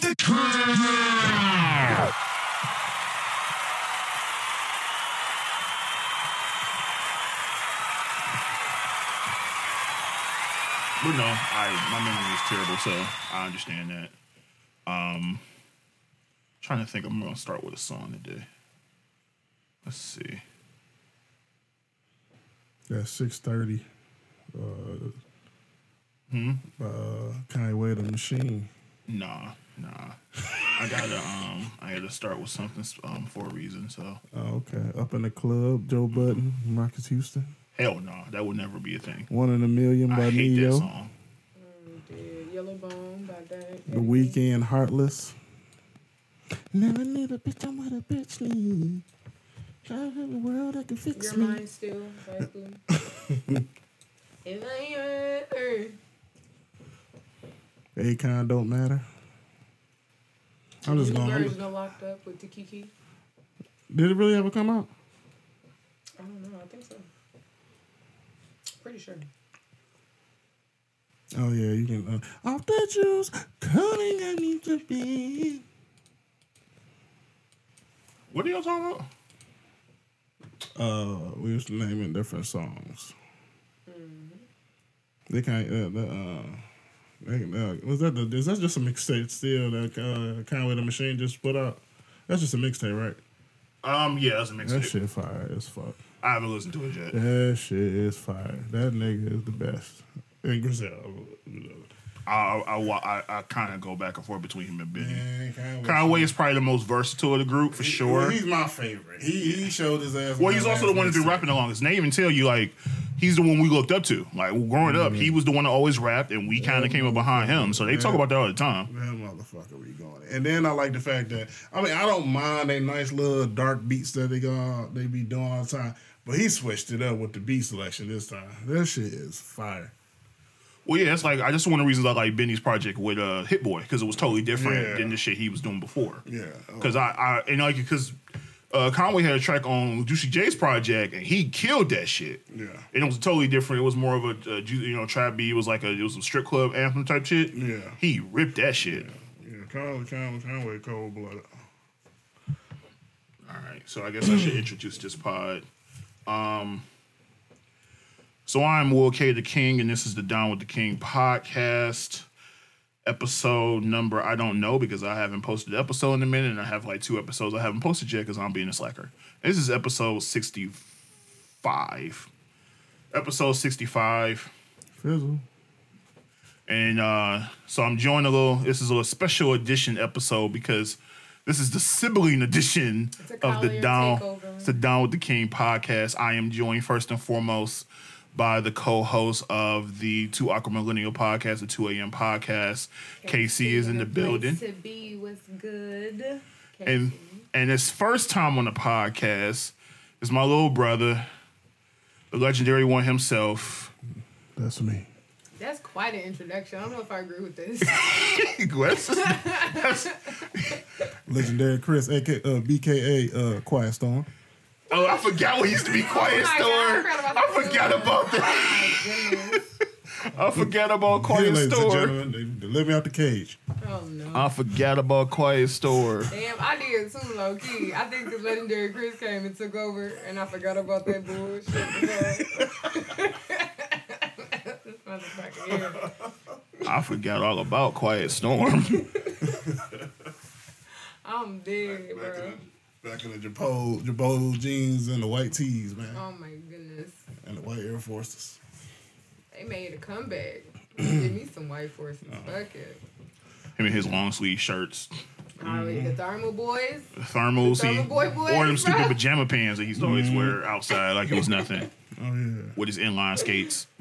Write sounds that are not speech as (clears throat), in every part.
the king. But no, I my memory is terrible, so I understand that. Um, trying to think, I'm gonna start with a song today. Let's see. That's six thirty. Uh, Hmm. uh, Conway the Machine. Nah, nah. I gotta um, I gotta start with something um for a reason. So Oh, okay. Up in the club, Joe Budden, Marques Houston. hell no, that would never be a thing. One in a Million by I hate that Neo. song. Did Yellow Bone by Dan. The Weeknd, Heartless. Never need a bitch, I'm what a bitch need. Try to the world that can fix Your me. mind still, basically. (laughs) if I ain't earth. Akon don't matter. I'm just going. Version Locked Up with Tikiki. Did it really ever come out? I don't know. I think so. Pretty sure. Oh yeah, you can. Uh, off the juice, coming I need to be. What are y'all talking about? Uh, we used to name it different songs. They can't. Uh, the, uh, was that the? Is that just a mixtape still that uh, Conway the Machine just put out? That's just a mixtape, right? Um, yeah, that's a mixtape. That shit fire as fuck. I haven't listened to it yet. That shit is fire. That nigga is the best. And Griselda. I I, I, I kind of go back and forth between him and Benny. Man, Conway. Conway is probably the most versatile of the group for sure. He's my favorite. He he showed his ass. Well, he's also the one that's been rapping the longest. And they even tell you like he's the one we looked up to. Like growing up, he mm-hmm. was the one that always rapped, and we kind of came up behind him. So they talk about that all the time. That motherfucker, we going. And then I like the fact that I mean I don't mind they nice little dark beats that they go they be doing all the time, but he switched it up with the beat selection this time. That shit is fire. Well, yeah, it's like I just one of the reasons I like Benny's project with uh, Hit Boy because it was totally different Yeah. than the shit he was doing before. Yeah. Because I, I and like because uh, Conway had a track on Juicy J's project and he killed that shit. Yeah. And it was totally different. It was more of a, ju- you know trap beat. It was like a it was a strip club anthem type shit. Yeah. He ripped that shit. Yeah, Conway, Conway, Conway, cold blooded. All right, so I guess I should introduce this pod. Um, so I'm Will K. the King, and this is the Down with the King podcast. Episode number I don't know because I haven't posted an episode in a minute, and I have like two episodes I haven't posted yet because I'm being a slacker. This is episode 65. Episode 65. Fizzle. And uh, so I'm joining a little. This is a special edition episode because this is the sibling edition of the Down, takeover. it's the Down with the King podcast. I am joined first and foremost by the co-host of the Two Aqua Millennial podcast, the 2 a.m. podcast. KC is in the building, To be was good. and and his first time on the podcast is my little brother, the legendary one himself. That's me. That's quite an introduction. I don't know if I agree with this. (laughs) (laughs) That's- Legendary Chris, aka uh, BKA uh, Quiet Storm. Oh, I forgot what used to be Quiet (laughs) Oh my God, Storm. I forgot about I that forgot too. about that. Oh, my goodness. (laughs) I forgot about Here, Quiet ladies and Storm. gentlemen, they, they me out the cage. Oh no. I forgot about Quiet Storm. Damn, I did too, low key. I think the legendary Chris came and took over, and I forgot about that bullshit. This motherfucker, yeah. I forgot all about Quiet Storm. (laughs) I'm dead, Back bro. In the, back in the Girbaud, Girbaud jeans and the white tees, man, Oh my goodness. and the white Air Forces. They made a comeback. (clears throat) Give me some white forces. Uh-huh. Fuck it. Him and his long sleeve shirts, Oh, the thermal boys. thermals, The he, Thermal Boy boys, or them stupid bruh. pajama pants that he used to mm-hmm. always wear outside like it was nothing (laughs) Oh yeah. with his inline skates. (laughs)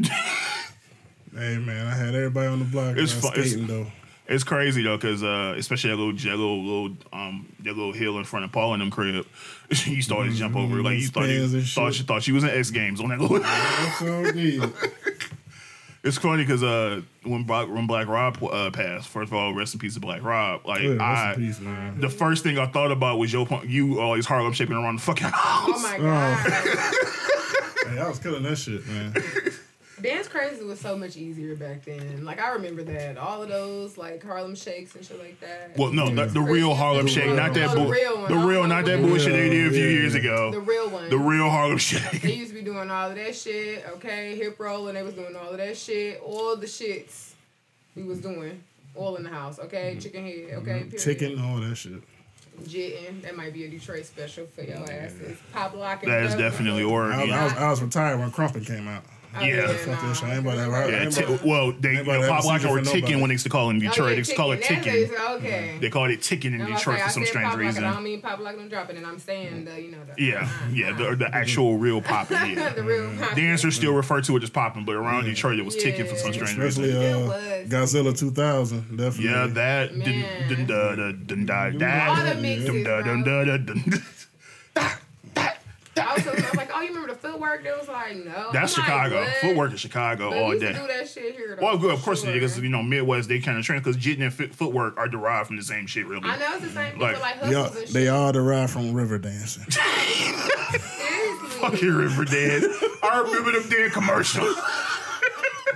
Hey man, I had everybody on the block It's fu- it's- skating though. It's crazy though, cause uh, especially that little, that little, little, um, that little hill in front of Paul and them crib. (laughs) you used to always jump over, like you thought, Spans you thought, shit. you thought she was in X Games on that little. That's. (laughs) It's funny because uh, when Black when Black Rob uh, passed, first of all, rest in peace to Black Rob. Like Yeah, rest I, in peace, man. the first thing I thought about was your you always Harlem shaping around the fucking house. Oh my god. (laughs) Hey, I was killing that shit, man. Dance crazy was so much easier back then. Like I remember that all of those like Harlem Shakes and shit like that. Well, no, the, the real Harlem Shake, not that Oh, the real one. The real, not that Yeah, bullshit they did a few yeah. years ago. the real one. The real Harlem Shake. They used to be doing all of that shit, okay? Hip roll, and they was doing all of that shit. All the shits we was doing. All in the house, okay? Mm-hmm. Chicken head, okay? Period. Chicken, all that shit. Jitting. That might be a Detroit special for your asses. Pop locking. That is definitely Oregon. I was, I was, I was retired when Krumpin came out. Yeah. Fuck that shit. I ain't about to have her. Yeah, ain't t- well, they ain't about to have pop a lock seizure or for ticking nobody. when they used to call it in Detroit. they used to call it ticking. Okay. They called it ticking in I'm about Detroit say, for some said strange pop lock, and I don't reason. mean pop lock and dropping, and I'm saying the, you know, the. Yeah, uh, yeah, uh, the, the actual real popping. (laughs) Yeah. the real pop. Dancers still refer to it as popping, but around Detroit it was ticking for some Yeah. strange Especially reason. uh, It was. Godzilla 2000, definitely. Yeah, that dun Man. dun da da dun da All the da mixes, dun da dun da da dun. (laughs) I was, I was like, oh, you remember the footwork? They was like, no. That's I'm Chicago. what? Footwork in Chicago But all day. to do that shit here. Though, Well, good, of for course, sure. because you know Midwest they kind of trend because jitting and fit, footwork are derived from the same shit, really. I know it's the same thing Like, for like They all, hustles and they all derived from river dancing. (laughs) (laughs) Seriously. Fucking Riverdance. I remember them dead commercials.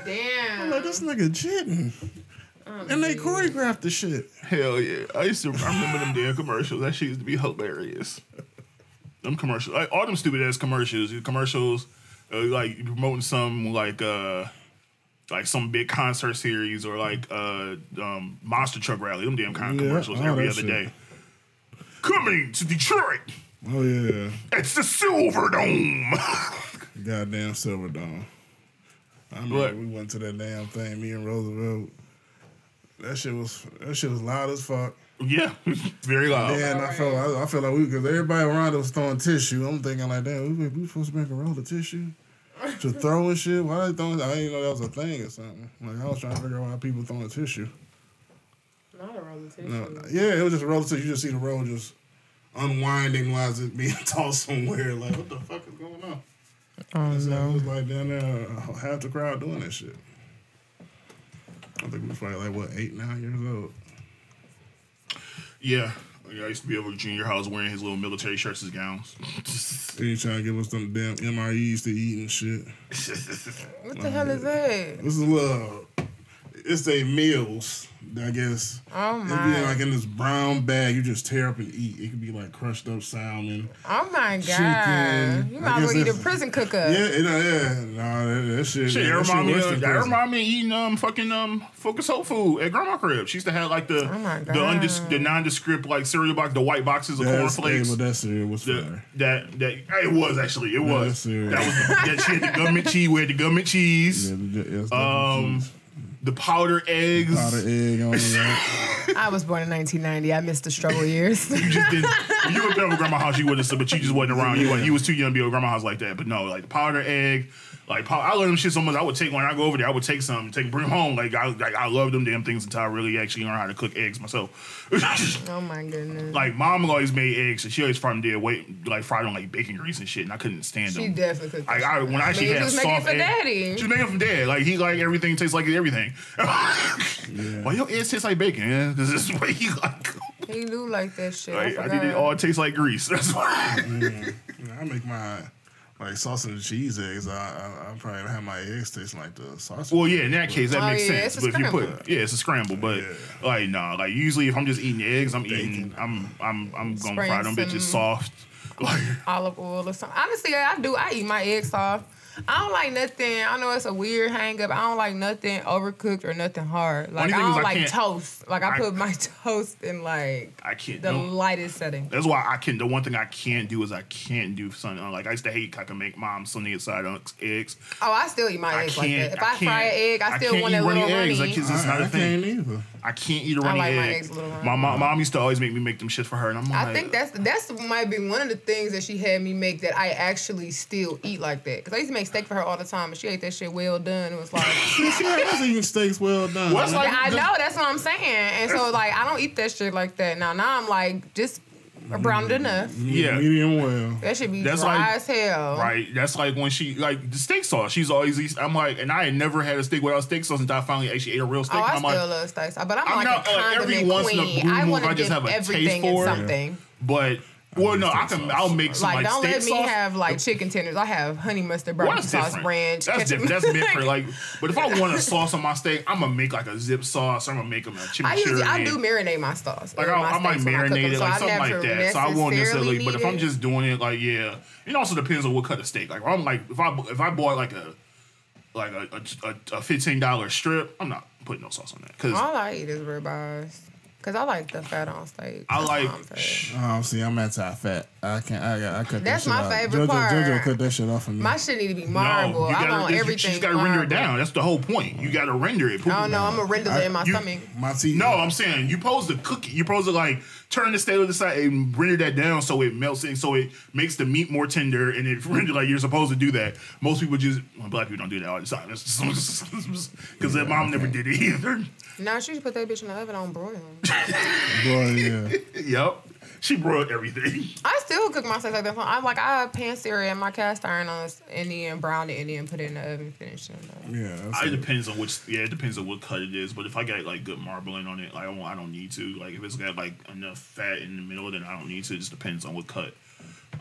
Damn. I'm Like, this nigga jitting. Oh, And they dude. choreographed the shit. Hell yeah! I used to. I remember them damn commercials. That shit used to be hilarious. Them commercials, like all them stupid ass commercials. Commercials, uh, like promoting some like uh like some big concert series or like uh um monster truck rally. Them damn kind of Yeah, commercials every other shit. day. Coming to Detroit, Oh, yeah. it's the Silverdome. (laughs) Goddamn Silverdome. I remember What? we went to that damn thing, me and Roosevelt. That shit was that shit was loud as fuck. Yeah, (laughs) very loud. And I felt I, I felt like we because everybody around us throwing tissue. I'm thinking like, damn, we, we supposed to make a roll of tissue to (laughs) throw and shit. Why they throwing? I didn't know that was a thing or something. Like I was trying to figure out why people throwing tissue. Not a roll of tissue. No, yeah, it was just a roll of tissue. You just see the roll just unwinding while it's being (laughs) tossed somewhere. Like what the fuck is going on? Oh, So it was like down there, uh, half the crowd doing that shit. I think we was probably like what eight, nine years old. Yeah. I used to be over at junior house wearing his little military shirts and gowns. (laughs) They trying to give us them damn MREs to eat and shit. What the hell is that? This is a little. It's a meals. I guess. Oh my! It be like in this brown bag. You just tear up and eat. It could be like crushed up salmon. Oh my god. Chicken. You might as well eat a prison cooker. Yeah, it, uh, yeah. Nah, that, that shit. Shit, that that remind me. worse Of, that remind me of eating um fucking um focus hope food at grandma crib. She used to have like the Oh my the undis- the nondescript like cereal box, the white boxes of That's, cornflakes. Hey, but that cereal was The- fire. that that it was actually it Yeah, was that's serious. that was that she had the government cheese. We had the government cheese, (laughs) Yeah, the- yeah, it's um, definitely the powder eggs. powdered egg on it. (laughs) I was born in 1990. I missed the struggle years. You just didn't. When you were at grandma house, you would have, but you just wasn't around. You, wasn't- you was too young to be at grandma house like that. But no, like the powder egg, like pow- I love them shit so much. I would take when I go over there, I would take some, take bring 'em home. Like I, like I love them damn things until I really actually learn how to cook eggs myself. (laughs) oh my goodness. like mom always made eggs, and she always fried them there, wait, like fried on like bacon grease and shit, and I couldn't stand She them. definitely cooked. I, I when I actually mean, had she was making it for egg, daddy. she was making it from dad. Like he like everything tastes like everything. (laughs) Well, your eggs taste like bacon, yeah. Because (laughs) this is what he like. He do like that shit. Like, I, I did it all taste like grease. That's why. Yeah, I make my like sausage and cheese eggs. I I, I probably have my eggs tasting like the sausage. Well, yeah, in that case, that Oh, makes yeah, sense. it's a But if you scramble. put, yeah, it's a scramble. But Yeah. like, nah, like usually if I'm just eating eggs, I'm eating, I'm, I'm, I'm gonna Spraying fry them bitches soft. (laughs) Like, olive oil or something. Honestly, I do. I eat my eggs soft. I don't like nothing. I know it's a weird hang up. I don't like nothing overcooked or nothing hard. Like Only I thing is don't I like can't- toast. Like I, I- put my (laughs) toast in like I can't. the no. lightest setting. That's why I can. The one thing I can't do is I can't do something like I used to hate. I can make mom sunny side on eggs. Oh, I still eat my I eggs like can't. that. If I, fry can't- an egg, I still can't want eat that little runny runny. eggs. Like it's, it's I, not a I thing. can't either. I can't eat a runny like my egg. eggs a little runny. My mom, mom used to always make me make them shit for her, and I'm like, I think that's that's might be one of the things that she had me make that I actually still eat like that. Cause I used to make steak for her all the time, and she ate that shit well done. It was like, (laughs) she I was eating steaks well done. What's like- I know that's what I'm saying. And so like I don't eat that shit like that. Now now I'm like just browned enough. yeah. medium well. That should be That's dry like- as hell. Right, that's like when she like the steak sauce. She's always. eat- I'm like, and I had never had a steak without steak sauce until I finally actually ate a real steak. Oh, I and still I'm like, love steak sauce, but I'm, I'm like not- a like, every condiment once in a queen. blue I moon, want I to just give have a taste everything in for it. something. but Well, no, I can. sauce. I'll make some Like, like, don't steak let me sauce. have like chicken tenders. I have honey mustard, Well, barbecue that's sauce, different. ranch, That's ketchup. different. That's (laughs) meant for like. But if I want a sauce on my steak, I'm gonna make like a zip sauce. I'm gonna make them a chimichurri. I usually I do marinate my sauce. Like uh, I, I might steaks I marinate them, it, like I something like that. So I won't necessarily. But if I'm just doing it, like yeah, it also depends on what cut of steak. Like I'm like if I if I bought like a like a a, a fifteen dollar strip, I'm not putting no sauce on that because all I eat is ribeyes. Cause I like the fat on steak. I like. why I'm fat. Oh, see, I'm anti-fat. I can't. I got. I cut That's that shit my out. favorite Jojo, part. Jojo cut that shit off for me. My shit need to be No, marble. you gotta, want you everything. just gotta render it down. That's the whole point. You gotta render it. I don't. I'm a render it in my stomach. my teeth. No, I'm saying you supposed to cook it. You supposed to like turn the steak to the side and render that down so it melts in, so it makes the meat more tender and it (laughs) render like you're supposed to do that. Most people just well, black people don't do that all the time. Because (laughs) their mom never did it either. Now she should put that bitch in the oven on broil. Boy, yeah. (laughs) yep, she broiled everything. (laughs) I still cook my steak like that. I'm like I pan sear in my cast iron on Indian, brown it Indian, put it in the oven, finish it. Yeah. That's It it. depends on which. Yeah, it depends on what cut it is. But if I got like good marbling on it, like I don't, I don't need to. Like if it's got like enough fat in the middle, then I don't need to. It just depends on what cut.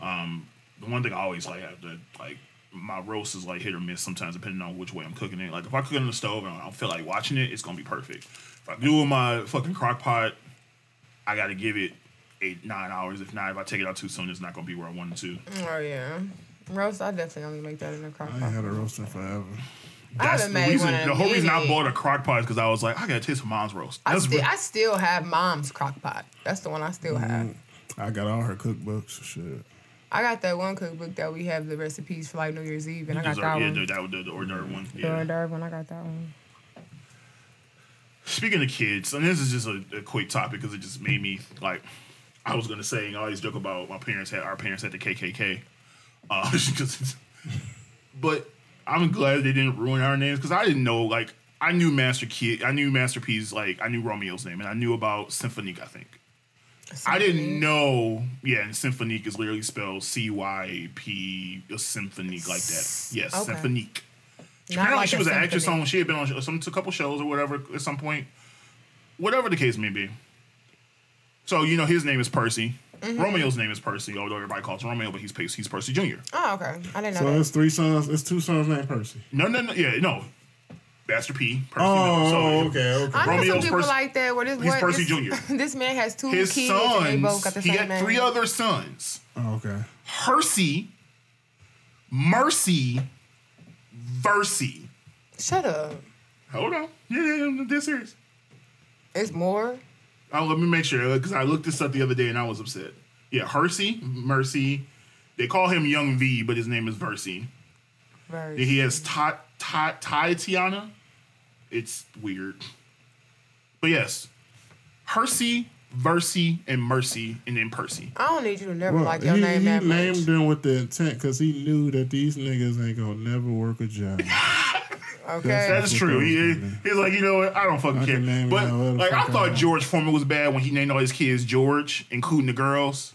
Um, the one thing I always like have to like my roast is like hit or miss sometimes depending on which way I'm cooking it. Like if I cook it on the stove and I don't feel like watching it, it's gonna be perfect. If I do it in my fucking crock pot, I gotta give it eight nine hours. If not, if I take it out too soon, it's not gonna be where I wanted to. Oh yeah, roast. I definitely only make that in the crock I pot. ain't had a roaster forever. I That's haven't the made reason. one in The whole reason I minute. bought a crock pot is because I was like, I gotta taste mom's roast. I, That's still, re- I still have mom's crock pot. That's the one I still have. Mm, I got all her cookbooks. Shit. I got that one cookbook that we have the recipes for like New Year's Eve, and I got Dessert- that yeah, one. the, that was the, the hors d'oeuvre one. The Yeah. hors d'oeuvre one, I got that one. Speaking of kids, and this is just a, a quick topic because it just made me like. I was gonna say, I always joke about my parents had our parents had the KKK, uh, (laughs) 'cause but I'm glad they didn't ruin our names because I didn't know like I knew Master Kid, I knew Master P's like I knew Romeo's name and I knew about Cymphonique. I think I didn't know. Yeah, and Cymphonique is literally spelled C Y P Cymphonique like that. Yes, Okay. Cymphonique. Not Apparently like she was an actress on. She had been on some a couple shows or whatever at some point. Whatever the case may be. So you know his name is Percy. Mm-hmm. Romeo's name is Percy, although everybody calls him Romeo, but he's Percy- he's Percy Jr. Oh, okay. I didn't know So that. it's three sons. It's two sons named Percy. No, no, no, yeah, no. Master P. Percy. Oh, so okay, okay. I know some people Percy- like that. Where this he's what, Percy this, Jr.. (laughs) This man has two His kids and they both got the he same had name. three other sons. Oh, okay. Percy, Mercy, Vercy. Shut up. Hold on. Yeah, yeah, yeah, this serious. It's more. Oh, let me make sure because I looked this up the other day and I was upset. Yeah, Hercy, Mercy. They call him Young V, but his name is Vercy. Very. He has Tat Tat Tiana. It's weird, but yes, Hercy, Vercy, and Mercy, and then Percy. I don't need you to never Well, like your he, name he that named much. them with the intent because he knew that these niggas ain't gonna never work a job. (laughs) Okay. That's what true. He, he's like, you know what? I don't fucking I care. can name But y'all whatever like, I fuck I thought want. George Foreman was bad when he named all his kids George, including the girls.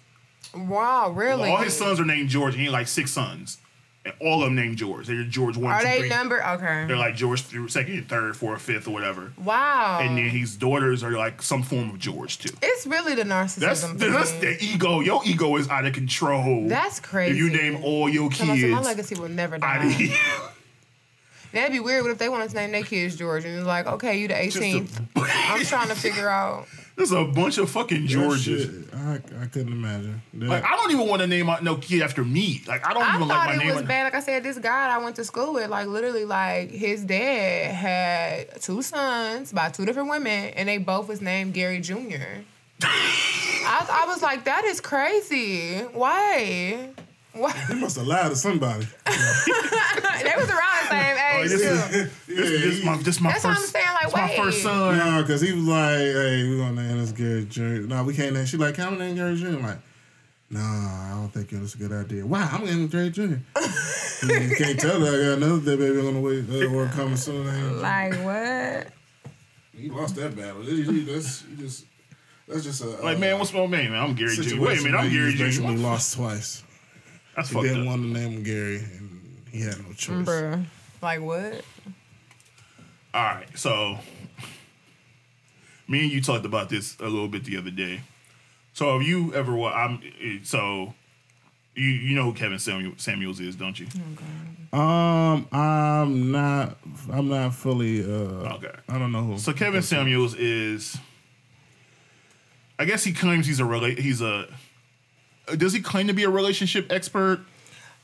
wow, really? All his sons are named George, and he had like six sons, and all of them named George. They're George one, Are two, they three. number? Okay. They're like George through second, third, fourth, fifth, or whatever. wow. And then his daughters are like some form of George too. it's really the That's narcissism. that's the ego. Your ego is out of control. That's crazy. If you name all your Come on, my kids legacy will never out die. (laughs) of here. That'd be weird. What if they wanted to name their kids George and it's like, okay, you the Just 18th. a, I'm (laughs) trying to figure out. there's a bunch of fucking Georges. shit, I, I couldn't imagine. That, Like I don't even want to name my, no kid after me. Like I don't I even thought like my it name. was bad. Like I said, this guy I went to school with, like literally, like his dad had two sons by two different women, and they both was named Gary Jr. (laughs) I, I was like, that is crazy. Why? Why? he must have lied to somebody. (laughs) they was around the same age this too. (laughs) is- This, this my this my That's what first. I'm saying, like, this my first son. No, because he was like, hey, we're gonna name this Gary Jr. No, we can't name. She like, can I name Gary Jr.? I'm like, no, I don't think it's a good idea. Why? I'm naming Gary Jr. (laughs) you can't tell her I got another day baby on the way. Uh, or coming soon. Like what? He lost that battle. He- he- That's he just. That's just a Like man, what's my name? Man, I'm Gary Jr. Wait a minute, I'm Gary he Jr. Basically lost twice. That's He didn't up. want to name him Gary, and he had no choice. Bruh. Like what? All right, so me and you talked about this a little bit the other day. So have you ever? wa- I'm so. You you know who Kevin Samuel, Samuels is, don't you? Um, I'm not. I'm not fully. Uh, Okay. I don't know who. So Kevin Samuels is. I guess he claims he's a rela- he's a. Does he claim to be a relationship expert?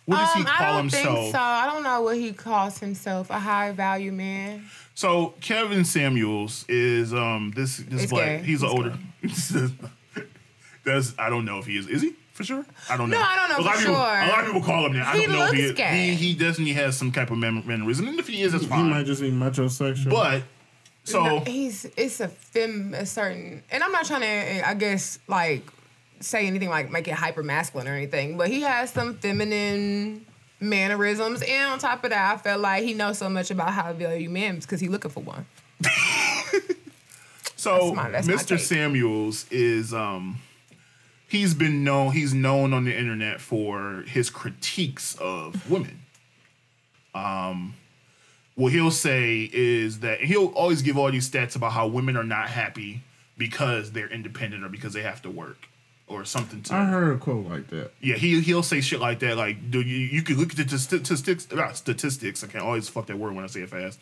What does he Um, call I don't himself? think so. I don't know what he calls himself. A high value man. So Kevin Samuels is um this this He's black. gay. He's, an He's older. (laughs) That's I don't know if he is. Is he for sure? I don't know. No, I don't know a lot for of people, sure. A lot of people call him that. I He don't know if he looks is. gay. He, he definitely has some type of man- mannerism, and if he is, that's he might just be metrosexual. but so No, he's it's a fem a certain and I'm not trying to I guess like say anything like make it hyper masculine or anything, but he has some feminine mannerisms and on top of that I felt like he knows so much about how to value men because he's looking for one. So That's my- that's Mr. Samuels is um he's been known he's known on the internet for his critiques of women. Um what he'll say is that he'll always give all these stats about how women are not happy because they're independent or because they have to work or something to I heard a quote like that. yeah, he he'll say shit like that. Like, dude, you, you can look at the statistics. Not statistics. I can't always fuck that word when I say it fast.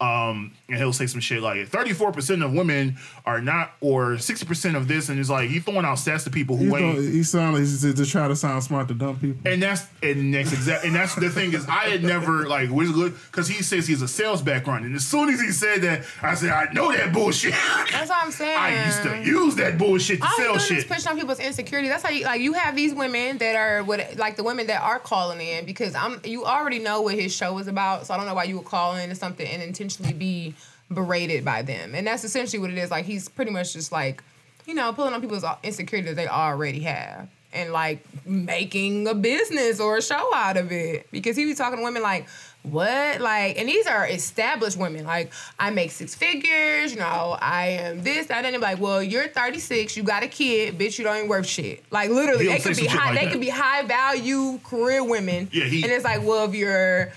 Um, and he'll say some shit like thirty four percent of women are not, or sixty percent of this, and it's like he's throwing out stats to people who He, ain't. thought, he sounded he's to try to sound smart to dumb people. And that's and next exact and that's the thing is I had never like was good because he says he's a sales background and as soon as he said that I said I know that bullshit. That's what I'm saying. (laughs) I used to use that bullshit to All sell he's doing shit. is pushing on people's insecurity. That's how you like you have these women that are what like the women that are calling in because I'm you already know what his show is about, so I don't know why you would call in to something and intentionally be berated by them. And that's essentially what it is. Like he's pretty much just like, you know, pulling on people's insecurity that they already have. And like making a business or a show out of it. Because he was talking to women like, what? Like, and these are established women. Like, I make six figures, you know, I am this, that, and then like, well, you're 36, you got a kid, bitch, you don't even worth shit. Like literally, they could be high, like they that. could be high value career women. Yeah, he- and it's like, well, if you're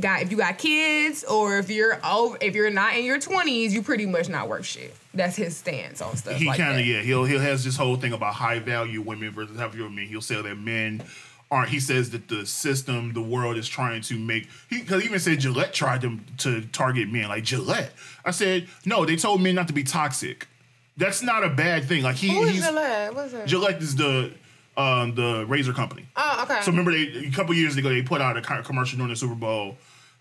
got if you got kids or if you're over if you're not in your 20s, you pretty much not worth shit. That's his stance on stuff. he like kind of yeah he'll he'll has this whole thing about high value women versus high value men. He'll say that men aren't. He says that the system, the world is trying to make. He because even said Gillette tried to to target men like Gillette. I said no. They told men not to be toxic. That's not a bad thing. Like he Who is he's Gillette? What's it? Gillette is the um the razor company. oh, okay. So remember, they, a couple years ago, they put out a commercial during the Super Bowl,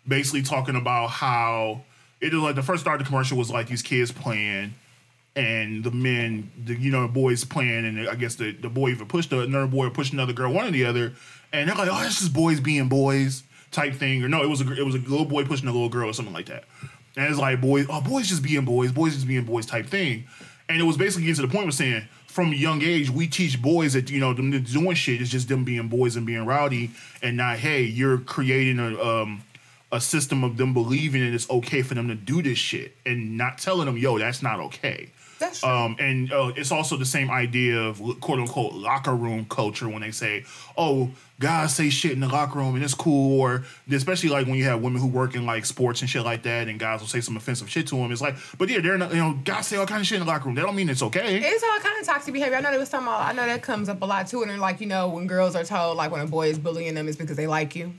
basically talking about how it was like the first start of the commercial was like these kids playing, and the men, the you know, the boys playing, and I guess the, the boy even pushed the, another boy or pushed another girl, one or the other, and they're like, oh, that's just boys being boys type thing, or no, it was a it was a little boy pushing a little girl or something like that, and it's like boys, oh, boys just being boys, boys just being boys type thing, and it was basically getting to the point of saying. From a young age, we teach boys that you know them doing shit is just them being boys and being rowdy, and not hey, you're creating a um, a system of them believing that it's okay for them to do this shit and not telling them, yo, that's not okay. That's true. Um, and uh, it's also the same idea of quote unquote locker room culture when they say, oh, guys say shit in the locker room and it's cool. Or especially like when you have women who work in like sports and shit like that and guys will say some offensive shit to them. It's like, but yeah, they're not, you know, guys say all kind of shit in the locker room. That don't mean it's okay. It's all kind of toxic behavior. I know there was some. I know that comes up a lot too. And then, like you know, when girls are told like when a boy is bullying them, it's because they like you.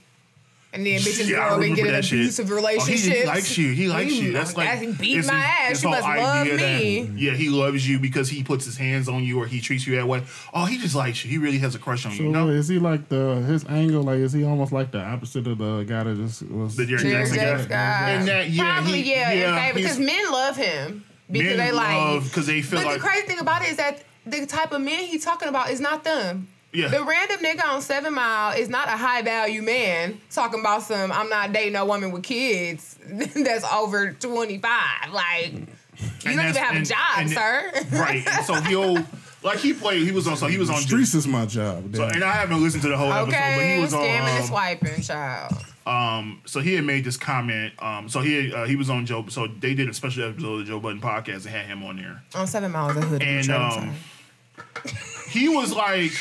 And then bitches Yeah, I grow and get in that shit. abusive Oh, he- relationships. he likes you. He likes mm, you. That's like he beat my this- ass. this She must love idea that- me. yeah, he loves you because he puts his hands on you or he treats you that way. Oh, he just likes you. He really has a crush on So you. No, is he like the his angle? Like is he almost like the opposite of the guy that just was? The Jared Jared Jackson Jackson guy. And that- yeah, Probably he- yeah, yeah, in because men love him because Men they like love- 'cause they feel But like- the crazy thing about it is that the type of men he's talking about is not them. Yeah. The random nigga on Seven Mile is not a high value man talking about some I'm not dating a woman with kids (laughs) that's over 25. Like you And don't even have and- a job, and- sir. right. And so he'll like he played. He was on. So he was on. Streets is my job. So, and I haven't listened to the whole episode, but okay, he was on. scamming and um, swiping, child. Um, so he had made this comment. Um, so he uh, he was on Joe. So they did a special episode of the Joe Budden podcast and had him on there. On Seven Mile is a hood. And um, he was like,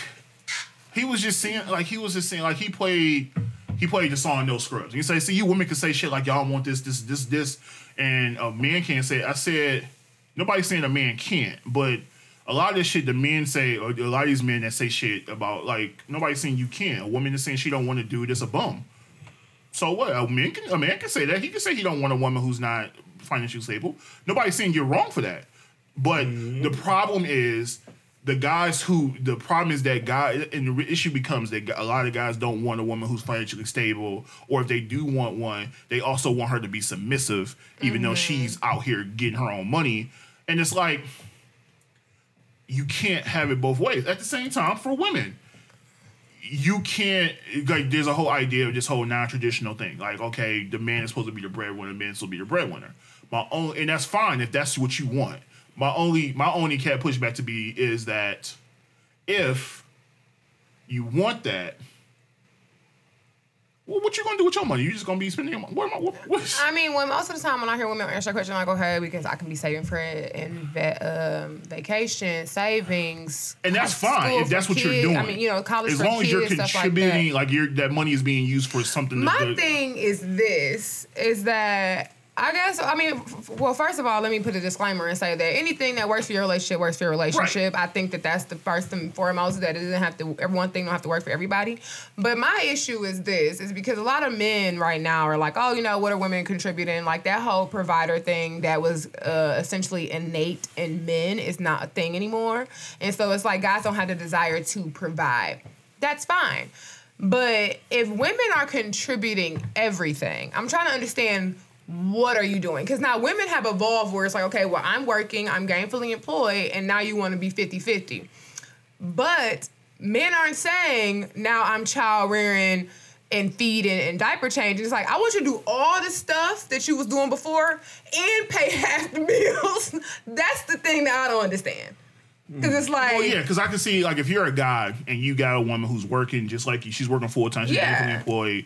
he was just saying, like he was just saying, like he played, he played the song No Scrubs. And he said, see, you women can say shit like y'all want this, this, this, this, and a man can't say. it." I said, nobody's saying a man can't, but a lot of this shit the men say, or a lot of these men that say shit about like nobody's saying you can't. A woman is saying she don't want to do. It's a bum. So what? A man can a man can say that. He can say he don't want a woman who's not financially stable. Nobody's saying you're wrong for that. But the mm-hmm. problem is the guys who the problem is that guy and the issue becomes that a lot of guys don't want a woman who's financially stable or if they do want one they also want her to be submissive even though mm-hmm. she's out here getting her own money. And it's like you can't have it both ways. At the same time for women. You can't like there's a whole idea of this whole non-traditional thing. Like okay the man is supposed to be the breadwinner the man is supposed to be the breadwinner. My own and that's fine if that's what you want my only my only cat pushback to be is that if you want that well, what you gonna do with your money? You just gonna be spending your money? What am I? What, what? I mean, when most of the time when I hear women answer that question, like, okay, because I can be saving for it and um, vacation, savings, And that's fine if that's what you're doing. I mean, you know, college as for long as kids, you're stuff like that. contributing, like, you're that money is being used for something. My thing is this: is that I guess I mean, f- well, first of all, let me put a disclaimer and say that anything that works for your relationship works for your relationship. I think that that's the first and foremost. That it doesn't have to. One thing don't have to work for everybody. But my issue is this: is because a lot of men right now are like, oh, you know, what are women contributing? Like that whole provider thing that was uh, essentially innate in men is not a thing anymore, and so it's like guys don't have the desire to provide. That's fine. But if women are contributing everything, I'm trying to understand what are you doing? Because now women have evolved where it's like, okay, well, I'm working, I'm gainfully employed, and now you want to be 50 50. But men aren't saying, now I'm child rearing and feeding and diaper changing. It's like, I want you to do all the stuff that you was doing before and pay (laughs) half the bills. That's the thing that I don't understand. Because it's like, Well, yeah, because I can see like if you're a guy and you got a woman who's working just like you, she's working full time, she's Yeah. gainfully employed,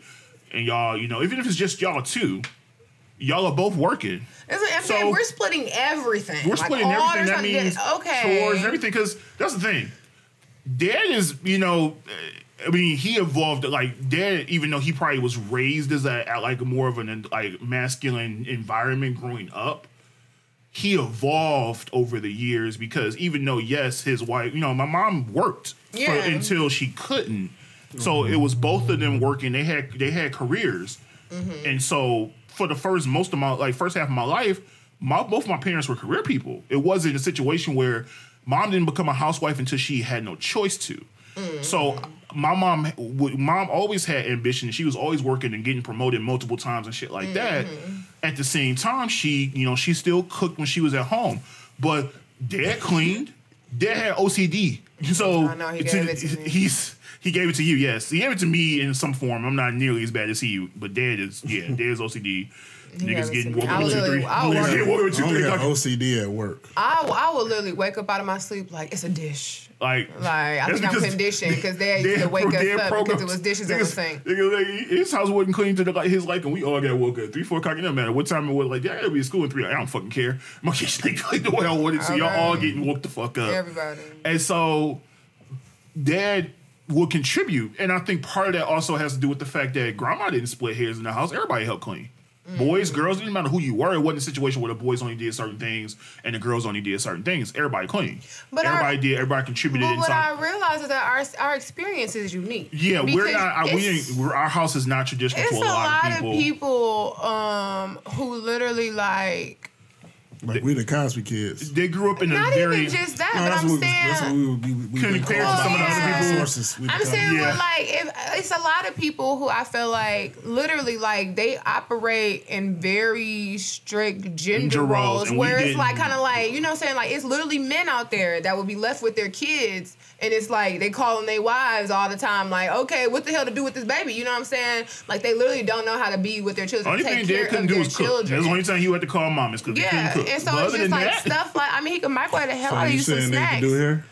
and y'all, you know, even if it's just y'all two, y'all are both working. Like, I'm So- saying we're splitting everything. We're Like, splitting all everything. That means okay. chores and everything. Because that's the thing. Dad is, you know, uh, I mean, he evolved. Like Dad, even though he probably was raised as a at like more of an like masculine environment growing up, he evolved over the years because even though yes, his wife, you know, my mom worked for- until she couldn't. So it was both of them working. They had they had careers, Mm-hmm. and so for the first most of my like first half of my life, my both my parents were career people. It wasn't a situation where mom didn't become a housewife until she had no choice to. So my mom, mom always had ambition. She was always working and getting promoted multiple times and shit like that. At the same time, she, you know, she still cooked when she was at home, but dad cleaned. Dad had OCD, so I know, he it's- gave it to he's he gave it to you. Yes, he gave it to me in some form. I'm not nearly as bad as he, but dad is yeah, (laughs) dad's OCD. Niggas getting me. woke I up was at two, three. I was Niggas woke up at two, three got. OCD at work. I, I will literally wake up out of my sleep like it's a dish. Like, Like I think I'm conditioned because they they used to wake us they had up because it programs. was dishes in the Niggas- sink. niggas, like, his house wasn't clean to the, like his liking. We all got woke up three, four o'clock. It doesn't matter what time it was. Like, yeah, I gotta be at school in three. Like, I don't fucking care. My kitchen ain't clean the way I wanted it. So y'all all getting woke the fuck up. Everybody. And so dad will contribute. And I think part of that also has to do with the fact that grandma didn't split hairs in the house. Everybody helped clean. Boys, girls, it didn't matter who you were. It wasn't a situation where the boys only did certain things and the girls only did certain things. Everybody cleaned. But our- everybody did. Everybody contributed But what some. I realize is that our our experience is unique. yeah, we're not. We ain't, we're, our house is not traditional to a lot, of people. people um, who literally like Like we're the Cosby kids. They grew up in a not very. even just that, No, but that's I'm what, that's what saying. we would be. We Couldn't been compare called to some of the by other people. Sources. We the I'm Cosby- saying, Yeah. well, like, if, it's a lot of people who I feel like literally, like, they operate in very strict gender Gender roles, roles, and we where it's didn't. like, kind of like, you know what I'm saying? Like, it's literally men out there that would be left with their kids, and it's like, they calling their wives all the time, like, okay, what the hell to do with this baby? You know what I'm saying? Like, they literally don't know how to be with their children, Only take thing care Dad couldn't of do their was cook. children. That's the only time he had to call mom is because he yeah, couldn't cook. And so But it's just like that, stuff like I mean he can microwave the hell So out of you you some they snacks. can do here?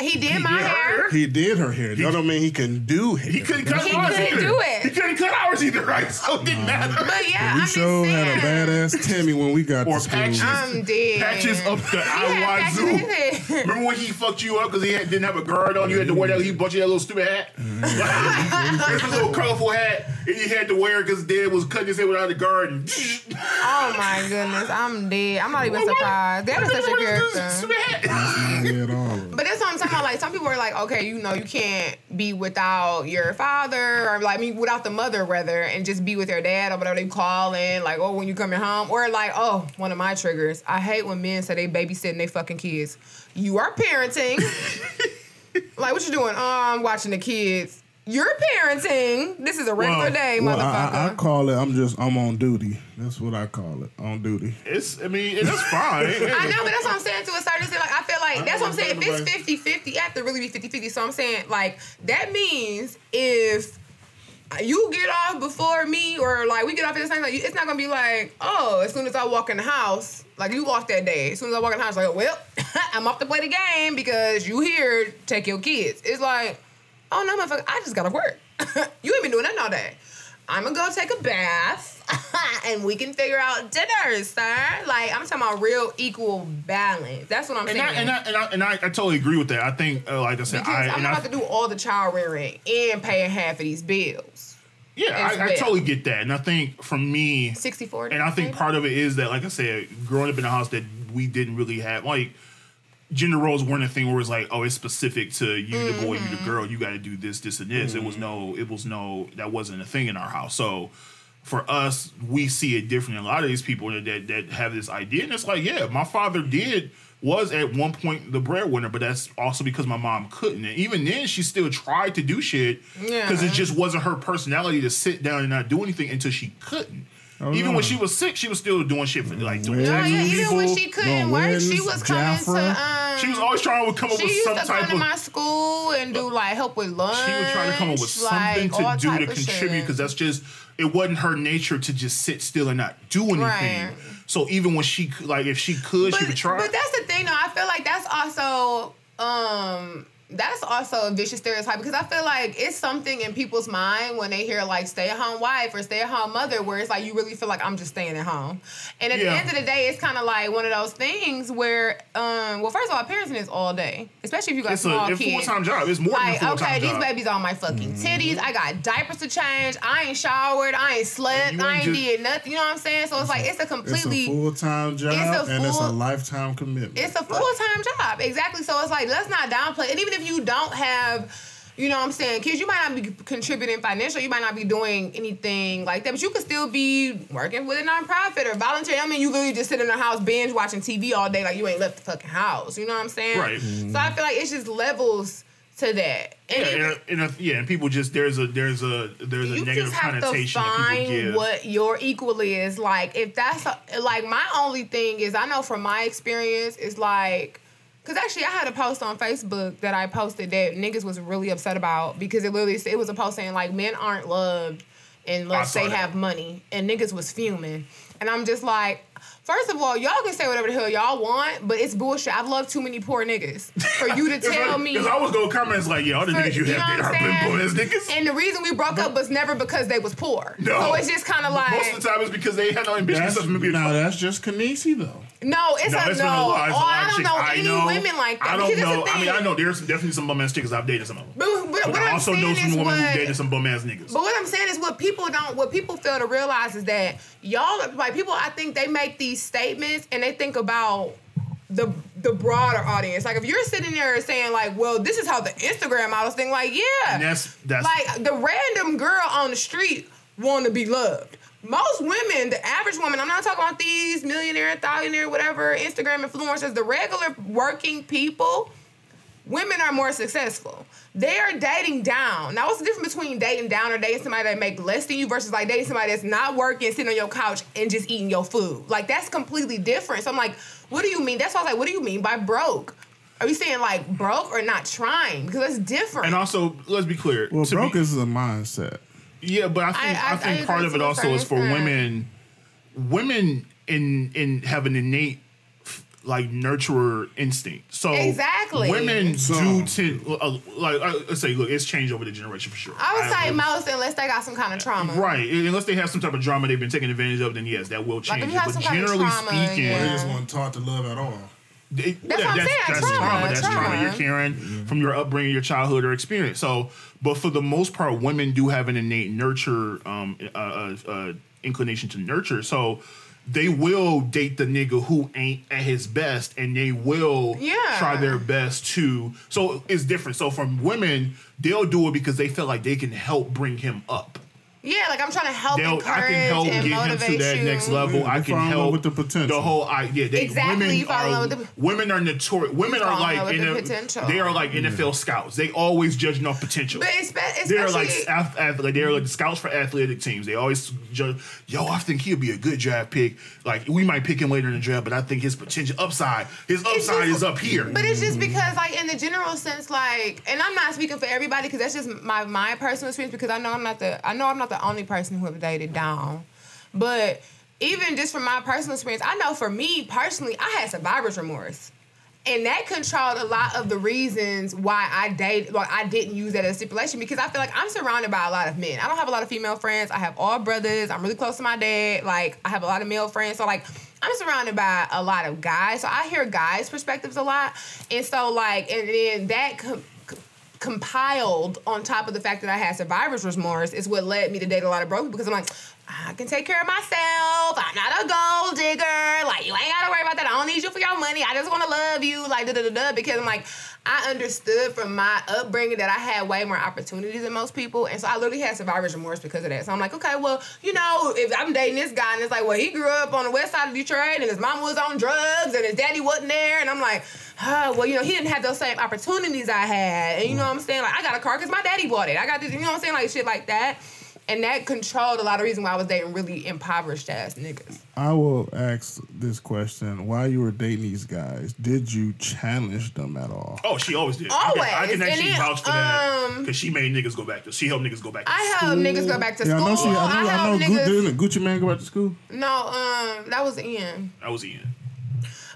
He did my did hair. hair? He did her hair. That don't mean he can do hair. He couldn't cut He ours couldn't either. do it. He couldn't cut ours either, right? So it didn't um, matter. But yeah, We I'm sure just had a saying. badass Timmy when we got Or to school. patches. I'm dead. Patches up the He had eye patches in wazoo. his. (laughs) Remember when he fucked you up because he had, didn't have a guard on? You had to wear that. He bought you that little stupid hat, (laughs) that little colorful hat, and you had to wear it because Dad was cutting his hair without a guard. And Oh my goodness, I'm dead. I'm not even surprised. That is such a character. Stupid hat. He had all. But that's what I'm talking about. Like some people are like, okay, you know, you can't be without your father, or like I mean, without the mother, rather, and just be with your dad or whatever they call in. Like, oh, when you coming home, or like, oh, one of my triggers. I hate when men say they babysitting they fucking kids. You are parenting. (laughs) like, what you doing? Oh, I'm watching the kids. You're parenting. This is a regular Well, day, Well, motherfucker. I, I, I call it. I'm just. I'm on duty. That's what I call it. On duty. It's. I mean, it's fine. (laughs) I know, but that's what I'm saying to a certain extent. Like, I feel like that's what I'm saying. If it's Everybody- 50 50, it have to really be 50 50. So I'm saying, like, that means if you get off before me or like we get off at the same time, it's not gonna be like, oh, as soon as I walk in the house, like you walk that day, as soon as I walk in the house, like, well, (laughs) I'm off to play the game because you here, take your kids. It's like, oh no, motherfucker, I just gotta work. (laughs) you ain't been doing nothing all day. I'm gonna go take a bath (laughs) and we can figure out dinner, sir. Like I'm talking about real equal balance. That's what I'm And saying. I, and, I, and, I, and I, I totally agree with that. I think, uh, like I said, because I, I, about to do all the child rearing and paying half of these bills. yeah, I, I totally get that. And I think for me, 64. and I think part of it is that, like I said, growing up in a house that we didn't really have, like, gender roles weren't a thing where it's like, oh, it's specific to you, the boy, you, Mm-hmm. the girl, you got to do this, this, and this. It was no, it was no, that wasn't a thing in our house. So for us, we see it differently. A lot of these people that, that that have this idea, and it's like, yeah, my father did was at one point the breadwinner, but that's also because my mom couldn't. And even then, she still tried to do shit because Yeah. it just wasn't her personality to sit down and not do anything until she couldn't. Oh, even no. when she was sick, she was still doing shit for like doing Well, Oh, yeah, even when she couldn't work, she was coming to. Um, She was always trying to come up she with used some to type come to my school and do like help with lunch. She would try to come up with something all to do to contribute because that's just it wasn't her nature to just sit still and not do anything. Right. So even when she could- like if she could, she would try. But that's the thing, though. I feel like that's also um that's also a vicious stereotype because I feel like it's something in people's mind when they hear like stay at home wife or stay at home mother where it's like you really feel like I'm just staying at home. And at Yeah. the end of the day, it's kind of like one of those things where um well first of all, parenting is all day, especially if you got it's small a, it's a kids. full time job. It's more Like, than a full time okay, these babies on my fucking titties. I got diapers to change. I ain't showered. I ain't slept. you I ain't ain't just- did nothing. You know what I'm saying? So it's like it's a It's a completely full time job It's a and it's a lifetime commitment. it's a full time job. Exactly. So it's like let's not downplay. And even if you don't have, you know what I'm saying, kids, you might not be contributing financially, you might not be doing anything like that, but you could still be working with a nonprofit or volunteering. I mean, you literally just sit in the house binge watching TV all day like you ain't left the fucking house. You know what I'm saying? Right. So I feel like it's just levels to that. And yeah, even- and, and, uh, yeah, and people just there's a there's a there's a you negative just have to connotation that people find give. what your equal is. Like, if that's a, like my only thing is, I know from my experience is like, because actually I had a post on Facebook that I posted that niggas was really upset about because it literally it was a post saying like men aren't loved unless they that. have money, and niggas was fuming, and I'm just like. First of all, y'all can say whatever the hell y'all want, but it's bullshit. I've loved too many poor niggas for you to (laughs) tell me. (laughs) Because I was going to comment like, yo, all the For- niggas you you have what there are saying? been boys niggas. And the reason we broke up was never because they was poor. No. So it's just kind of like Most of the time it's because they had no ambition That's, except maybe now that's just Kanisi though. no, it's No, a it's no. been a lot. It's a oh, lot I don't chicks. know I any know. women like that. I don't know. I mean, I know there's definitely some bum ass chicks. I've dated some of them. But, but, But what I I'm also know saying some is women what, who dated some bum ass niggas. But what I'm saying is what people don't, what people fail to realize is that y'all, like people, I think they make these statements and they think about the the broader audience. Like if you're sitting there saying like, well, this is how the Instagram models think. Like, yeah, And that's that's like the random girl on the street want to be loved. Most women, the average woman, I'm not talking about these millionaire, thousandaire, whatever, Instagram influencers, the regular working people, women are more successful. They are dating down. Now, what's the difference between dating down or dating somebody that make less than you versus like dating somebody that's not working, sitting on your couch and just eating your food? Like that's completely different. So I'm like, what do you mean? That's why I was like, what do you mean by broke? Are you saying like broke or not trying? Because that's different. and also let's be clear. Well, to broke be- is a mindset. Yeah, but I think I- I, I- I think part of it also is for women. Women in in have an innate like nurturer instinct. So Exactly. women Some. do tend uh, like uh, let's say look, it's changed over the generation for sure. I would say agree. most unless they got some kind of trauma. Right, unless they have some type of drama they've been taking advantage of, then yes, that will change. if you have But some kind of generally trauma, speaking, They yeah. just weren't taught to love at all. It- That's what I'm saying, That's trauma, trauma. That's trauma. trauma. you're carrying from your upbringing, your childhood, or experience. So, but for the most part, women do have an innate nurture, um, uh, uh, uh, inclination to nurture. So, they will date the nigga who ain't at his best, and they will Yeah. try their best to. So it's different. So from women, they'll do it because they feel like they can help bring him up. Yeah, like I'm trying to help They'll, encourage I can help and get him to that you. next level. Yeah, I can fall love help with the potential. The whole idea. They, Exactly, Women you fall in are love with the- women are notorious. Women You are fall in like with in the a- potential. they are like NFL scouts. They always judging off potential. But espe- They're especially like ath- ath- they're like scouts for athletic teams. They always judge. Yo, I think he'll be a good draft pick. Like we might pick him later in the draft, but I think his potential upside, his upside just- is up here. But it's just because, like, in the general sense, like, and I'm not speaking for everybody because that's just my my personal experience. Because I know I'm not the I know I'm not the only person who have dated down, but even just from my personal experience, I know for me personally, I had survivor's remorse. And that controlled a lot of the reasons why I date, like I didn't use that as a stipulation because I feel like I'm surrounded by a lot of men. I don't have a lot of female friends. I have all brothers. I'm really close to my dad. Like I have a lot of male friends. So like I'm surrounded by a lot of guys. So I hear guys' perspectives a lot. And so like, and then that compiled on top of the fact that I had survivor's remorse is what led me to date a lot of broke because I'm like, I can take care of myself. I'm not a gold digger. Like you ain't gotta worry about that. I don't need you for your money. I just want to love you. Like da da da da. Because I'm like, I understood from my upbringing that I had way more opportunities than most people, and so I literally had survivor's remorse because of that. So I'm like, okay, well, you know, if I'm dating this guy and it's like, well, he grew up on the west side of Detroit and his mom was on drugs and his daddy wasn't there, and I'm like, oh, well, you know, he didn't have those same opportunities I had, and you know what I'm saying? Like, I got a car because my daddy bought it. I got this, you know what I'm saying? Like shit like that. And that controlled a lot of reason why I was dating really impoverished ass niggas. I will ask this question: While you were dating these guys, did you challenge them at all? oh, she always did. I can, I Always. can And actually then, vouch for that um, because she made niggas go back to. School. She helped niggas go back. To school. I helped niggas go back to yeah, school. I know she. I know. I, know. helped niggas- didn't Gucci Mane go back to school? No, um, that was Ian. That was Ian.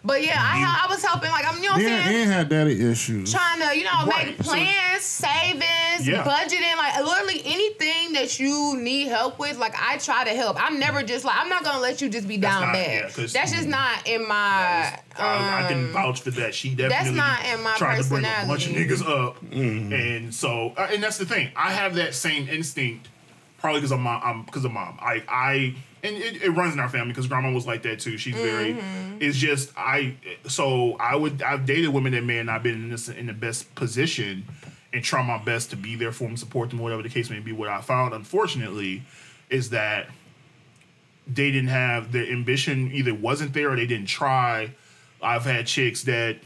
But yeah, I, hel- I was helping, like, I'm, you know what I'm Ian, saying? Ian had daddy issues. Trying to, you know, Right. make So- plans, savings, Yeah. budgeting, like literally anything that you need help with. Like I try to help. I'm never just like I'm not gonna let you just be down not- bad. yeah, 'cause- that's just not in my. I, I can um, vouch for that. She definitely not in my tried to bring a bunch of personality. niggas up, and so uh, and that's the thing. I have that same instinct, probably because I'm mom. I'm because of mom. I I and it, it runs in our family because grandma was like that too. She's very. Mm-hmm. It's just I. So I would I've dated women that may not have been in this in the best position. And try my best to be there for them, support them, whatever the case may be. What I found, unfortunately, is that they didn't have their ambition either wasn't there or they didn't try. I've had chicks that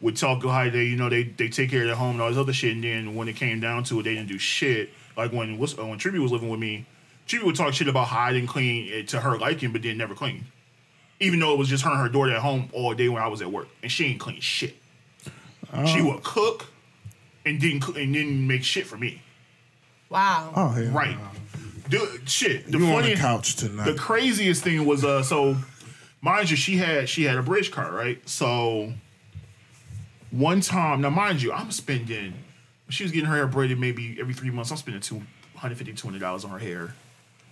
would talk how they you know they they take care of their home and all this other shit, and then when it came down to it, they didn't do shit. Like when uh, when Tribby was living with me, Tribby would talk shit about how I didn't clean it to her liking, but then never clean. Even though it was just her and her daughter at home all day when I was at work, and she ain't clean shit. she would cook and didn't coo- and didn't make shit for me. wow. Oh, hell Right. no. Dude, shit. The You on the funniest, couch tonight? the craziest thing was uh so mind you she had she had a bridge card right so one time now mind you i'm spending she was getting her hair braided maybe every three months i'm spending 250 200 dollars on her hair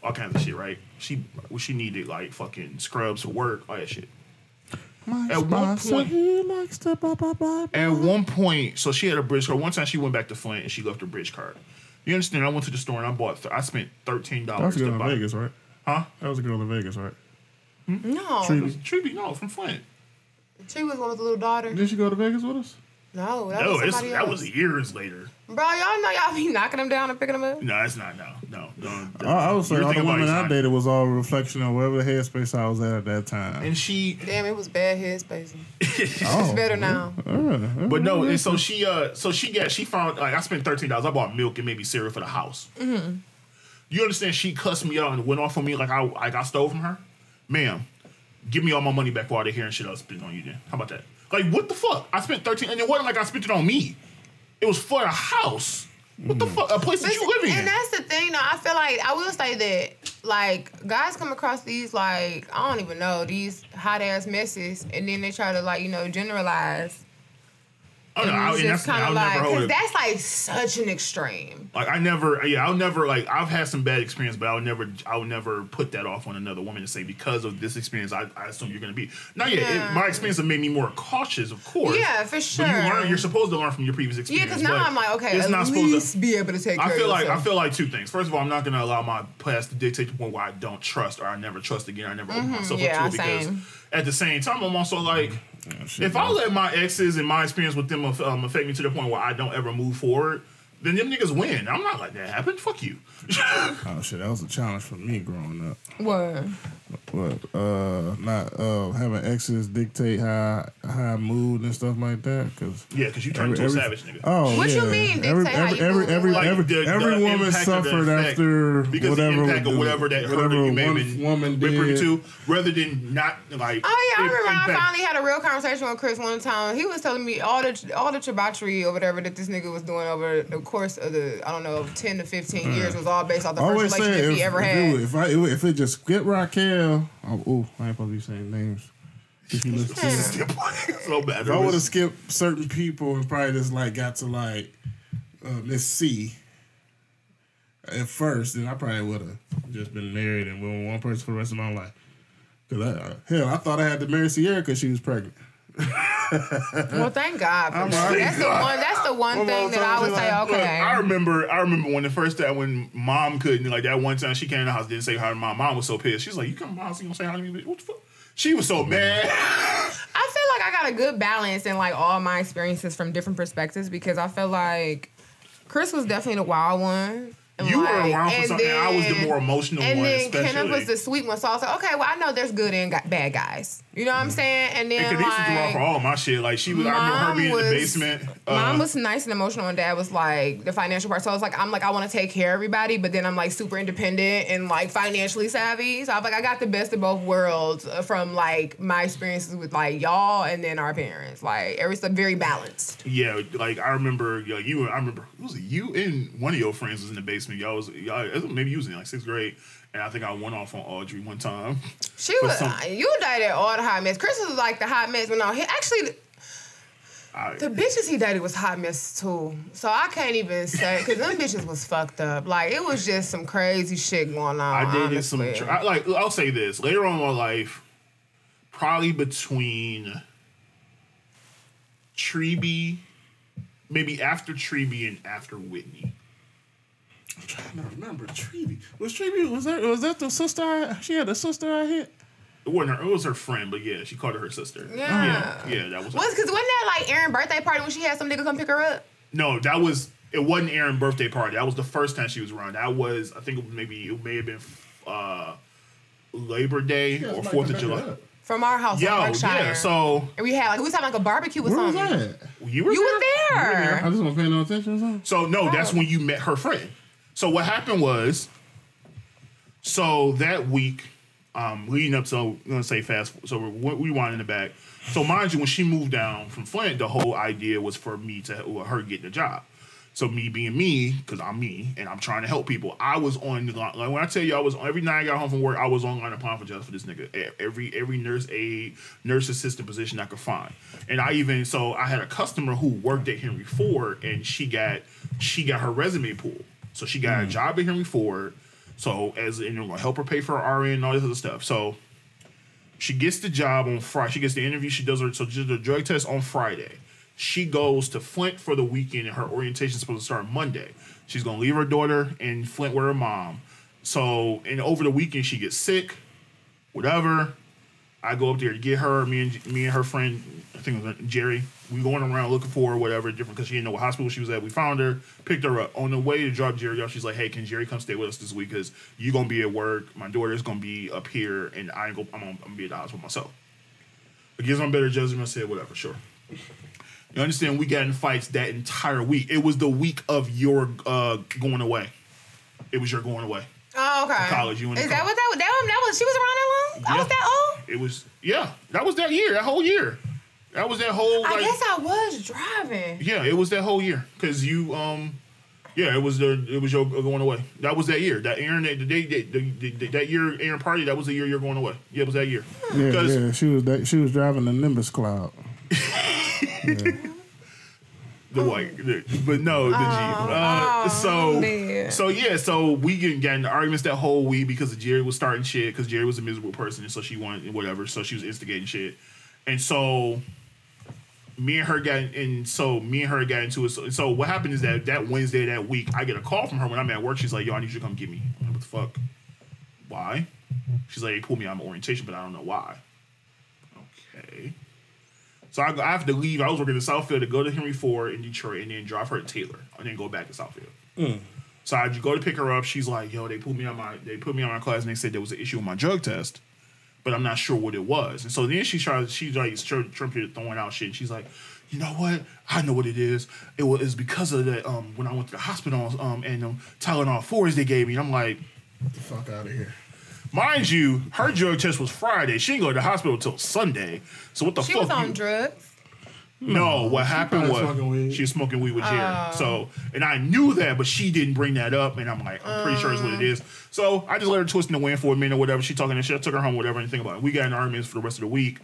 all kinds of shit right she well, she needed like fucking scrubs for work all that shit My At one point- he likes to blah, blah, blah, blah. at one point so she had a bridge card one time she went back to flint and she left her bridge card you understand i went to the store and i bought th- i spent $13 That was a to girl in Vegas, right? huh That was a girl in Vegas, right? No, True. Tribute, no, from Flint. she was one with the little daughter. Did she go to Vegas with us? No, that No, was it's, somebody that was years later. Bro, y'all know y'all be knocking them down and picking them up. No, it's not. No, no, no. I, I would say You're all the thinking about women I dated was all a reflection of whatever headspace I was at at that time. And she, Damn, it was bad headspace. (laughs) oh, It's better now. uh, but no, and so she, uh, so she got, she found, like, I spent thirteen dollars. I bought milk and maybe cereal for the house. Mm-hmm. You understand? She cussed me out and went off on me like I, like I stole from her. Ma'am, give me all my money back while they're here and shit. I'll spend on you. Then how about that? Like what the fuck? I spent thirteen, and it wasn't like I spent it on me. It was for a house. What the mm. fuck? A place that you live in. And that's the thing, though. I feel like I will say that, like, guys come across these, like, I don't even know, these hot ass messes, and then they try to, like, you know, generalize. Oh, no, I, that's just kind I'll of never like, hold because it. that's like such an extreme. Like I never, yeah, I'll never like. I've had some bad experience, but I'll never, I'll never put that off on another woman to say because of this experience, I, I assume you're gonna be. Now, yeah, Yeah. It, my experience has made me more cautious, of course. Yeah, for sure. But you learn. You're supposed to learn from your previous experience. Yeah, because now I'm like, okay, it's at not supposed least to. be able to take care I feel of like I feel like two things. First of all, I'm not gonna allow my past to dictate the point where I don't trust or I never trust again. I never open myself Mm-hmm. yeah, up to it because same. At the same time, I'm also like, Yeah, shit, if I let my exes and my experience with them um, affect me to the point where I don't ever move forward, then them niggas win. I'm not like that happened. Fuck you. (laughs) Oh shit, that was a challenge for me growing up. What? What? Uh, not uh having exes dictate how how I moved and stuff like that. Cause yeah, because you turned every- into a every- savage nigga. Oh, What you yeah. mean, Every dictate how every you every move? every Like, every, the- the every woman impact of the suffered effect. after because whatever the impact of whatever that hurt whatever you may have woman been privy did. to, rather than not like. Oh yeah, I im- remember I finally had a real conversation with Chris one time. He was telling me all the all the debauchery or whatever that this nigga was doing over the course of the I don't know ten to fifteen years was all based off the I first relationship if, he ever had. it, would- if I it would- if it just skip Raquel, oh, ooh, I ain't supposed to be saying names. If you listen to so bad. If I would have skipped certain people and probably just like got to like uh, Miss C at first, then I probably would have just been married and been with one person for the rest of my life. Cause I, hell, I thought I had to marry Sierra because she was pregnant. (laughs) well, thank God. For that. like, That's the one. (laughs) That's the one One thing that I would say. like, Look, Okay. I remember. I remember when the first time when mom couldn't like that one time she came in the house didn't say hi to my mom was so pissed. She's like, "You come to my house, you gonna say hi to me? What the fuck?" She was so mad. (laughs) I feel like I got a good balance in like all my experiences from different perspectives because I feel like Chris was definitely the wild one. And You were around for and something. I was the more emotional And one, then especially. Kenneth was the sweet one. So I was like, okay, well, I know there's good and bad guys. You know what I'm saying? And then And threw off for all my shit. Like she was. I remember her being in the was- basement. Uh, Mom was nice and emotional, and dad was like the financial part. So I was like, I'm like, I want to take care of everybody, but then I'm like super independent and like financially savvy. So I'm like, I got the best of both worlds uh, from like my experiences with like y'all and then our parents. Like, everything very balanced. Yeah, like I remember, yo, you. Were, I remember was it you and one of your friends was in the basement. Y'all was y'all maybe you was in like sixth grade, and I think I went off on Audrey one time. She was, some- uh, you dated all the hot mess. Chris was like the hot mess, but no, he actually. I, The bitches he dated was hot mess too. So I can't even say because them bitches was fucked up. Like it was just some crazy shit going on. I dated some. honestly. tr- I, like I'll say this later on in my life, probably between Treby, maybe after Treby and after Whitney. I'm trying to remember Treevy. Was Treevy was that was that the sister? I, she had a sister I hit. It wasn't her. It was her friend, but yeah, she called her her sister. Yeah. yeah, yeah that was. her. Was because wasn't that like Aaron's birthday party when she had some nigga come pick her up? No, that was it. wasn't Aaron's birthday party. That was the first time she was around. That was I think it was maybe it may have been uh, Labor Day or Fourth of July. From our house Yo, in Berkshire. yeah. So and we had like we was having like a barbecue or Where was that? you were You were there. I just wasn't paying no attention or something. So no, that's when you met her friend. So what happened was, so that week, um, leading up to I'm gonna say fast. So we wind in the back. So mind you, when she moved down from Flint, the whole idea was for me to her getting a job. So me being me, because I'm me and I'm trying to help people. I was on. Like when I tell you, I was every night I got home from work, I was online applying for jobs for this nigga. Every every nurse aide, nurse assistant position I could find. And I even so I had a customer who worked at Henry Ford, and she got she got her resume pulled. So she got a mm. job at Henry Ford. So as and you know, help her pay for her RN and all this other stuff. So she gets the job on Friday. She gets the interview. She does her so she does the drug test on Friday. She goes to Flint for the weekend, and her orientation is supposed to start Monday. She's gonna leave her daughter in Flint with her mom. So, and over the weekend she gets sick, whatever. I go up there to get her. Me and me and her friend, I think it was Jerry. We going around looking for her, whatever, different because she didn't know what hospital she was at. We found her, picked her up. On the way to drop Jerry off, she's like, "Hey, can Jerry come stay with us this week? Because you gonna be at work. My daughter's gonna be up here, and I ain't go. I'm gonna, I'm gonna be at the hospital myself." Against my better judgment, I said, "Whatever, sure." You understand? We got in fights that entire week. It was the week of your uh, going away. It was your going away. Oh, okay. college, you to Is that what that was? That, was- that was she was around that long? I was that old? It was yeah. That was that year. That whole year. That was that whole. I guess I was driving. Yeah, it was that whole year because you um Yeah, it was the it was your going away. That was that year. That Aaron that the day that, the, the, that year Aaron party. That was the year you're going away. Yeah, it was that year. Yeah, yeah. She was that, she was driving the Nimbus Cloud. (laughs) the white, the- but no, the Jeep. Uh, oh, so man. so yeah, so we getting got into arguments that whole week because Jerry was starting shit because Jerry was a miserable person and so she wanted whatever. So she was instigating shit, and so me and her got and so me and her got into it. So, so what happened is that that Wednesday that week, I get a call from her when I'm at work. She's like, "Yo, I need you to come get me." I'm like, what the fuck? Why? She's like, "They pulled me on orientation, but I don't know why." Okay. So I, I have to leave. I was working in Southfield to go to Henry Ford in Detroit and then drive her to Taylor and then go back to Southfield. Mm. So I go to pick her up. She's like, "Yo, they put me on my they put me on my class and they said there was an issue with my drug test, but I'm not sure what it was." And so then she tries, she's like Trump throwing out shit. She's like, "You know what? I know what it is. It was it's because of that. um when I went to the hospital um and um Tylenol fours they gave me." And I'm like, Get the fuck out of here. mind you, her drug test was Friday. She didn't go to the hospital till Sunday. So what the She fuck? was on you- drugs. Hmm. no, what happened was smoking weed. she was smoking weed with Jerry. Oh. So, and I knew that, but she didn't bring that up. And I'm like, I'm pretty sure it's what it uh. is. So I just let her twist in the wind for a minute or whatever. She talking and shit. I took her home, whatever, and think about it. We got in arguments for the rest of the week.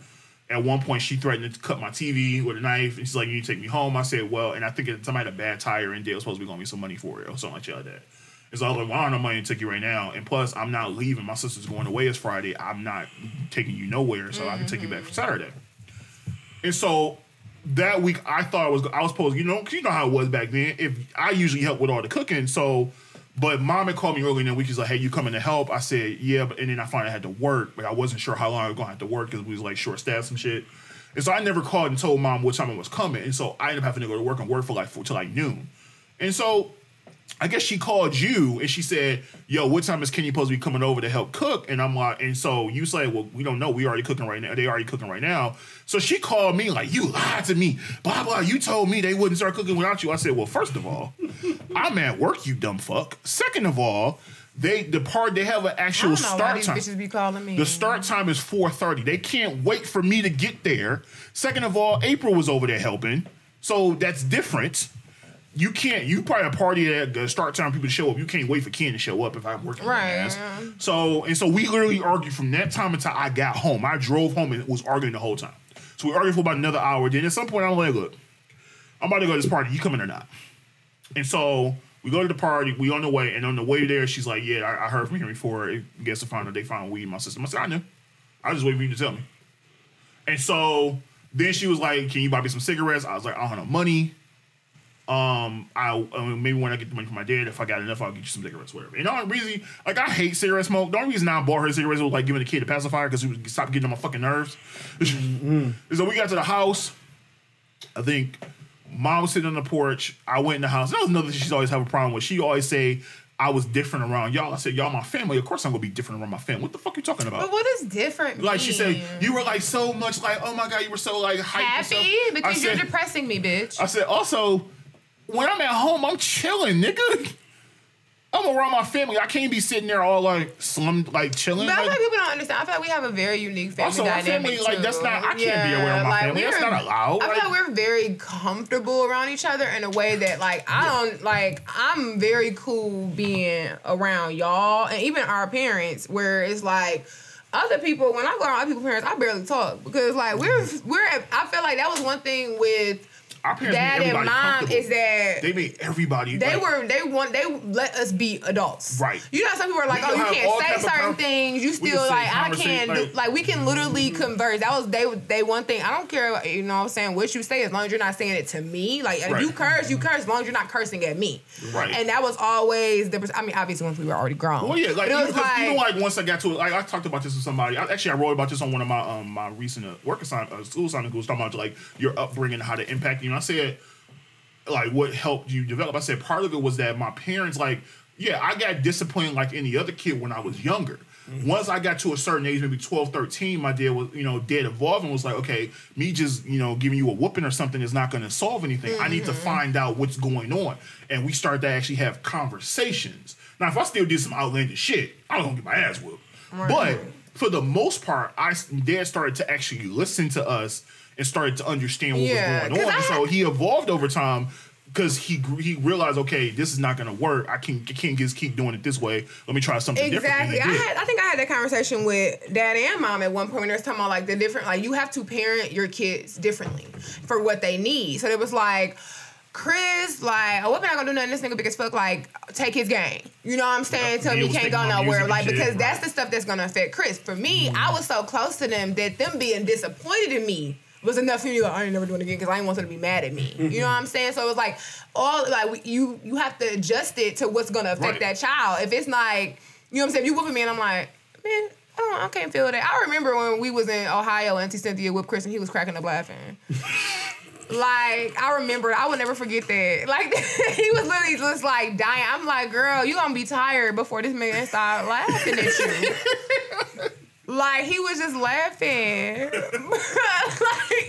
At one point, she threatened to cut my TV with a knife. And she's like, You need to take me home. I said, Well, and I think at the had a bad tire and Dale was supposed to be going to me some money for it or something like that. And so I was like, Well, I don't have money to take you right now. And plus, I'm not leaving. My sister's going away. It's Friday. I'm not taking you nowhere. So I can take you back for mm-hmm. Saturday. And so that week, I thought I was I was supposed, you know, you know how it was back then. If I usually help with all the cooking, so. But mom had called me earlier in the week. She's like, "Hey, you coming to help?" I said, "Yeah," but and then I finally had to work, but I wasn't sure how long I was gonna have to work because we was like short staffs and shit. And so I never called and told mom what time I was coming, and so I ended up having to go to work and work for like for, till like noon. And so I guess she called you and she said, "Yo, what time is Kenny supposed to be coming over to help cook?" And I'm like, and so you say, "Well, we don't know. We already cooking right now. They already cooking right now." So she called me like, "You lied to me. Blah blah. You told me they wouldn't start cooking without you." I said, "Well, first of all, I'm at work, you dumb fuck. Second of all, they the part they have an actual don't know why start time. bitches be calling me. The start time is 4:30. They can't wait for me to get there. Second of all, April was over there helping. So that's different. You can't you probably a party at the start time people to show up. You can't wait for Ken to show up if I'm working Right, ass. So and so we literally argued from that time until I got home. I drove home and was arguing the whole time. So we argued for about another hour. Then at some point I'm like, look, I'm about to go to this party. You coming or not? And so we go to the party. We on the way, and on the way there, she's like, "Yeah, I, I heard from Henry Ford. I guess to find out they found weed in my system." I said, "I knew. I just waiting for you to tell me." And so then she was like, "Can you buy me some cigarettes?" I was like, "I don't have no money. Um, I, I mean, maybe when I get the money from my dad, if I got enough, I'll get you some cigarettes, whatever." And the only reason, like, I hate cigarette smoke. The only reason I bought her cigarettes was like giving the kid a pacifier because he would stop getting on my fucking nerves. And (laughs) so we got to the house. I think mom was sitting on the porch. I went in the house. That was another thing she's always have a problem with. She always say I was different around y'all. I said, y'all my family. Of course I'm gonna be different around my family. What the fuck you talking about? But what is different? like she said, you were like so much like, oh my god, you were so like hyped and stuff." happy because you're depressing me, bitch. I said, also, when I'm at home, I'm chilling, nigga. (laughs) I'm around my family. I can't be sitting there all like slum, like chilling. But I feel like- like people don't understand. I feel like we have a very unique family Also, dynamic family, like, that's not- I can't be around my family. That's not allowed. I feel Like- like we're very comfortable around each other in a way that, like, I don't like. I'm very cool being around y'all and even our parents, where it's like. Other people, when I go around other people's parents, I barely talk because like we're we're. I feel like that was one thing with our parents made dad and mom is that they made everybody. they like, were they want they let us be adults. Right. You know some people are like, We oh, you can't say certain con- things. You still like I can't do like- like we can literally converse. That was they they one thing. I don't care, you know what I'm saying, what you say as long as you're not saying it to me. Like if Right. you curse, you curse as long as you're not cursing at me. Right. And that was always the I mean, obviously once we were already grown. Well, yeah, like But it even, was 'cause like, like once I got to it, like I talked about this with somebody. I, actually, I wrote about this on one of my um my recent uh, work assignment, uh, school assignment was talking about like your upbringing, how to impact you. And I said, like, what helped you develop? I said part of it was that my parents, like, yeah, I got disciplined like any other kid when I was younger. Mm-hmm. Once I got to a certain age, maybe 12, 13, my dad was, you know, dad evolved and was like, okay, me just, you know, giving you a whooping or something is not going to solve anything. I need to mm-hmm. find out what's going on. And we started to actually have conversations. Now, if I still did some outlandish shit, I was going to get my ass whooped. But for the most part, I dad started to actually listen to us and started to understand what Yeah, was going on. I so he evolved over time because he he realized, okay, this is not gonna work. I can I can't just keep doing it this way. Let me try something Exactly. different. I had I think I had that conversation with dad and mom at one point they was talking about like the different like you have to parent your kids differently for what they need. So it was like Chris, like, oh, we're not gonna do nothing. This nigga big as fuck. Like, take his game. You know what I'm saying? Tell me he can't go nowhere. Like, and shit, because that's right. the stuff that's gonna affect Chris. For me, I mm-hmm. was so close to them that them being disappointed in me was enough for me. Like, I ain't never doing it again because I didn't want them to be mad at me. You mm-hmm. know what I'm saying? So it was like all like you you have to adjust it to what's gonna affect Right. that child. If it's like you know what I'm saying, you whooping me and I'm like, man. I, don't, I can't feel that. I remember when we was in Ohio, and Auntie Cynthia whipped Chris and he was cracking up laughing. (laughs) Like I remember, I will never forget that. (laughs) Like he was literally just like dying. I'm like, girl, you gonna be tired before this man start laughing at you. (laughs) like he was just laughing, (laughs) like,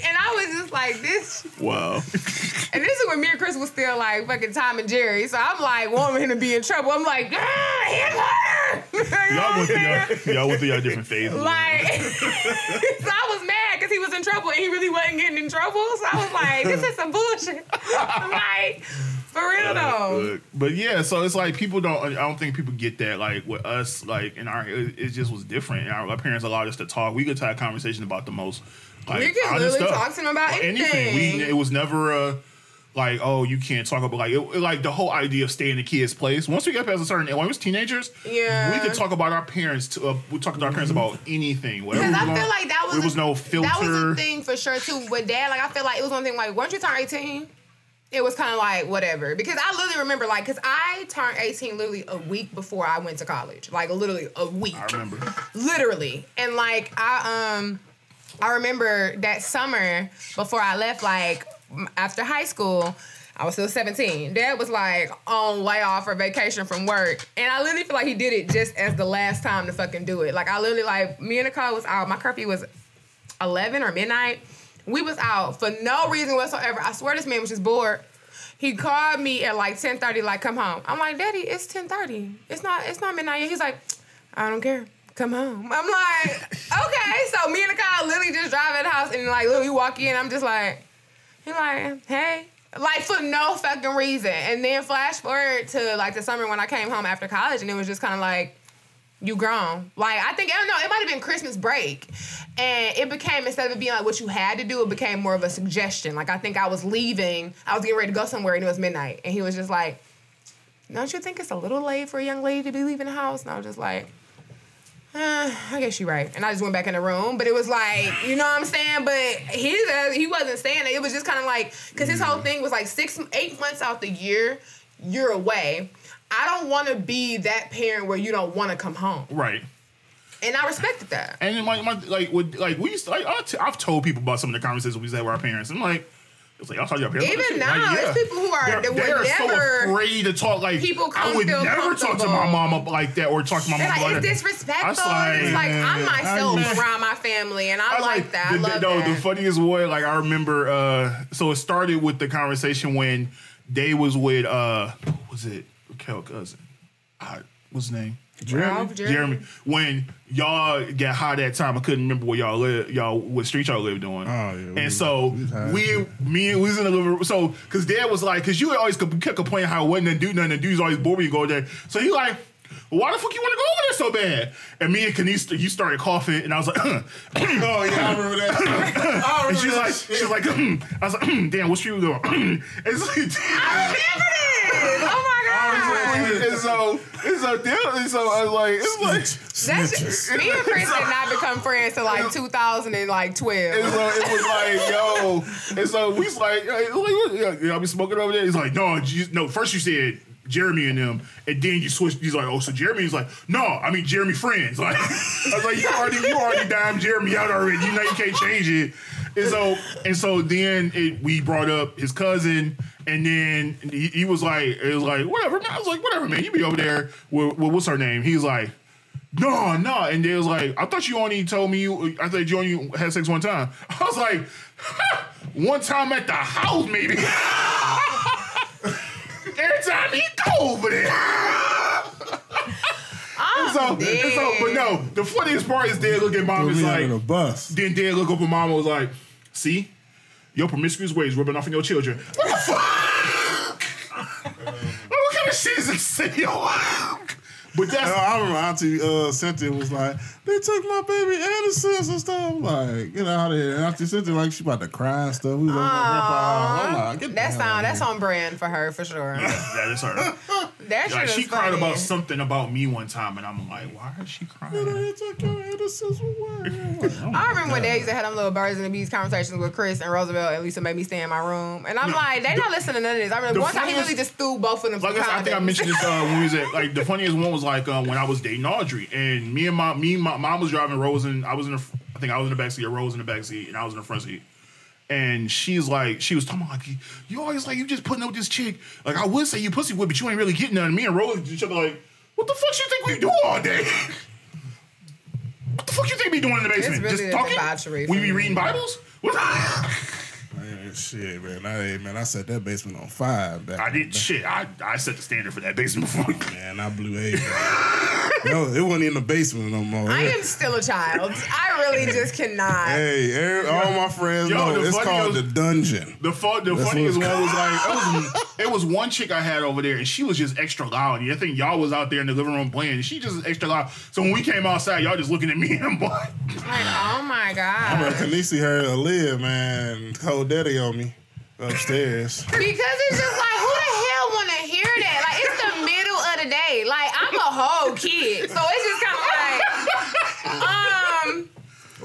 and I was just like, this. Wow. And this is when me and Chris was still like fucking Tom and Jerry. So I'm like wanting him to be in trouble. I'm like, ah, hit. (laughs) you know y'all, went through y'all, (laughs) y'all went through y'all different phases. Like, so I was mad because he was in trouble and he really wasn't getting in trouble. So I was like, this is some bullshit. I'm like, for real though. But, yeah, so it's like people don't. I don't think people get that. Like with us, like in our, it, it just was different. Our, our parents allowed us to talk. We could have a conversation about the most. Like, We could literally stuff. talk to them about We, anything. it was never a like, oh, you can't talk about like it, like the whole idea of staying in the kid's place. Once we got past a certain, when we was teenagers, Yeah. we could talk about our parents. To, uh, we talk to our parents about anything. Because I feel like that was there a- was no filter. That was a thing for sure too. With dad, like I feel like it was one thing. Like once you turn eighteen, it was kind of like whatever. Because I literally remember like because I turned eighteen literally a week before I went to college. Like literally a week. I remember. literally and like i um i remember that summer before i left like after high school I was still 17. Dad was like on layoff or vacation from work. And I literally feel like he did it just as the last time to fucking do it. Like I literally like me and Nicole was out. My curfew was 11 or midnight. We was out for no reason whatsoever. I swear this man was just bored. He called me at like 10:30, like, come home. I'm like, Daddy, it's 10:30. It's not, it's not midnight yet. He's like, I don't care. Come home. I'm like, (laughs) okay. So me and the car literally just drive at the house and like literally walk in. I'm just like, he like, hey. Like for no fucking reason. And then flash forward to like the summer when I came home after college and it was just kind of like, you grown. Like I think I don't know, it might have been Christmas break. And it became instead of it being like what you had to do, it became more of a suggestion. Like I think I was leaving, I was getting ready to go somewhere and it was midnight. And he was just like, Don't you think it's a little late for a young lady to be leaving the house? And I was just like, uh, I guess you're right. And I just went back in the room. But it was like, you know what I'm saying? But his he wasn't saying it. It was just kind of like, because his whole thing was like six, eight months out the year, you're away. I don't want to be that parent where you don't want to come home. Right. And I respected that. And my, my like with like we used to, like I t- I've told people about some of the conversations we had with our parents. I'm like, it's like I'll talk to your parents. Even now, Like, there's people who are- they're, they're never- so afraid to talk. Like People I would never talk to my mama like that or talk to my like, like it's disrespectful. Like- it's like I'm myself I- around my family, and I, I like, that. The, I love no, that. the funniest one, like I remember. uh So it started with the conversation when Day was with uh, what was it Raquel cousin? Uh, what's his name? Ralph, Jeremy. Jeremy. When y'all got high that time, I couldn't remember where y'all live, y'all what street y'all lived on. Oh, yeah, we- and so we was we, me, and we was in the living room. So, cause Dad was like, cause you always kept kept complaining how it wasn't to do nothing. The dudes always bored when you go there. So he like. Why the fuck you want to go over there so bad? And me and Kenise, you started coughing, and I was like, (clears throat) Oh yeah, I remember that. (laughs) I remember and she's that like, shit. she's like, (clears throat) I was like, (clears throat) damn, what street we going? and it's like, I remember this. Oh my god. and so, and so, damn, and so I was like, it's like, That's me and Chris did not become friends till like 2012. And so it was like, yo. And so we was like, hey, like, what- y'all be smoking over there? He's like, no, you, no. First you said Jeremy and them, and then you switched. He's like, oh, so Jeremy's like, no, I mean Jeremy friends. (laughs) Like, I was like, you already, you already dimed Jeremy out already. You know you can't change it. And so, and so then it, we brought up his cousin, and then he, he was like, it was like, whatever. Man. I was like, whatever, man. You be over there with, with what's her name? He's like. No, no, and they was like, I thought you only told me you. I thought you only had sex one time. (laughs) I was like, (laughs) one time at the house, maybe. (laughs) Every time he go over there. I'm And so, and so, but no, the funniest part is Dad look at mom Threw is me like, under the bus. then Dad look up at mom was like, see, your promiscuous ways rubbing off on your children. What the fuck? (laughs) what kind of shit is this? (laughs) but that's I remember Auntie uh, Cynthia was like, they took my baby innocence and stuff. Like, get out of here. And Auntie Cynthia, like, she about to cry and stuff. We was like, grandpa, I'm like, get the That hell sound out that's on brand for her for sure. Yeah, that is her. (laughs) That Like is she cried funny. about something about me one time, and I'm like, why is she crying? They took your innocence away. I'm like, oh I remember when they used to have them little birds and the bees conversations with Chris and Roosevelt and Lisa made me stay in my room. And I'm like, they not listening to none of this. I remember the one time he funniest- really just threw both of them Like I, said, I think I mentioned this uh, when we was at like the funniest one was like uh, when I was dating Audrey and me and my me and my mom was driving Rose and I was in the fr- I think I was in the back seat, Rose in the back seat, and I was in the front seat. And she's like, she was talking like, you always like you just putting up with this chick. Like I would say you pussy whip, but you ain't really getting none. Me and Rose at each other like, what the fuck you think we do all day? (laughs) what the fuck you think we doing in the basement? really just a talking? debauchery We be reading Bibles? What? (laughs) Man, shit, man. I, man, I set that basement on fire back. I did day. shit. I, I set the standard for that basement before. Man, I blew A. (laughs) no, it wasn't in the basement no more. I am still a child. I really (laughs) just cannot. Hey, every, all my friends Yo, know it's called was- the dungeon. The fu- the That's funniest what one was like it was, it was one chick I had over there and she was just extra loud. And I think y'all was out there in the living room playing. And she just extra loud. So when we came outside, y'all just looking at me and (laughs) I'm like, Like, oh my Bro, God. Kanisi heard Aaliyah, man, cold daddy me upstairs. Because it's just like, who the hell want to hear that? Like, it's the middle of the day. Like, I'm a whole kid. So it's just kind of like, um,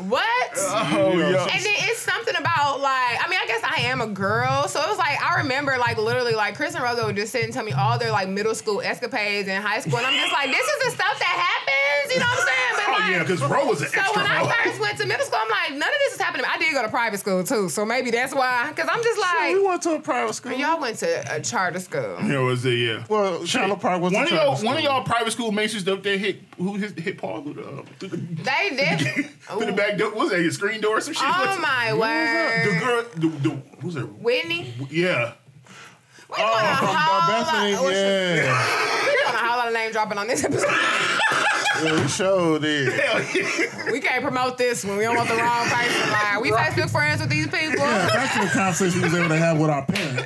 what? Oh yeah. And then it's something about like, I mean, I guess I am a girl, so it was like I remember like literally like Chris and Rosa would just sit and tell me all their like middle school escapades in high school, and I'm just like, this is the stuff that happens, you know what I'm saying? But oh like, yeah, because Ro was an so extra when I first went to middle school, I'm like, none of this is happening. I did go to private school too, so maybe that's why. Because I'm just like, we went to a private school. y'all went to a charter school. Yeah, it was a yeah. Well, Charlotte Park was one a of y'all, private one of school. y'all private school maces up there hit who hit, hit Paul through the uh, through the, They (laughs) did. through the back door. What was that his screen door or some shit? Oh What's- my The word, girl, the, the who's that? Whitney. Yeah. We doing a From whole Bethany, lot. yeah. We doing a whole lot of name dropping on this episode. (laughs) yeah, we showed it. Hell yeah. We can't promote this when we don't want the wrong person. Like, we Facebook friends with these people. Yeah, back to the conversation we was able to have with our parents.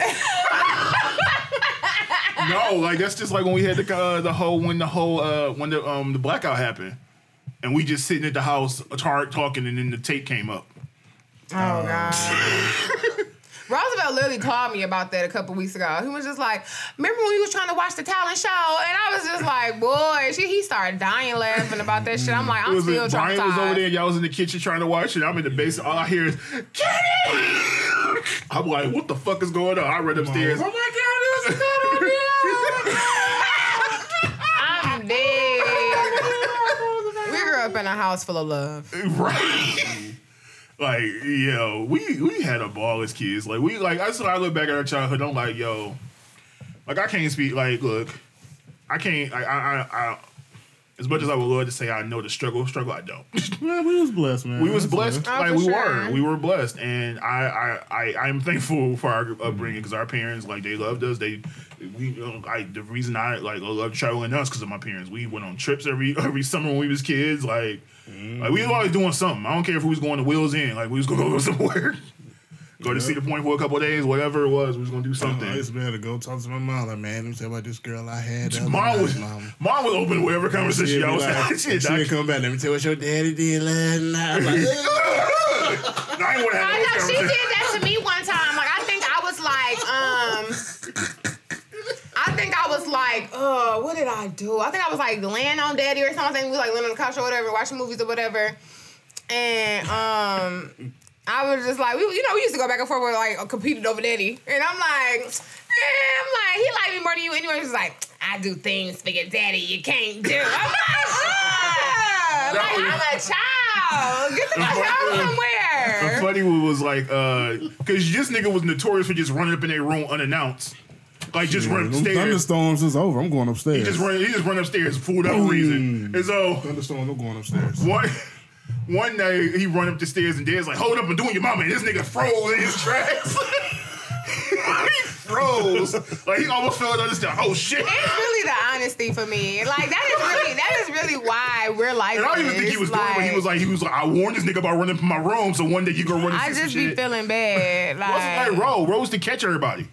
No, like that's just like when we had the uh, the whole when the whole uh when the um the blackout happened, and we just sitting at the house tar- talking, and then the tape came up. Oh God. (laughs) Roosevelt literally called me about that a couple weeks ago. He was just like, "Remember when we was trying to watch the talent show?" And I was just like, "Boy," she, he started dying laughing about that shit. I'm like, I'm was still Brian was over there, y'all was in the kitchen trying to watch it. I'm in the basement. All I hear is Kenny. (laughs) I'm like, what the fuck is going on? I run upstairs. Oh my God, it was I'm up in a house full of love. (laughs) right. like, yo, we we had a ball as kids. Like we like I when I look back at our childhood. I'm like, yo, like I can't speak. Like, look, I can't. I. I, I as much as I would love to say I know the struggle, struggle I don't. (laughs) Man, we was blessed, man. we was That's blessed, it. Oh, like for we sure. were, we were blessed, and I, I, I, I'm thankful for our upbringing mm-hmm. because our parents, like, they loved us. They, we, you know, I, the reason I like love traveling us because of my parents. We went on trips every every summer when we was kids. Like, like we was mm. always doing something. I don't care if we was going to Wheels Inn, like we was gonna go somewhere, (laughs) go to Cedar Point for a couple of days, whatever it was. We was gonna do something. I used to be able to go talk to my mom. Like, man, let me tell you about this girl I had. the Mom was, mom. mom was open to whatever conversation She'd be y'all was like, having. (laughs) she Shit, would doc. come back. Let me tell you what your daddy did last night. I'm like, (laughs) I ain't want to have I know she did that to me one time. Like I think I was like, um, I think I was like, uh, what did I do? I think I was like laying on daddy or something. We was like laying on the couch or whatever, watching movies or whatever. And um, I was just like, we, you know, we used to go back and forth with like competed over daddy, and I'm like, eh, I'm like, he like me more than you anyway. He's like, I do things for your daddy you can't do. I'm like, ugh, like I'm a child. Get the fuck out The somewhere. funny one was like, uh, because this nigga was notorious for just running up in their room unannounced, like just run upstairs. thunderstorms is over. I'm going upstairs. He just run, he just run upstairs for no reason. And so Thunderstorms, I'm going upstairs. one one day he run up the stairs and Dad's like, "Hold up, I'm doing your mama." And this nigga froze in his tracks. (laughs) he froze, like he almost fell down the stairs. Oh shit! It's really the honesty for me. Like that is really that is really why we're like. And I don't even think he was doing it, but he was like, he was like, I warned this nigga about running from my room, so one day you go run. I just be shit. feeling bad. Like like Ro. Ro was to catch everybody.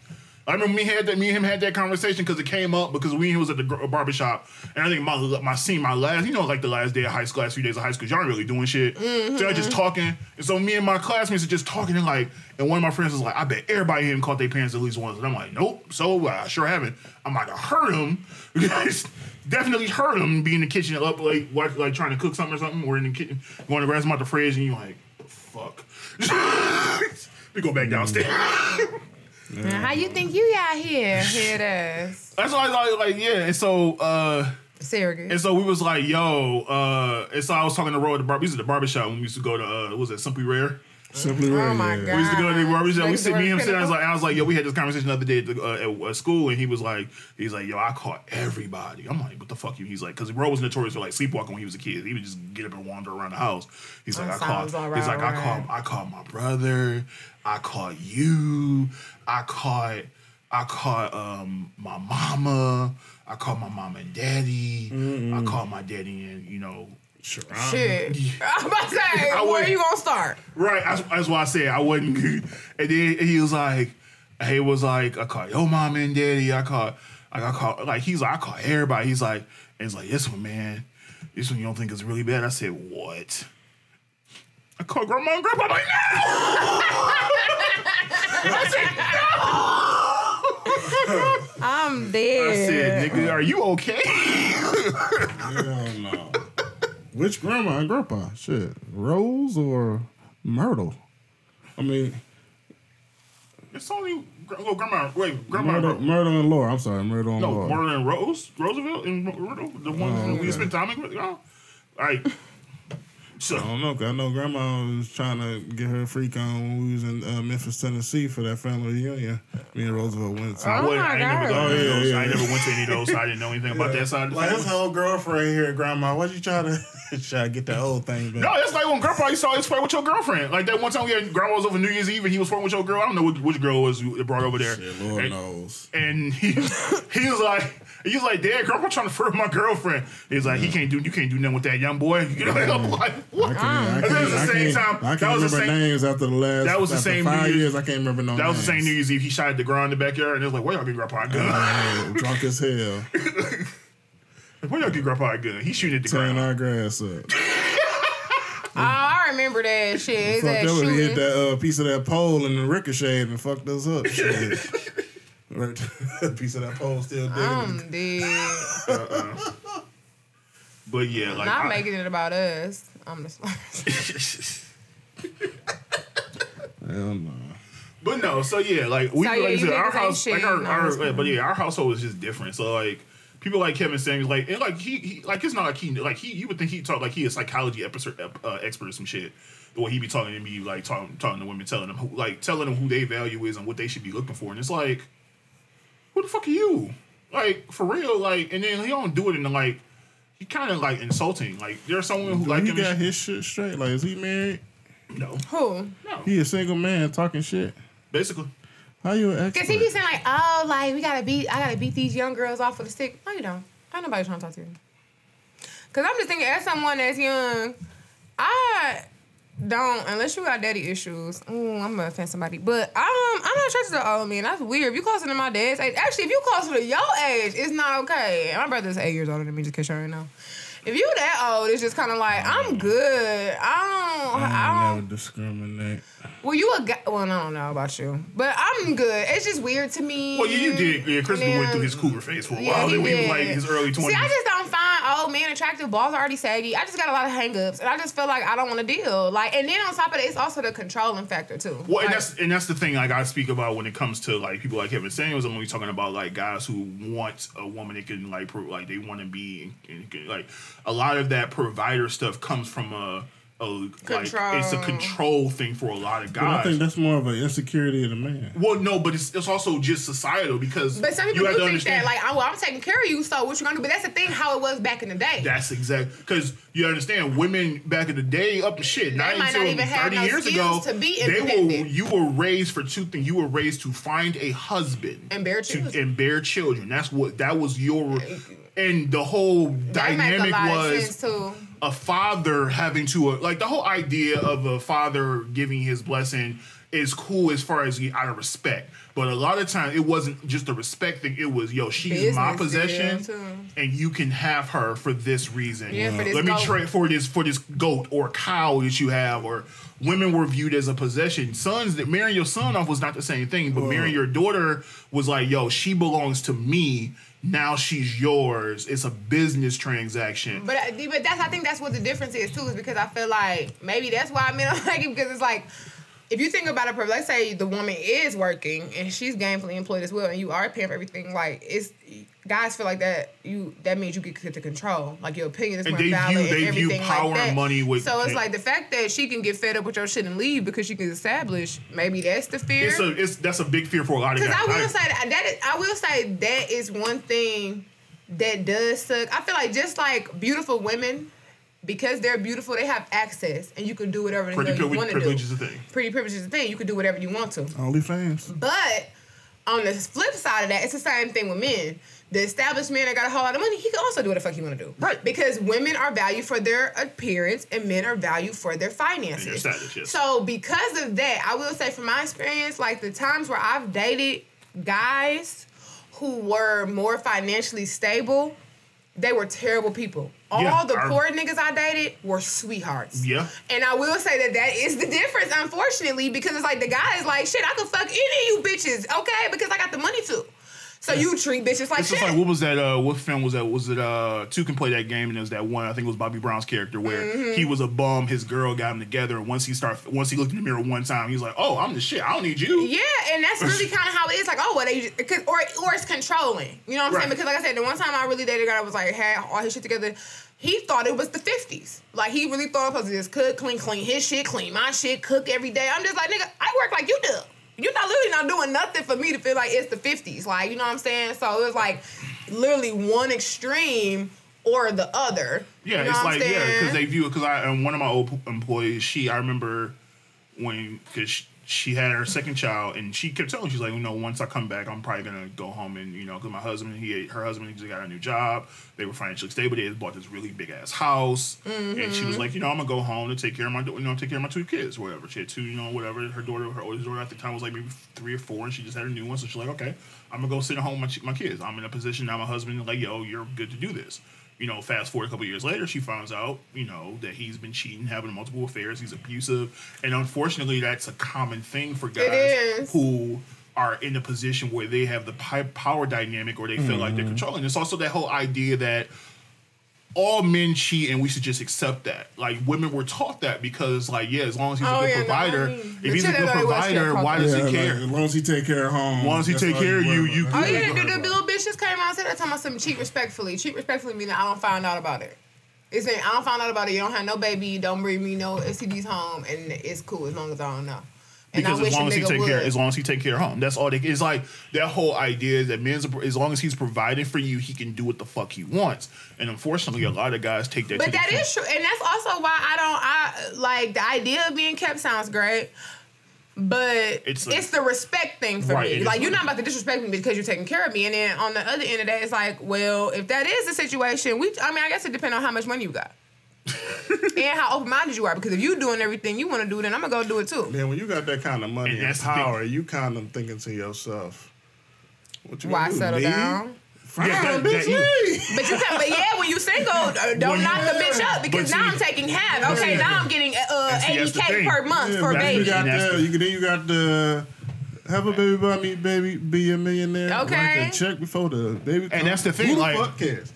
I remember me had that me and him had that conversation because it came up because we was at the barbershop. And I think my my scene my last you know like the last day of high school last few days of high school y'all ain't really doing shit. Mm-hmm. So I just talking. And so me and my classmates are just talking and like and one of my friends was like I bet everybody here caught their parents at least once. And I'm like nope so I sure haven't. I'm like I heard him (laughs) definitely heard him be in the kitchen up like watch, like trying to cook something or something. Or in the kitchen going to grab some out the fridge and you like fuck? (laughs) We go back downstairs. Mm. (laughs) Now, how you think you got here? Here it is. That's why I like, like yeah. And so uh Surrogate. and so we was like, yo, uh and so I was talking to Roy at the bar we used to the barbershop when we used to go to uh what was it Simply Rare? Simply Oh my yeah. God. We used to go to the barbershop. We Next sit me and him sitting. I was like, I was like, yo, we had this conversation the other day at, the, uh, at, school, and he was like, he's like, yo, I caught everybody. I'm like, what the fuck you? He's like, because Roy was notorious for like sleepwalking when he was a kid. He would just get up and wander around the house. He's like, That I caught. all He's like, right, I caught. I caught my brother. I caught you. I caught. I caught um my mama. I caught my mom and daddy. I caught my daddy and you know Sure. Shit. (laughs) I'm about to say, I where would- you gonna start? Right, that's, that's why I said I wasn't. And then he was like, he was like, I caught your mom and daddy. I caught, like, I caught, like, he's like, I caught everybody. He's like, and he's like, this one, man, this one you don't think is really bad. I said, what? I caught grandma and grandpa. I'm like, no! (laughs) I'm I dead. said, nigga, are you okay? (laughs) Hell no. Which grandma and grandpa? Shit. Rose or Myrtle? I mean, it's only, well, oh, grandma, wait, grandma, Myrtle, and Myrtle and Laura. I'm sorry, Myrtle and No, Laura. more than Rose, Roosevelt, and Myrtle, the one Oh, we okay. spent time with. Oh. Like, so I don't know, 'cause I know Grandma was trying to get her freak on when we was in uh, Memphis, Tennessee for that family reunion. Me and Roosevelt went to. I, Oh wasn't- my I ain't never God. Oh, yeah, those. yeah, I never went to any of those. So I didn't know anything about that side of the Like his family. whole girlfriend here, Grandma. What you try to (laughs) try to get that old thing back? No, that's like when Grandpa used to always flirt with your girlfriend. Like that one time we had Grandma was over New Year's Eve and he was flirting with your girl. I don't know which, which girl was that brought over there. Shit, Lord and, knows. and he (laughs) he was like he was like, Dad, Grandpa trying to flirt with my girlfriend. He's like, he can't do you can't do nothing with that young boy. (laughs) You know, I'm like, what? I can't, I That can't, was the I same can't, time- I that can't was the remember same- names after the last. That was the same five New Year's- years. I can't remember no That was the same New Year's Eve. He shot at the ground in the backyard, and it was like, "Where y'all get Grandpa a gun? Uh, drunk as hell, (laughs) (laughs) Where y'all get Grandpa a gun? He's shooting at the tearing ground." our grass up. Oh, I remember that shit. Is Fucked that up when he hit that uh, piece of that pole and the ricocheted and fucked us up. Shit. Right, (laughs) a piece of that pole still digging. I'm (laughs) dead. But yeah, like Not I- making it about us. I'm just. Hell no. But no, so yeah, like we So, like yeah, I you said, our niggas house, shit. like our, No, our it's but yeah, our household is just different. So like people like Kevin Samuels, like and like he, he like it's not like he like he you would think he talk like he a psychology expert uh, expert or some shit. The way he be talking to me, like talking talking to women, telling them who like telling them who they value is and what they should be looking for, and it's like, who the fuck are you? Like for real, like and then he don't do it in the like. He kind of like insulting. Like there's someone who Do like he him. got his shit straight? Like, is he married? no, Who? no, He a single man talking shit. basically. How you an? Cause he be saying like, oh, like we gotta beat, I gotta beat these young girls off with a stick. No, you don't. Ain't nobody trying to talk to you. Cause I'm just thinking, as someone that's young, I don't unless you got daddy issues. Ooh, I'm gonna offend somebody, but um, I'm not attracted to all old men. That's weird. If you closer to my dad's age, actually, if you closer to your age, it's not okay. My brother's eight years older than me, just cause you already know. If you that old, it's just kind of like I'm good. I don't. I I don't. never discriminate. Well, you a guy. Well, I don't know about you, but I'm good. It's just weird to me. Well, yeah, you did. Yeah, Chris went through his cougar phase for a Yeah, while. he we was like his early twenties. See, I just don't find oh, old men attractive. Balls are already saggy. I just got a lot of hangups, and I just feel like I don't want to deal. Like, and then on top of it, it's also the controlling factor too. Well, Like, and that's and that's the thing like I speak about when it comes to like people like Kevin Samuels. I'm only talking about like guys who want a woman that can like pro, like they want to be and, and, like a lot of that provider stuff comes from a, a like it's a control thing for a lot of guys. But I think that's more of an insecurity of the man. well, no, but it's, it's also just societal because but some you people have do to think understand that, like, oh, well, I'm taking care of you, so what you gonna do? But that's the thing, how it was back in the day. That's exact because you understand women back in the day up to shit. Not might until not even have thirty no years ago, to be they were you were raised for two things. You were raised to find a husband And bear to- children. and bear children. That's what that was your. Uh, and the whole That make a dynamic lot of was sense too. A father having to uh, like the whole idea of a father giving his blessing is cool as far as out of respect. But a lot of times it wasn't just the respect thing. It was yo, she's my Business possession, deal, too. and you can have her for this reason. Yeah, for this Let me trade for this for this goat or cow that you have, or women were viewed as a possession. Sons that marrying your son off was not the same thing, but marrying your daughter was like, yo, she belongs to me. Now she's yours. It's a business transaction. But I- but that's I think that's what the difference is too, is because I feel like maybe that's why men don't (laughs) like it because it's like if you think about it, let's say the woman is working and she's gainfully employed as well, and you are paying for everything. Like it's guys feel like that you that means you get to control, like your opinion is And more they valid view- and they view everything power like that. and money with- so it's like the fact that she can get fed up with your shit and leave because she can establish maybe that's the fear. it's a it's that's a big fear for a lot of guys. Because I will I- say that, that is, I will say that is one thing that does suck. I feel like just like beautiful women, because they're beautiful, they have access, and you can do whatever the pretty hell you want to do. privilege is a thing. Pretty privilege is a thing. You can do whatever you want to. OnlyFans. But on the flip side of that, it's the same thing with men. The established man that got a whole lot of money, he can also do what the fuck he want to do. Right. Because women are valued for their appearance and men are valued for their finances. And status, yes. So because of that, I will say from my experience, like the times where I've dated guys who were more financially stable, they were terrible people. All Yeah, the I- poor niggas I dated were sweethearts. Yeah. And I will say that that is the difference, unfortunately, because it's like the guy is like, shit, I could fuck any of you bitches, okay? Because I got the money to. So you treat bitches like It's shit. just like what was that? Uh, what film was that? Was it uh, two can play that game? And there's that one. I think it was Bobby Brown's character where Mm-hmm. he was a bum. His girl got him together. And once he start, once he looked in the mirror one time, he was like, "Oh, I'm the shit. I don't need you." Yeah, and that's really (laughs) kind of how it is. Like, oh, well, they just, cause, or or it's controlling. You know what I'm saying? Because like I said, the one time I really dated a guy I was like had all his shit together. He thought it was the 50s. Like he really thought it was just cook, clean, clean his shit, clean my shit, cook every day. I'm just like, nigga, I work like you do. You're not literally not doing nothing for me to feel like it's the 50s. Like, you know what I'm saying? So it was like literally one extreme or the other. Yeah, You know it's like yeah, because they view it. Because I and one of my old employees, she I remember when because she, had her second child, and she kept telling me, she's like, you know, once I come back, I'm probably gonna go home and you know, because my husband, he her husband, he just got a new job. They were financially stable. They had bought this really big ass house, and she Mm-hmm. was like, you know, I'm gonna go home to take care of my, you know, take care of my two kids, whatever. She had two, you know, whatever. Her daughter, her oldest daughter at the time was like maybe three or four, and she just had a new one. So she's like, okay, I'm gonna go sit at home with my, my kids. I'm in a position now. My husband like, yo, you're good to do this you know, fast forward a couple years later, she finds out, you know, that he's been cheating, having multiple affairs, he's abusive, and unfortunately, that's a common thing for guys who are in a position where they have the power dynamic or they feel mm-hmm. like they're controlling. It's also that whole idea that all men cheat and we should just accept that. Like women were taught that because, like, yeah, as long as he's Oh, a good yeah, no, provider, I mean, if he's a good provider, why does Yeah, he care? like, as long as he take care of home. As long as he take care of worry you, about. you Oh good. yeah, with the, the little bitch just came out and said that talking about some cheat respectfully. Cheat respectfully meaning I don't find out about it. It's saying I don't find out about it. You don't have no baby. You don't bring me no STDs home, and it's cool as long as I don't know. And because as long as he take would. care, as long as he take care of home, that's all. They, it's like that whole idea that men's as long as he's providing for you, he can do what the fuck he wants. And unfortunately, a lot of guys take that. But that is true, and that's also why I don't. I like the idea of being kept sounds great, but It's it's, the respect thing for Right, me. Like you're not about to disrespect me because you're taking care of me, and then on the other end of that, it's like, well, if that is the situation, we. I mean, I guess it depends on how much money you got. (laughs) and how open minded you are, because if you doing everything you want to do, then I'm gonna go do it too. Then when you got that kind of money And and, that's the thing. power, you kind of thinking to yourself, "What you Why do, settle leave? down? Fine, Yeah, that- bitch, that you- But you can, but yeah, when you single, uh, don't When- knock the bitch up because now see- I'm taking half. Okay, see- now I'm getting uh, see, 80k per month Yeah, for a but then you baby. got the, the- you, then you got the have a baby by me, baby, be a millionaire. Okay. Write the check before the baby. And that's the thing, Who the like- fuck cares?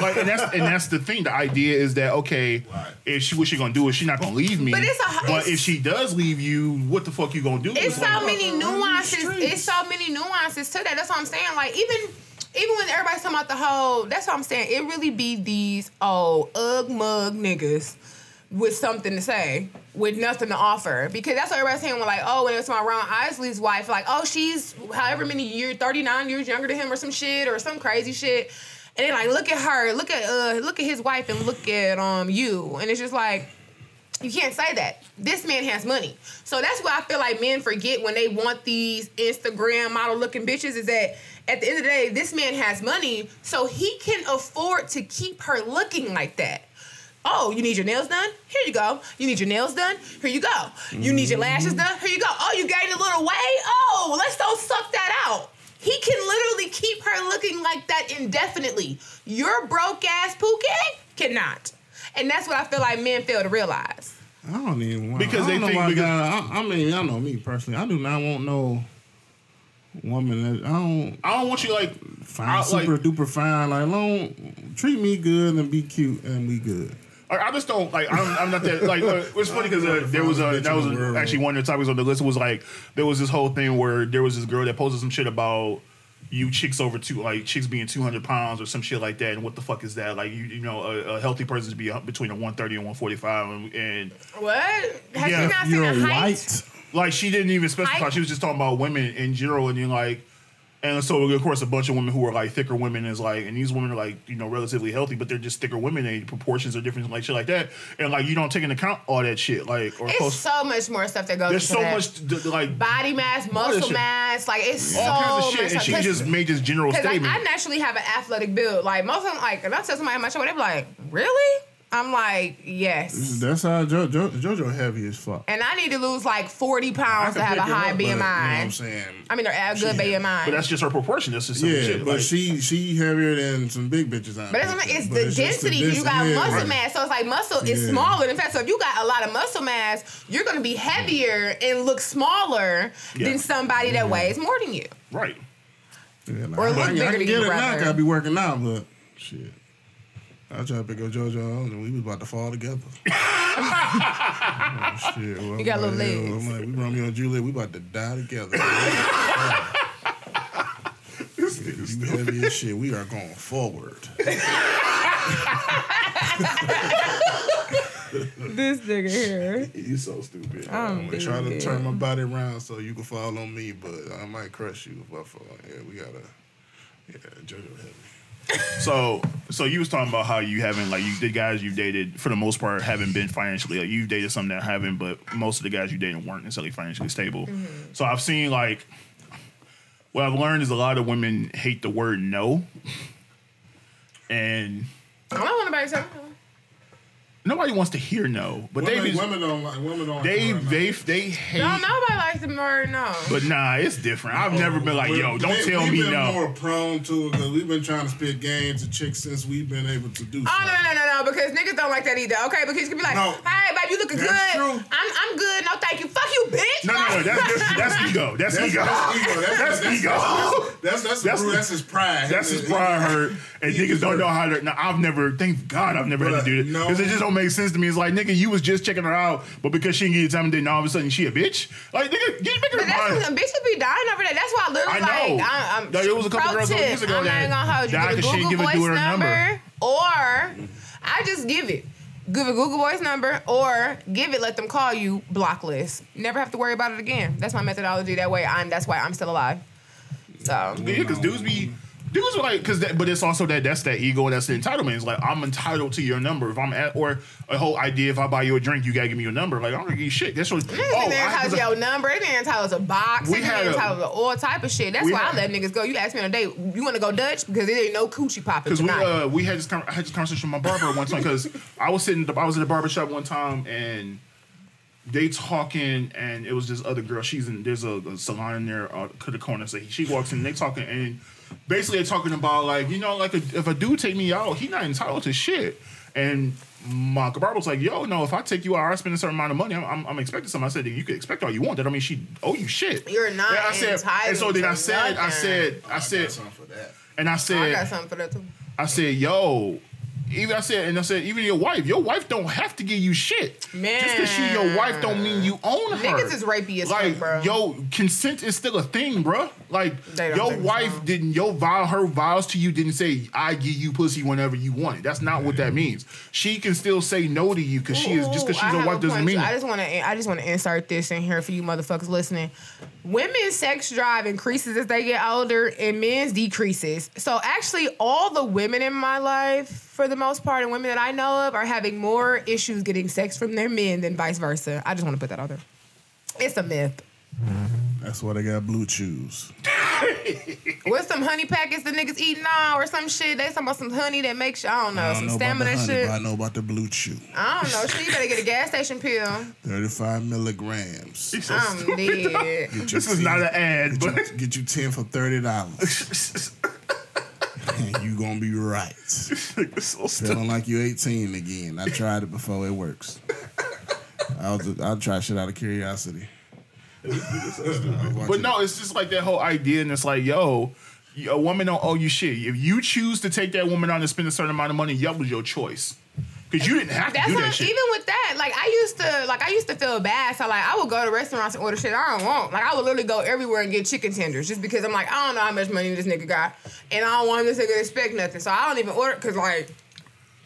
Like, and that's and that's the thing. The idea is that okay, Right. if she what she gonna do is she not gonna leave me. But it's a- but it's- if she does leave you, what the fuck you gonna do? It's so like, many nuances. It's so many nuances to that. That's what I'm saying. Like even even when everybody's talking about the whole, that's what I'm saying. It really be these oh ugh mug niggas with something to say, with nothing to offer. Because that's what everybody's saying when like, oh, when it was my Ron Isley's wife, like, oh, she's however many years, 39 years younger than him or some shit or some crazy shit. And then like look at her, look at uh look at his wife and look at um you. And it's just like you can't say that. This man has money. So that's why I feel like men forget when they want these Instagram model looking bitches is that at the end of the day, this man has money, so he can afford to keep her looking like that. Oh, you need your nails done? Here you go. You need your nails done? Here you go. You need your lashes done? Here you go. Oh, you gained a little weight? Oh, let's go suck that out. He can literally keep her looking like that indefinitely. Your broke ass Pookie cannot. And that's what I feel like men fail to realize. I don't even want Because they know think why because- God- I, I mean, I know me personally. I do not want no woman that I don't I don't want you like fine, I, super like, duper fine. Like, don't treat me good and be cute and we good. I I just don't like. I'm, I'm not that like. Uh, it's funny because uh, there was a that was a, actually one of the topics on the list was like there was this whole thing where there was this girl that posted some shit about you chicks over two like chicks being 200 pounds or some shit like that and what the fuck is that like you you know a, a healthy person to be between a 130 and 145 and, and What? Have Yeah, you not seen You're height? white. like she didn't even specify Height? she was just talking about women in general and you're like and so of course a bunch of women who are like thicker women is like and these women are like you know relatively healthy but they're just thicker women and proportions are different like shit like that and like you don't take into account all that shit like or It's close so much more stuff that goes there's so that. much like body mass, muscle mass, like it's all so kinds of much shit and she just made this general Because like, I naturally have an athletic build. Like most of them, like if I tell somebody on my show, they be like, "Really?" I'm like, "Yes." That's how jo- jo- JoJo heavy as fuck. And I need to lose like 40 pounds to have a high up, but, BMI. You know what I'm saying? I mean, or a good She- BMI. but that's just her proportion that's just some Yeah, shit but like, she she heavier than some big bitches. out But that's there. what It's But the just the density. You got yeah, muscle right. mass. So it's like muscle is Yeah. smaller. In fact, so if you got a lot of muscle mass, you're going to be heavier and look smaller Yeah. than somebody that weighs more than you. right Yeah, like, Or I, look I, bigger I can than get you, it now. rather. 'cause I be working out, but shit. I tried to pick up JoJo and we was about to fall together. (laughs) oh, shit. Well, You got I'm little legs. I'm like, we Romeo and Juliet, we about to die together. (laughs) This you heavy as shit. We are going forward. (laughs) This nigga here. you so stupid I'm I'm gonna try to turn my body around so you can fall on me, but I might crush you if I fall. Yeah, we gotta. Yeah, JoJo heavy. So, so you was talking about how you haven't like you the guys you dated for the most part haven't been financially like you've dated some that haven't, but most of the guys you dated weren't necessarily financially stable. Mm-hmm. So I've seen like what I've learned is a lot of women hate the word no, and I don't want to buy me. Nobody wants to hear no. But they Women, just, women don't like women don't. they like they they hate. No, nobody likes the word no. But nah, it's different. I've never been like, yo, don't we, tell we've me been no. more prone to it because we've been trying to spit games to chicks since we've been able to do. Oh so. no no no no! Because niggas don't like that either. Okay, because you can be like, No. "Hey, babe, you looking good. True. I'm I'm good. No, thank you. Fuck you, bitch." No, no, no. That's that's, that's ego. That's, That's, ego. that's ego. That's, That's that's, ego. That's that's, that's, That's- that's, that's his pride. That's his pride hurt, and niggas don't know how to. Now, I've never, thank God, I've never had to do this because it just don't make sense to me. It's like, nigga, you was just checking her out, but because she didn't give you time, and then all of a sudden she a bitch. Like, nigga, get make her But that's what bitches be dying over that. That's why I literally I know. like I, I'm. Like, it was a couple girls tip, years ago I'm that not gonna hold you. died Give a 'cause she didn't Google give a voice her number, number. or I just give it. Give a Google Voice number or give it. Let them call you. Block list. Never have to worry about it again. That's my methodology. That way, I'm. That's why I'm still alive. So Yeah, because dudes be. Dudes are like, cause that, but it's also that that's that ego and that's the entitlement. It's like I'm entitled to your number. If I'm at, or a whole idea, if I buy you a drink, you gotta give me your number. Like I don't give you shit. That's what. Niggas Oh, oh, entitled to your number. They ain't entitled to box. We They a- entitled to all type of shit. That's why had- I let niggas go. You asked me on a date, you want to go Dutch because there ain't no coochie popping Because we uh, we had this con- I had this conversation with my barber one time because I was sitting I was at the barber shop one time and they talking and it was this other girl she's in there's a, a salon in there uh, to the corner so she walks in they talking and basically they're talking about like you know like a, if a dude take me out he not entitled to shit and my barber was like yo no if I take you out I spend a certain amount of money I'm, I'm, I'm expecting something I said you can expect all you want that don't mean she owe you shit You're not I said, and so entitled then I to said I nothing. said I got said something for that. and I said, I got something for that too. I said, yo, even I said, and I said, even your wife, your wife don't have to give you shit. Man. Just because she your wife don't mean you own her. Niggas is rapey as fuck, like, bro. yo, consent is still a thing, bro. Like, your wife so. didn't, your vow, her vows to you didn't say, I give you pussy whenever you want it. That's not what that means. She can still say no to you because she is, just because Ooh, I she's a wife doesn't mean too. I just want to. I just want to insert this in here for you motherfuckers listening. Women's sex drive increases as they get older, and men's decreases. So actually, all the women in my life, for the most part, and women that I know of, are having more issues getting sex from their men than vice versa. I just want to put that out there. It's a myth. Mm-hmm. That's why they got blue chews. (laughs) What's some honey packets the niggas eating now or some shit? They talking about some honey that makes you, I don't know, I don't some know about stamina the honey, shit. but I know about the blue chew. I don't know. Shit, you better get a gas station pill. 35 milligrams. He's so I'm stupid. dead. This is not an ad, Get but you, get you 10 for $30. (laughs) (laughs) you gonna be right. it's (laughs) so. Feeling like you're 18 again. I tried it before. It works. I'll, I'll try shit out of curiosity. But no, it's just like that whole idea, and it's like, yo, a woman don't owe you shit. If you choose to take that woman on and spend a certain amount of money, that was your choice. Because you didn't have to That's do that shit. even with that, like I used to, like I used to feel bad. So like I would go to restaurants and order shit I don't want. Like I would literally go everywhere and get chicken tenders just because I'm like I don't know how much money this nigga got, and I don't want this nigga to expect nothing. So I don't even order because like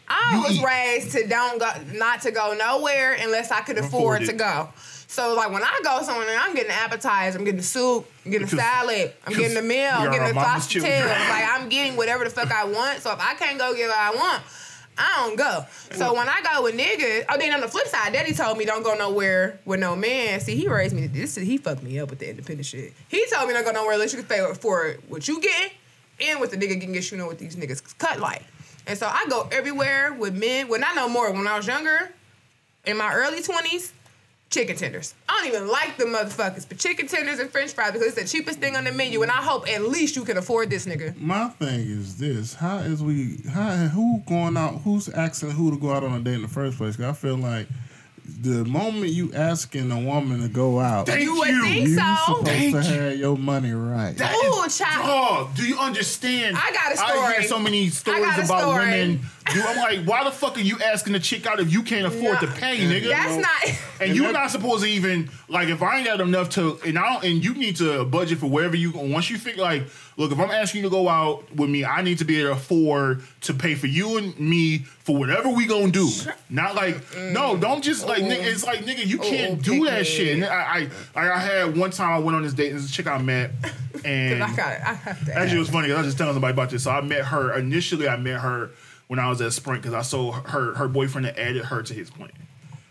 I You was eat. raised to don't go, not to go nowhere unless I could afford, Afford to go. So like when I go somewhere, I'm getting appetizer, I'm getting soup, I'm getting Because- salad, I'm getting the meal, I'm getting the sausage. Like I'm getting whatever the fuck I want. So if I can't go get what I want, I don't go. So when I go with niggas, oh then on the flip side, Daddy told me don't go nowhere with no man. See, he raised me. This is he fucked me up with the independent shit. He told me don't go nowhere unless you can pay for what you getting and what the nigga can get you know what these niggas cut like. And so I go everywhere with men. Well, not no more. When I was younger, in my early twenties, chicken tenders. I don't even like the motherfuckers, but chicken tenders and French fries because it's the cheapest thing on the menu, and I hope at least you can afford this nigga. My thing is this: How is we? How who going out? Who's asking who to go out on a date in the first place? 'Cause I feel like the moment you asking a woman to go out, Thank you would you. think you so. supposed Thank to you. have your money right. That Ooh, is- child. Dog, do you understand? I got a I story. hear so many stories got a about story. women. Dude, I'm like, why the fuck are you asking the chick out if you can't afford No. to pay, nigga? That's not. and And you're not supposed to even like if I ain't got enough to and I don't and you need to budget for wherever you go. once you figure like look if I'm asking you to go out with me I need to be able to afford to pay for you and me for whatever we gonna do not like no mm. don't just like nigga, it's like nigga you oh, can't Ooh, do that shit and I I I had one time I went on this date and this chick I met (laughs) and I got. I got that. Actually, it was funny. 'cause I was just telling somebody about this. So I met her initially. I met her when I was at Sprint because I saw her her boyfriend had added her to his plan,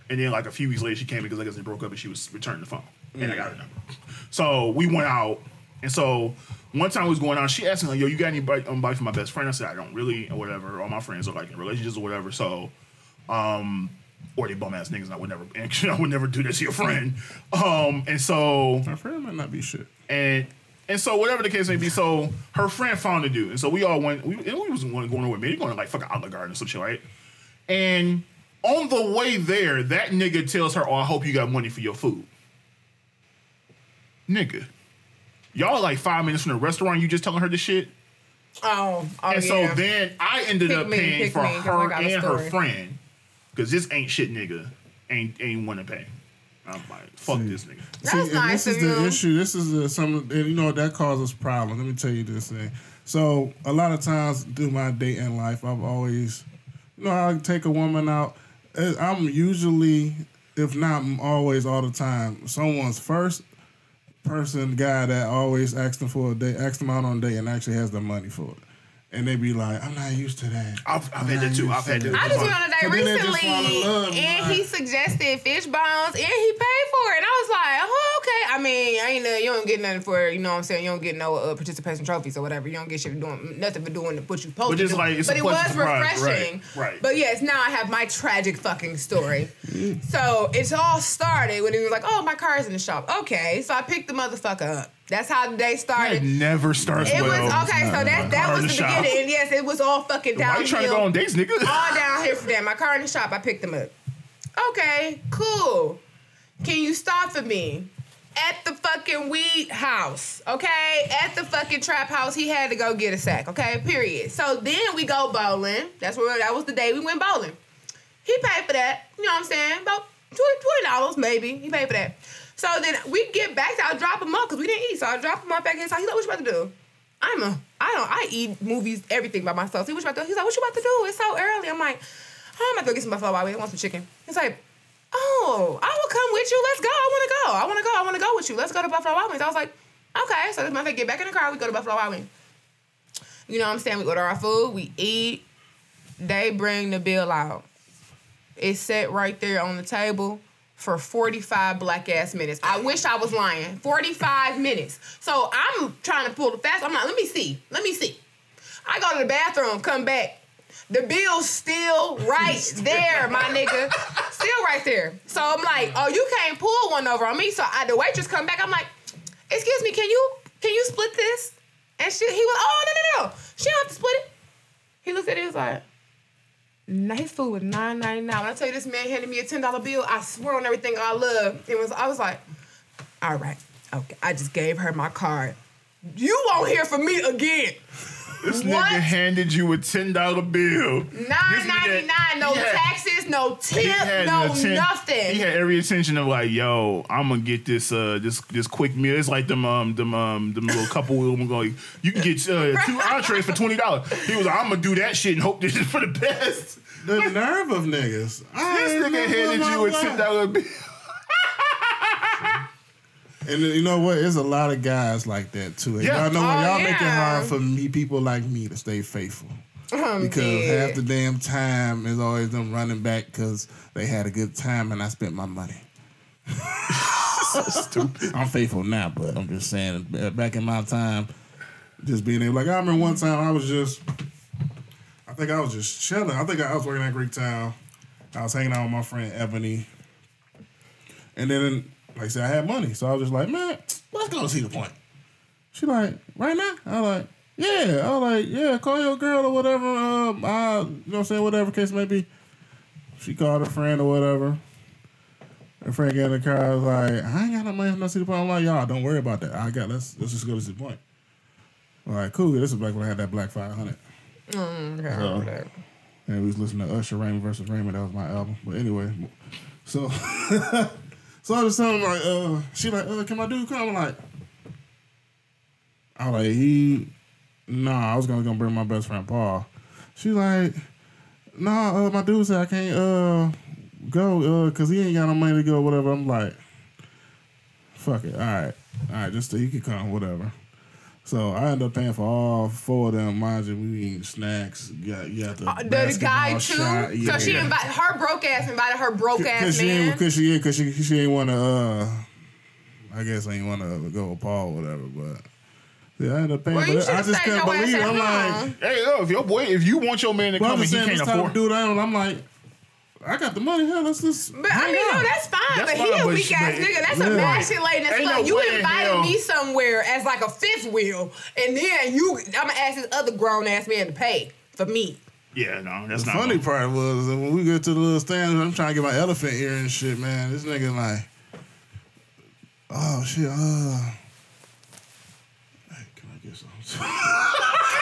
and then like a few weeks later she came because I guess they broke up and she was returning the phone, and I got her number. So we went out, and so one time we was going out. She asked me like, "Yo, you got anybody um, for my best friend?" I said, "I don't really, or whatever. All my friends are like in relationships or whatever." So. Um, or they bum ass niggas. And I would never, (laughs) and I would never do that to your friend. Um, and so My friend might not be shit. and and so whatever the case may be, so her friend found a dude, and so we all went. We, and we wasn't going going with me. Going to like fucking Olive Garden or some shit, right? And on the way there, that nigga tells her, "Oh, I hope you got money for your food." Nigga, y'all like five minutes from the restaurant. You just telling her this shit, Oh, oh and yeah. so then I ended Pick up me, paying pick for me, 'cause I her and her friend because this ain't shit nigga ain't ain't want to pay. I'm like, fuck this nigga. That's and nice this is of the you. issue. This is the some, and you know that causes problems. Let me tell you this thing. So a lot of times through my dating life, I've always, you know, I take a woman out. eh, I'm usually, if not always, all the time, someone's first person guy that always asks them for a date, asks them out on a date, and actually has the money for it. And they be like, I'm not used to that. I've, I've had that too. I've had that." that. I just went on a date So then they just recently, fall in love, and right? he suggested Fishbone's, and he paid for it. And I was like, okay. I mean, I ain't uh, you don't get nothing for you know what I'm saying. You don't get no uh, participation trophies or whatever. You don't get shit for doing nothing for doing what you But it's like- it's but it was surprise, right, refreshing. right. But yes, now I have my tragic fucking story. (laughs) so it all started when he was like, oh, my car's in the shop. Okay, so I picked the motherfucker up. That's how the day started. It never starts It well. was okay, so that that was the the beginning. And yes, it was all fucking Why downhill you trying to go on dates, nigga? all down here for them. My car in the shop. I picked them up. Okay, cool. Can you stop for me? At the fucking weed house, okay? At the fucking trap house, he had to go get a sack, okay? Period. So then we go bowling. That's where that was the day we went bowling. He paid for that. You know what I'm saying? About twenty dollars maybe. He paid for that. So then we get back. So I drop him off because we didn't eat. So I drop him off back house. He's like, "What you about to do?" I'm a. I don't. I eat movies, everything by myself. So what you about to? He's like, "What you about to do? It's so early." I'm like, "Oh, I'm about to go get some buffalo wild wings. I want some chicken." He's like, "Oh, I will come with you. Let's go. I want to go. I want to go. I want to go with you. Let's go to Buffalo Wild Wings." I was like, "Okay." So this motherfucker get back in the car. We go to Buffalo Wild Wings. You know what I'm saying? We order our food. We eat. They bring the bill out. It's set right there on the table. for 45 black ass minutes. I wish I was lying. 45 minutes. So I'm trying to pull the fast. I'm like, let me see. Let me see. I go to the bathroom, come back. The bill's still right there, my nigga. Still right there. So I'm like, oh, you can't pull one over on me. So I, the waitress come back. I'm like, excuse me, can you can you split this? And she, he was, oh no no no, she don't have to split it. He looked at it, he was like, his food was nine ninety nine. When I tell you this man handed me a ten dollar bill, I swear on everything I love. It was I was like, all right, okay. I just gave her my card. You won't hear from me again. This What? nigga handed you a ten dollar bill. Nine ninety nine, no had- taxes, no He tip, no atten- nothing. He had every intention of like, yo, I'm gonna get this uh this this quick meal. It's like them um them um them little couple of them going, you can get uh, two (laughs) entrees for twenty dollars. He was like, I'm gonna do that shit and hope this is for the best. The nerve of niggas. I This nigga handed you a ten dollar bill. And you know what? There's a lot of guys like that too. And Yeah. Y'all know when Oh, y'all make it hard for me, people like me, to stay faithful. I'm Because dead. half the damn time is always them running back because they had a good time and I spent my money. so (laughs) Stupid. I'm faithful now, but I'm just saying, back in my time, just being able, like, I remember one time I was just, I think I was just chilling. I think I was working at Greektown. I was hanging out with my friend Ebony. And then, like I said, I had money. So I was just like, man, let's go Cedar Point. She like, right now? I was like, yeah. I was like, yeah, call your girl or whatever. Um, I, you know what I'm saying? Whatever case may be. She called her friend or whatever. Her friend got in the car. I was like, I ain't got no money for no Cedar Point. I'm like, y'all, don't worry about that. I got let's let's just go to Cedar Point. All right, cool. This is back when I had that black 500. Mm, okay, So-. And we was listening to Usher Raymond versus Raymond. That was my album. But anyway, so (laughs) so I was telling like, uh, she like, uh, can my dude come? I'm like, I was like, he, nah, I was gonna go bring my best friend Paul. She like, nah, uh, my dude said I can't uh go uh cause he ain't got no money to go, whatever. I'm like, fuck it, all right, all right, just so he could come, whatever. So I ended up paying for all four of them. Mind you, we eating snacks. Got you got the, Uh, the guy too. shot. So she Yeah. invited her broke ass invited her broke ass Cause she man. ain't, cause she, cause she, she ain't want to. Uh, I guess I ain't want to go with Paul, or whatever. But yeah, I ended up paying. Well, for you it. I just stayed couldn't your believe it. I'm like. Hey, yo, if your boy, if you want your man to well, come and he can't afford, of dude. I. I'm like, I got the money. Hell, let's just. But I hang mean, no, that's fine. That's but fine, he a but weak she- ass but- nigga. That's Yeah. a emasculating as Ain't fuck. no you way in invited hell. me somewhere as like a fifth wheel, and then you, I'm gonna ask this other grown ass man to pay for me. yeah, no, that's The not funny funny. part was that when we get to the little stand, I'm trying to get my elephant ear and shit, man. This nigga like, oh shit, uh, hey, can I get some? (laughs)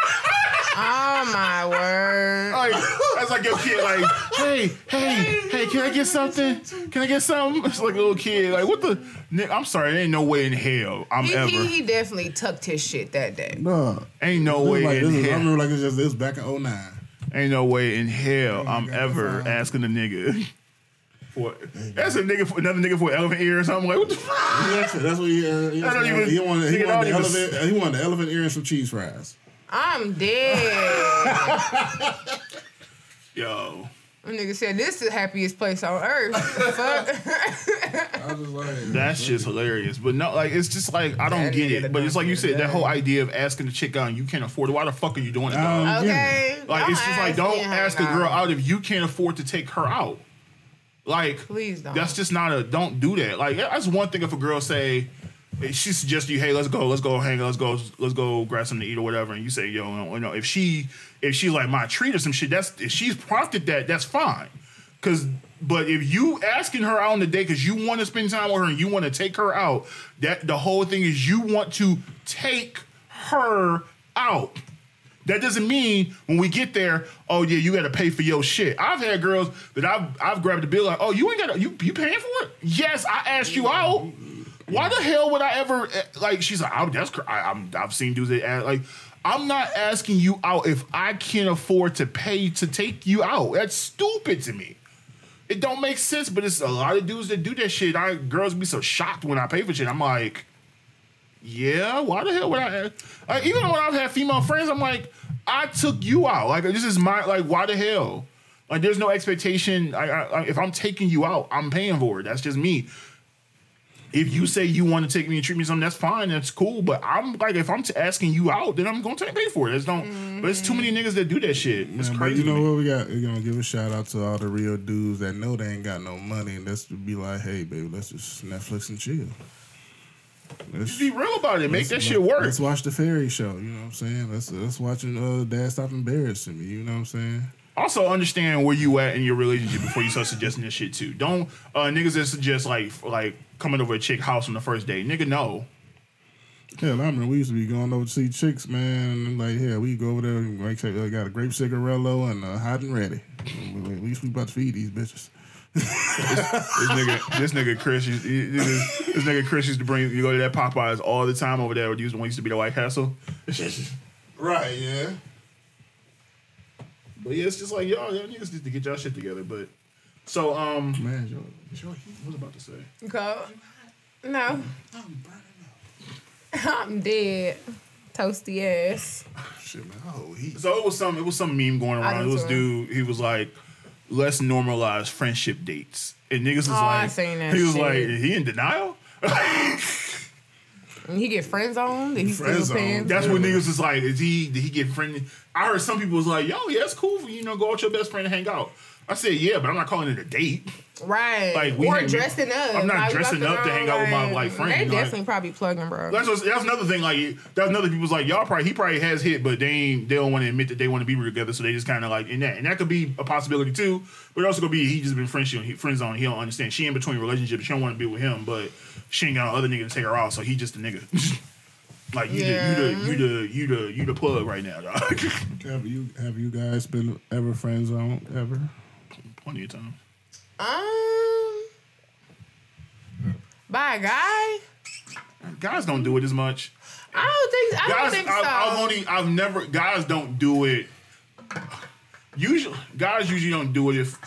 Oh my word. Like, that's like your kid, like, hey, hey, hey, can I get something? Can I get something? It's like a little kid, like, what the? Nick, I'm sorry, there ain't no way in hell I'm He, ever. he, he definitely tucked his shit that day. no, ain't no way like, in this is, I hell. remember like it's just this back in 09. Ain't no way in hell I'm God, ever that's asking a nigga (laughs) for. That's a nigga for another nigga for an elephant ear or something. Like, what the fuck? That's, that's what he. Uh, he, I don't even- he wanted. He wanted, the even- elephant, he wanted the elephant ear and some cheese fries. I'm dead. (laughs) Yo, That nigga said this is the happiest place on earth. (laughs) Fuck. I was just like, that's just hilarious. But no, like, it's just like I don't get it. But it's like you said, that whole idea of asking the chick out and you can't afford it. Why the fuck are you doing it? I dog? don't get it. okay. Like Don't it's just like don't me to hang ask a girl out if you can't afford to take her out. Like Please don't. That's just not a don't do that. Like that's one thing if a girl say she suggests you, hey, let's go, let's go hang, let's go, let's go grab something to eat or whatever, and you say, yo, you know, if she if she's like my treat or some shit, that's if she's prompted that, that's fine. Cause but if you asking her out on the date because you want to spend time with her and you want to take her out, that the whole thing is you want to take her out. That doesn't mean when we get there, oh yeah, you got to pay for your shit. I've had girls that I've I've grabbed the bill like, oh you ain't got you you paying for it? Yes, I asked you out. Why the hell would I ever eh, like? She's like, I'm, that's I, I'm I've seen dudes that ask, like. I'm not asking you out if I can't afford to pay to take you out. That's stupid to me. It don't make sense, but it's a lot of dudes that do that shit. I girls be so shocked when I pay for shit. I'm like, yeah, why the hell would I? Like, even when I've had female friends, I'm like, I took you out. Like this is my like, why the hell? Like there's no expectation. I, I, if I'm taking you out, I'm paying for it. That's just me. If you say you want to take me and treat me something, that's fine. That's cool. But I'm like, if I'm t- asking you out, then I'm gonna take pay for it. It's don't. But it's too many niggas that do that shit. It's but crazy. you know what we got? We're gonna give a shout out to all the real dudes that know they ain't got no money, and let's be like, hey, baby, let's just Netflix and chill. Let's, Just be real about it. Make that shit work. Let's watch the fairy show. You know what I'm saying? Let's let's watching uh, Dad stop embarrassing me. You know what I'm saying? Also, understand where you at in your relationship before you start suggesting this shit too. Don't uh, niggas that suggest like like coming over a chick house on the first date. Nigga, no. Hell, I remember we used to be going over to see chicks, man. And like, yeah, we go over there and like, say, uh, got a grape cigarello and uh, hot and ready. We, we, we about to feed these bitches. This nigga, this nigga Chris, used- he- this, this nigga Chris used to bring you go to that Popeyes all the time over there. Where used, when used to be the White Castle. Right, yeah. But yeah, it's just like y'all, y'all niggas need to get y'all shit together. But so um, Man, yo, what was I about to say? Go. No. I'm dead. Toasty ass. shit, man. Oh, he. So it was some it was some meme going around. It was too. dude. He was like, let's normalize friendship dates. And niggas was Oh, I like, seen that he was shit. like, he in denial. And he get friend zoned. Did he Friend still paying? zoned. That's Yeah. what niggas was like. Is he? Did he get friendly? I heard some people was like, "Yo, yeah, it's cool for you know go out with your best friend and hang out." I said, "Yeah, but I'm not calling it a date." Right. Like, we or hang- dressing up. I'm not Like, dressing up to hang out with my, like, friend, They like- definitely probably plugging, bro. That's what's- that's another thing. Like that's another people's like y'all probably he probably has hit, but they ain't they don't want to admit that they want to be together, so they just kind of like in that and that could be a possibility too. But it also could be he just been friendship he, friend zone. He don't understand. She in between relationships. She don't want to be with him, but she ain't got no other nigga to take her out, so he just a nigga. (laughs) like you Yeah. the you the you the you the you the plug right now, dog. (laughs) Have you have you guys been ever friends on ever? Plenty of time. Um, by a guy? Guys don't do it as much. I don't think. I don't think I've, so. I've only, I've never. Guys don't do it. Usually, guys usually don't do it if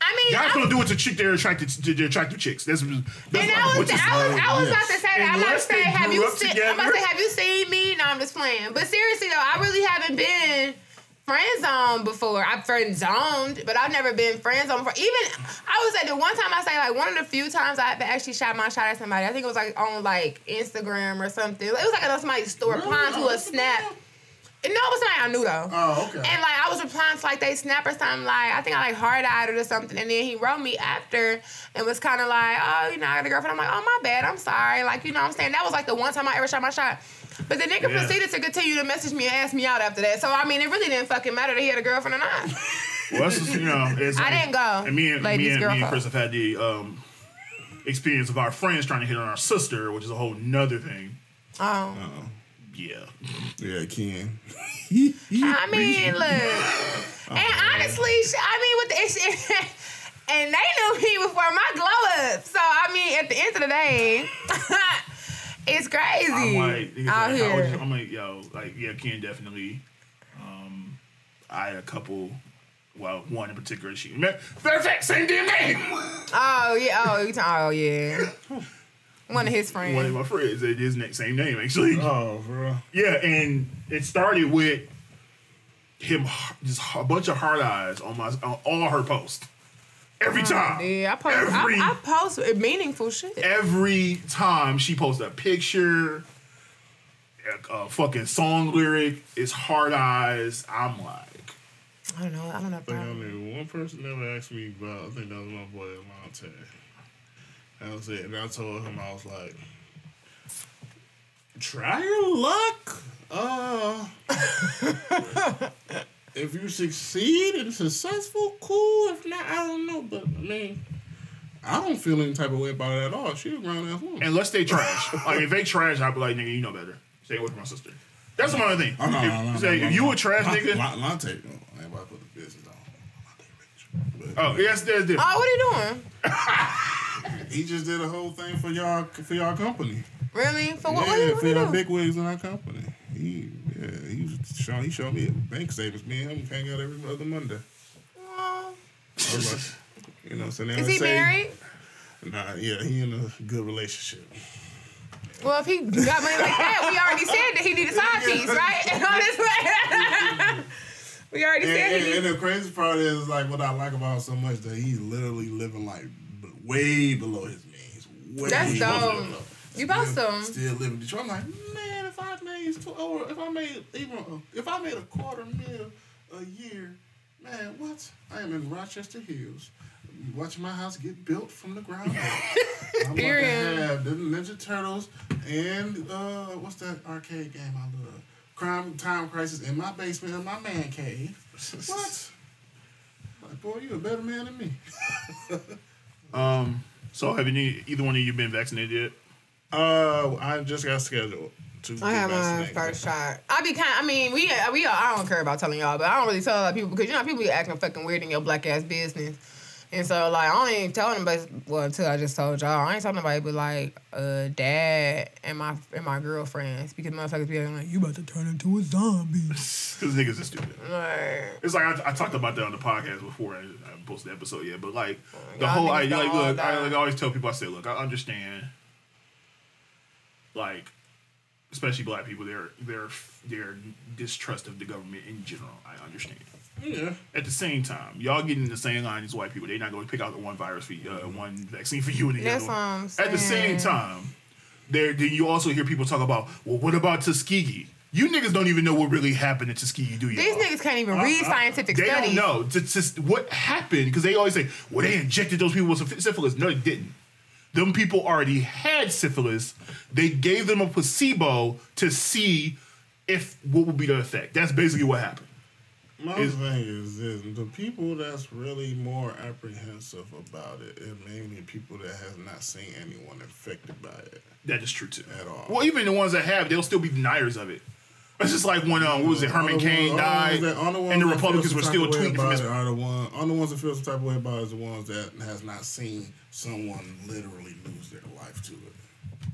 I mean, guys don't do it to chick they're attracted to. They're attractive chicks. That's, that's and I was, I was, I was about to say that. I'm about to say, have you seen? I'm about to say, have you seen me? No, I'm just playing. But seriously though, I really haven't been friend zoned before. I've friend zoned, but I've never been friend zoned before. Even I would say the one time I say like one of the few times I've actually shot my shot at somebody. I think it was like on like Instagram or something. It was like on somebody's store replying to a oh, snap. No, it was somebody I knew though. Oh, okay. And like I was replying to like they snap or something like I think I like hard eyed it or something, and then he wrote me after and was kind of like, oh, you know, I got a girlfriend. I'm like, oh my bad, I'm sorry. Like you know, what I'm saying that was like the one time I ever shot my shot. But the nigga Yeah. proceeded to continue to message me and ask me out after that. So I mean, it really didn't fucking matter that he had a girlfriend or not. Well, that's just, you know, it's, (laughs) I didn't go. And me and Ladies, me and, me and. Chris have had the um, experience of our friends trying to hit on our sister, which is a whole nother thing. Oh, Yeah. Yeah, Ken. I mean, look, (laughs) and honestly, I mean, with the it's, (laughs) and they knew me before my glow up. So I mean, at the end of the day, it's crazy I'm like, niggas out like, how would you- here. I'm like, yo, like, yeah, Ken definitely. Um, I had a couple. Well, one in particular. She matter of fact, same damn name. (laughs) Oh yeah, oh you talking? Oh yeah, one of his friends. One of my friends, it is na- same name actually. Oh, bro. Yeah, and it started with him just a bunch of hard eyes on my on all her posts every time. Yeah, I post. Every I, I post meaningful shit. every time she posts a picture, a, a fucking song lyric, it's hard eyes. I'm like, I don't know. I don't know. I Problem. one person never asked me about. I think that was my boy Alonte. That was it. And I told him I was like, try your luck. Uh, (laughs) if you succeed and successful, cool. If not, I don't know. But I mean, I don't feel any type of way about it at all. She a grown ass woman. unless they trash. (laughs) like if they trash, I'd be like, nigga, you know better. Stay away from my sister. That's another thing. Oh, no, if, no, no, say, no, if you no. a trash nigga, Lon- Lonte, no, I ain't about to put the business on. Lonte rich. Oh, but oh yes, there's different. Oh, what are you doing? (laughs) he just did a whole thing for y'all for y'all company. Really? For what? yeah, what, what for you y'all big wigs in our company. He yeah, he was showing he showed me bank statements. Me and him hang out every other Monday. I was like, you know, so they Is he say, married? Nah, yeah, he in a good relationship. Well, if he got money like that, we already said that he need a side piece, right? (laughs) Playing. (laughs) already And, said and, he. and the crazy part is like what I like about him so much that he's literally living like b- way below his means. Way That's dope. You Still- supposed. Still living Detroit. I'm like, man, if I made or if I made even a- if I made a quarter mil a year, man, what? I am in Rochester Hills. Watching my house get built from the ground up. (laughs) I'm about to have the Ninja Turtles and uh, what's that arcade game I love? Crime Time Crisis in my basement in my man cave. (laughs) What? Like, boy, you a better man than me. (laughs) Um. So have any either one of you been vaccinated yet? Uh, I just got scheduled to. I have my first shot. I be kind. I mean, we we. I don't care about telling y'all, but I don't really tell a lot of people because you know people be acting fucking weird in your black ass business. And so like I don't even tell anybody. Well, until I just told y'all, I ain't telling nobody, but like uh, dad and my and my girlfriends because motherfuckers be like, you about to turn into a zombie. (laughs) Because niggas are stupid. like, It's like I, I talked about that on the podcast before. I, I posted the episode yet, but like the whole idea, like, look, I, like, I always tell people, I say, look, I understand, like, especially black people, their their their distrust of the government in general. I understand. Yeah. At the same time, y'all getting in the same line as white people. They're not going to pick out the one virus for you, uh, one vaccine for you and the That's other what one. I'm At the same time, there then you also hear people talk about, well, what about Tuskegee? You niggas don't even know what really happened at Tuskegee, do you? these niggas can't even read scientific They studies. don't know It's just what happened because they always say, "Well, they injected those people with syphilis." No, they didn't. Them people already had syphilis. They gave them a placebo to see if what would be the effect. That's basically what happened. My Is- thing is this: the people that's really more apprehensive about it is mainly people that has not seen anyone affected by it. That is true too. At all. Well, even the ones that have, they'll still be deniers of it. It's just like when um, what was it, Herman All Cain ones- all the died, ones that- all the and the Republicans were still type of way tweeting from about his it Are the one, all the ones that feel some type of way about it is the ones that has not seen someone literally lose their life to it.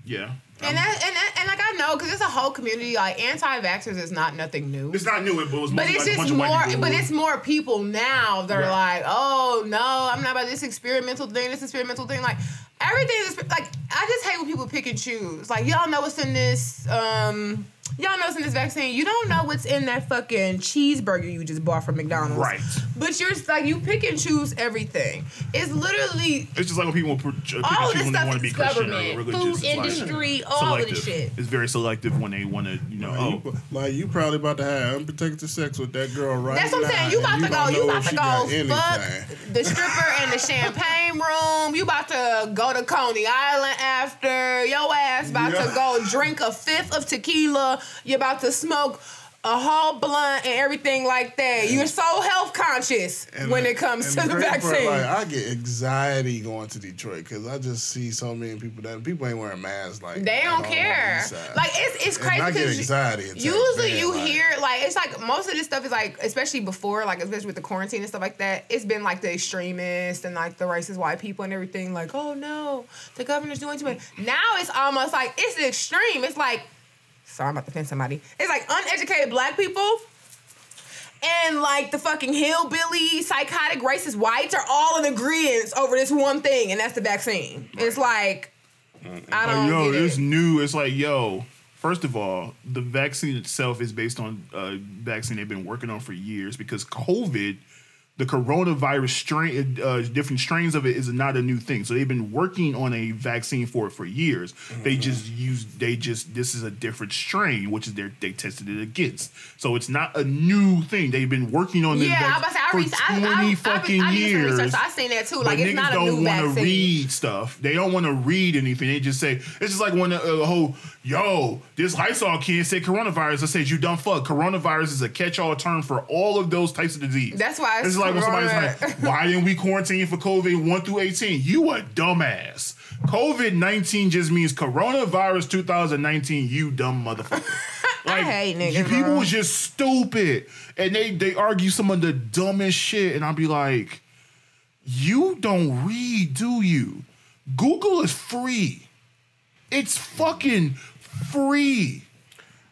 yeah. And that, and that, and like I know, because it's a whole community. Like anti-vaxxers is not nothing new. It's not new, but it was But it's like a bunch just of more. But it's more people now that are Right. like, oh no, I'm not about this experimental thing. This experimental thing. Like everything is like. I just hate when people pick and choose. Like y'all know what's in this. Um, y'all know what's in this vaccine. You don't know what's in that fucking cheeseburger you just bought from McDonald's. Right. But you're like you pick and choose everything. It's literally It's just like when people put, uh, pick All and choose when they want to be Christian or government, religious. food It's like industry, all of this selective. shit. It's very selective when they want to, you know. Like, Oh, you, like you probably about to have unprotected sex with that girl right That's what I'm now, saying. You and about to go. You about to go fuck anything. the stripper in the champagne room. You about to go to Coney Island after. Your ass about Yeah. to go drink a fifth of tequila. You're about to smoke a whole blunt and everything like that. You're so health conscious when the- it comes to the part, vaccine. like, I get anxiety going to Detroit because I just see so many people that people ain't wearing masks. Like They don't care. the. Like it's it's And crazy I get anxiety. usually you like- hear like it's like most of this stuff is like especially before like especially with the quarantine and stuff like that. It's been like the extremists and like the racist white people and everything. Like oh no, the governor's doing too much. Now it's almost like it's the extreme. It's like sorry I'm about to offend somebody. It's like uneducated black people. And like the fucking hillbilly, psychotic, racist whites are all in agreement over this one thing, and that's the vaccine. It's like mm-hmm. I don't Like, yo, it's it. new. It's like, yo, first of all, the vaccine itself is based on a vaccine they've been working on for years because COVID, the coronavirus strain, uh, different strains of it is not a new thing. So they've been working on a vaccine for it for years. They just use, they just, this is a different strain, which is their, they tested it against. So it's not a new thing. They've been working on this Yeah, vac- I was about to say, I, for re- 20 I, I, fucking I, I did some years. research. I seen that too. Like it's niggas not a don't wanna read stuff. They don't want to read anything. They just say it's just like when the uh, whole yo this Lysol kid said coronavirus. I said you dumb fuck. Coronavirus is a catch-all term for all of those types of disease. That's why it's it's like when somebody's like, why didn't we quarantine for COVID one through eighteen? You a dumbass. COVID nineteen just means coronavirus 2019. You dumb motherfucker. (laughs) Like, hate niggas, you people was just stupid, and they they argue some of the dumbest shit, and I'll be like. You don't read, do you? Google is free. It's fucking free.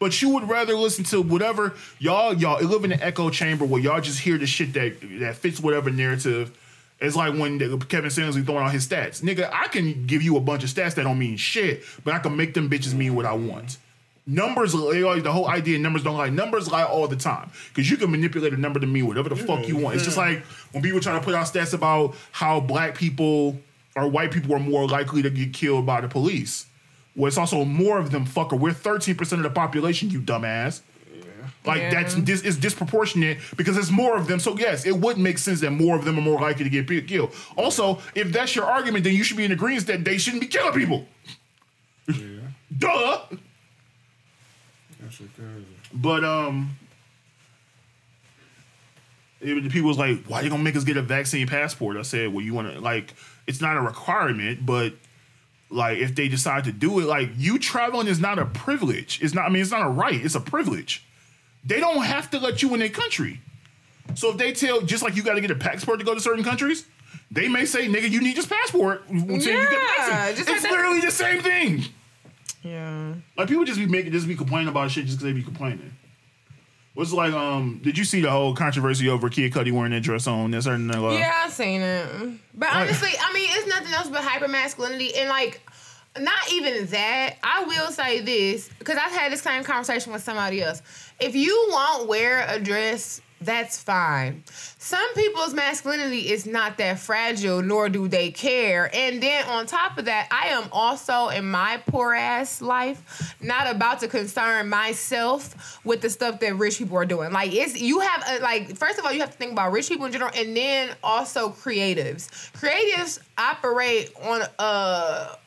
But you would rather listen to whatever y'all y'all live in an echo chamber where y'all just hear the shit that that fits whatever narrative. It's like when Kevin Samuels is throwing out his stats. Nigga, I can give you a bunch of stats that don't mean shit, but I can make them bitches mean what I want. Numbers, the whole idea, numbers don't lie. Numbers lie all the time because you can manipulate a number to mean whatever the fuck you want. It's just like when people try to put out stats about how black people or white people are more likely to get killed by the police. Well, it's also more of them, fucker. We're 13% of the population, you dumbass. Like Yeah. that's this is disproportionate because it's more of them. So yes, it would make sense that more of them are more likely to get killed. Also, if that's your argument, then you should be in agreement that they shouldn't be killing people. Yeah, Duh. that shit crazy. But um, it, the people was like, "Why are you gonna make us get a vaccine passport?" I said, "Well, you want to like, it's not a requirement, but like, if they decide to do it, like, you traveling is not a privilege. It's not. I mean, it's not a right. It's a privilege. They don't have to let you in their country. So if they tell, just like you got to get a passport to go to certain countries." They may say, "Nigga, you need this passport." until you get Yeah, vaccine. like it's that- literally the same thing. Yeah. Like people just be making just be complaining about shit just because they be complaining. What's like um? Did you see the whole controversy over Kid Cudi wearing that dress on that certain uh, Yeah, I seen it. But honestly, I mean, it's nothing else but hyper masculinity and like not even that. I will say this because I've had this same conversation with somebody else. If you won't wear a dress, that's fine. Some people's masculinity is not that fragile, nor do they care. And then on top of that, I am also in my poor ass life not about to concern myself with the stuff that rich people are doing. Like it's you have a, like first of all you have to think about rich people in general, and then also creatives. Creatives operate on a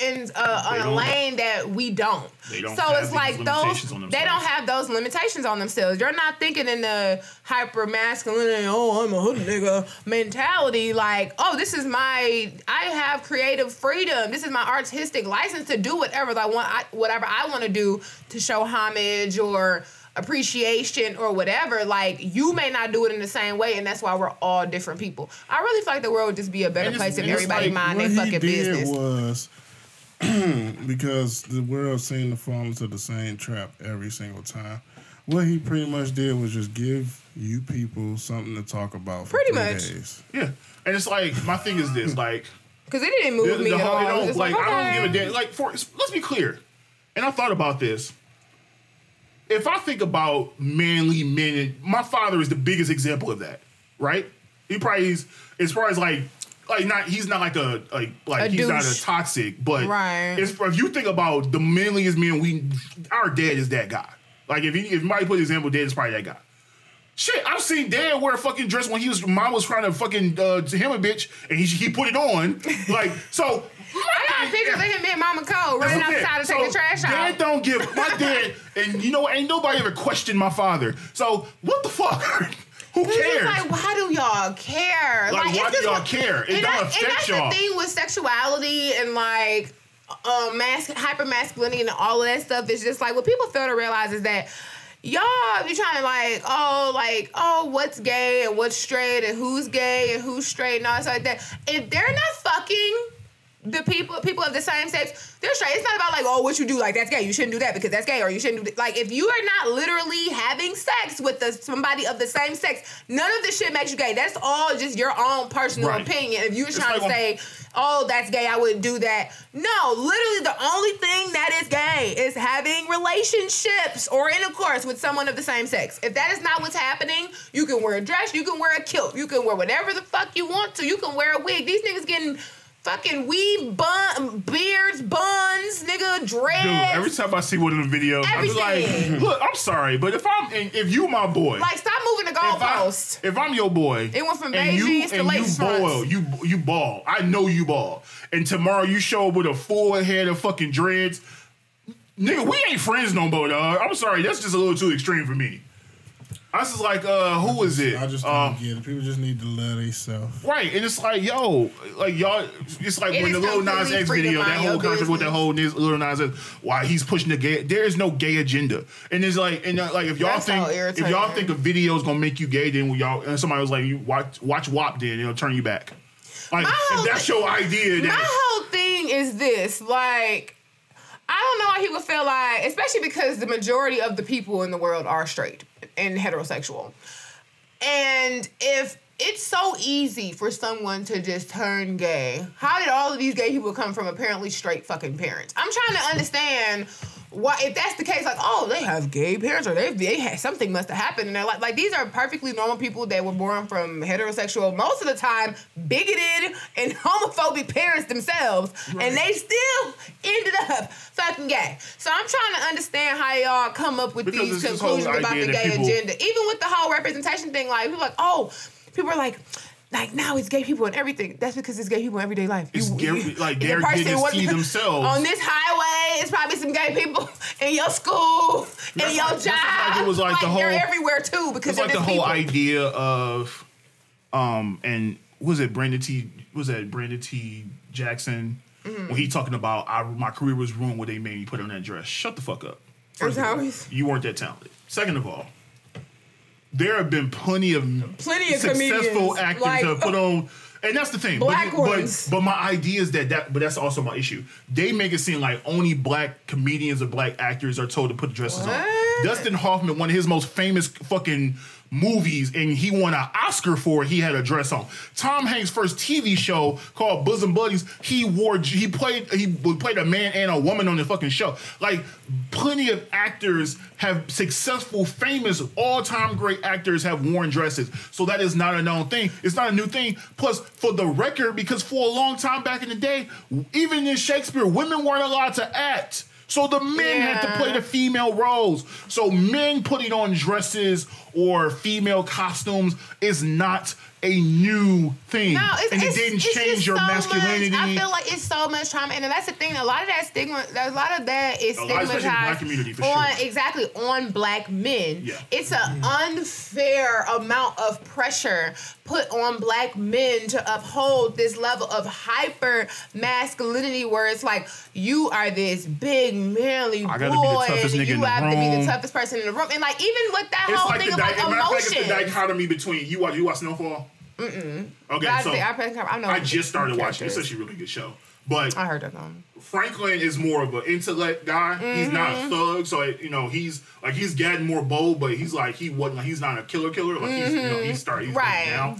in uh, on a lane that we don't. They don't so have it's like those they don't have those limitations on themselves. You're not thinking in the hyper masculine, oh, I'm a hood nigga mentality. Like, oh, this is my, I have creative freedom. This is my artistic license to do whatever I want, I, whatever I want to do to show homage or appreciation or whatever. Like, you may not do it in the same way, and that's why we're all different people. I really feel like the world would just be a better place if everybody like, mind their fucking business. was (clears throat) because the world seemed to fall into the same trap every single time. What he pretty much did was just give you people something to talk about for Pretty much. days. yeah. And it's like my thing is this like Because it didn't move the, me the at whole, all. it I was don't, just like, like, I don't give a damn. Like for let's be clear, and I thought about this. If I think about manly men, my father is the biggest example of that, right? He probably is. as far as like. Like not, he's not like a like like A he's not a toxic, but Right. it's, if you think about the manliest man we our dad is that guy. Like if he if Mike put example, dad is probably that guy. Shit, I've seen Dad wear a fucking dress when he was mom was trying to fucking uh, to him a bitch, and he he put it on. Like so, (laughs) I got pictures of him and Mama Cole running that's what I'm outside to saying. take the trash so Dad don't give my dad, and you know ain't nobody ever questioned my father. So what the fuck? (laughs) Who cares? like, why do y'all care? Like, why do y'all care? It and don't that- affect and that's y'all. the thing with sexuality and like uh, mas- hyper masculinity and all of that stuff. It's just like what people fail to realize is that y'all be trying to like, oh, like, oh, what's gay and what's straight and who's gay and who's straight and all that stuff like that. If they're not fucking the people people of the same sex, they're straight. It's not about like, oh, what you do, like that's gay. You shouldn't do that because that's gay, or you shouldn't do like if you are not literally having sex with the, somebody of the same sex, none of this shit makes you gay. That's all just your own personal Right. opinion. If you're It's trying like to say, oh, that's gay, I wouldn't do that. No, literally the only thing that is gay is having relationships or intercourse with someone of the same sex. If that is not what's happening, you can wear a dress, you can wear a kilt, you can wear whatever the fuck you want to. You can wear a wig. These niggas getting fucking weave bun beards, buns, nigga, dreads. Dude, every time I see one of the videos, I'm just like, look, I'm sorry, but if I'm if you my boy, like stop moving the if, I, goalpost. if I'm your boy, It went from and beige you jeans to and you ball, you you ball. I know you ball, and tomorrow you show up with a full head of fucking dreads. Nigga, we ain't friends no more, dog. I'm sorry, that's just a little too extreme for me. I was just like, uh, who is it? I just don't get it. People just need to let themselves. Right, and it's like, yo, like y'all, it's like It when is the Lil Nas completely X video, that whole your concept with that whole Nis- Lil Nas X, why he's pushing the gay. There is no gay agenda, and it's like, and uh, like if y'all That's think if y'all think a video is gonna make you gay, then y'all and somebody was like, you watch watch WAP, then it'll turn you back. Like if that's your idea, My whole thing is this, like, I don't know why he would feel like, especially because the majority of the people in the world are straight and heterosexual. And if it's so easy for someone to just turn gay, how did all of these gay people come from apparently straight fucking parents? I'm trying to understand why if that's the case, like, oh, they have gay parents or they they had something must have happened, and they're like, like these are perfectly normal people that were born from heterosexual, most of the time bigoted and (laughs) homophobic parents themselves, and they still ended up fucking gay. So I'm trying to understand how y'all come up with Because these it's this whole conclusions about the gay people- agenda, even with the whole representation thing. Like people are like, oh, people are like. Like now it's gay people and everything. That's because it's gay people in everyday life. It's gay- like, the they're person getting to was- see (laughs) themselves. on this highway. It's probably some gay people (laughs) in your school, in That's your like- job. like it was like the whole they're everywhere too because It's like the whole people. idea of, um, and was it Brandon T? Was that Brandon T. Jackson Mm-hmm. when he talking about I, my career was ruined when they made me put on that dress? Shut the fuck up. First of all, you weren't that talented. Second of all, there have been plenty of Plenty of successful actors like- to have put on. And that's the thing. Black but, ones. But, but my idea is that that, but that's also my issue. They make it seem like only black comedians or black actors are told to put dresses on. Dustin Hoffman, one of his most famous fucking movies, and he won an Oscar for it. He had a dress on. Tom Hanks' first TV show called Bosom Buddies, he wore he played he played a man and a woman on the fucking show. Like plenty of actors have successful, famous, all-time great actors have worn dresses. So that is not a known thing. It's not a new thing. Plus, for the record, because for a long time back in the day, even in Shakespeare, women weren't allowed to act. So the men had to play the female roles. So men putting on dresses or female costumes is not a new thing. No, it's, and it it's, didn't it's change your so masculinity. Much, I feel like it's so much trauma, and that's the thing. A lot of that stigma, a lot of that is A lot, especially in the stigmatized black community, for on sure. exactly on black men. Yeah. It's an unfair amount of pressure put on black men to uphold this level of hyper masculinity, where it's like you are this big manly I gotta be the boy, and you have to be the toughest person in the room, and like even with that it's whole like thing of di- like matter of it's the dichotomy between you watch you watch Snowfall. Mm-mm. Okay, I, so I, I know. I just started watching. It's actually a really good show. But I heard one. Franklin is more of an intellect guy. He's not a mm-hmm. thug, so it, you know he's like he's getting more bold, but he's like he wasn't. Like, He's not a killer killer. Like he's you know mm-hmm. he's starting right now.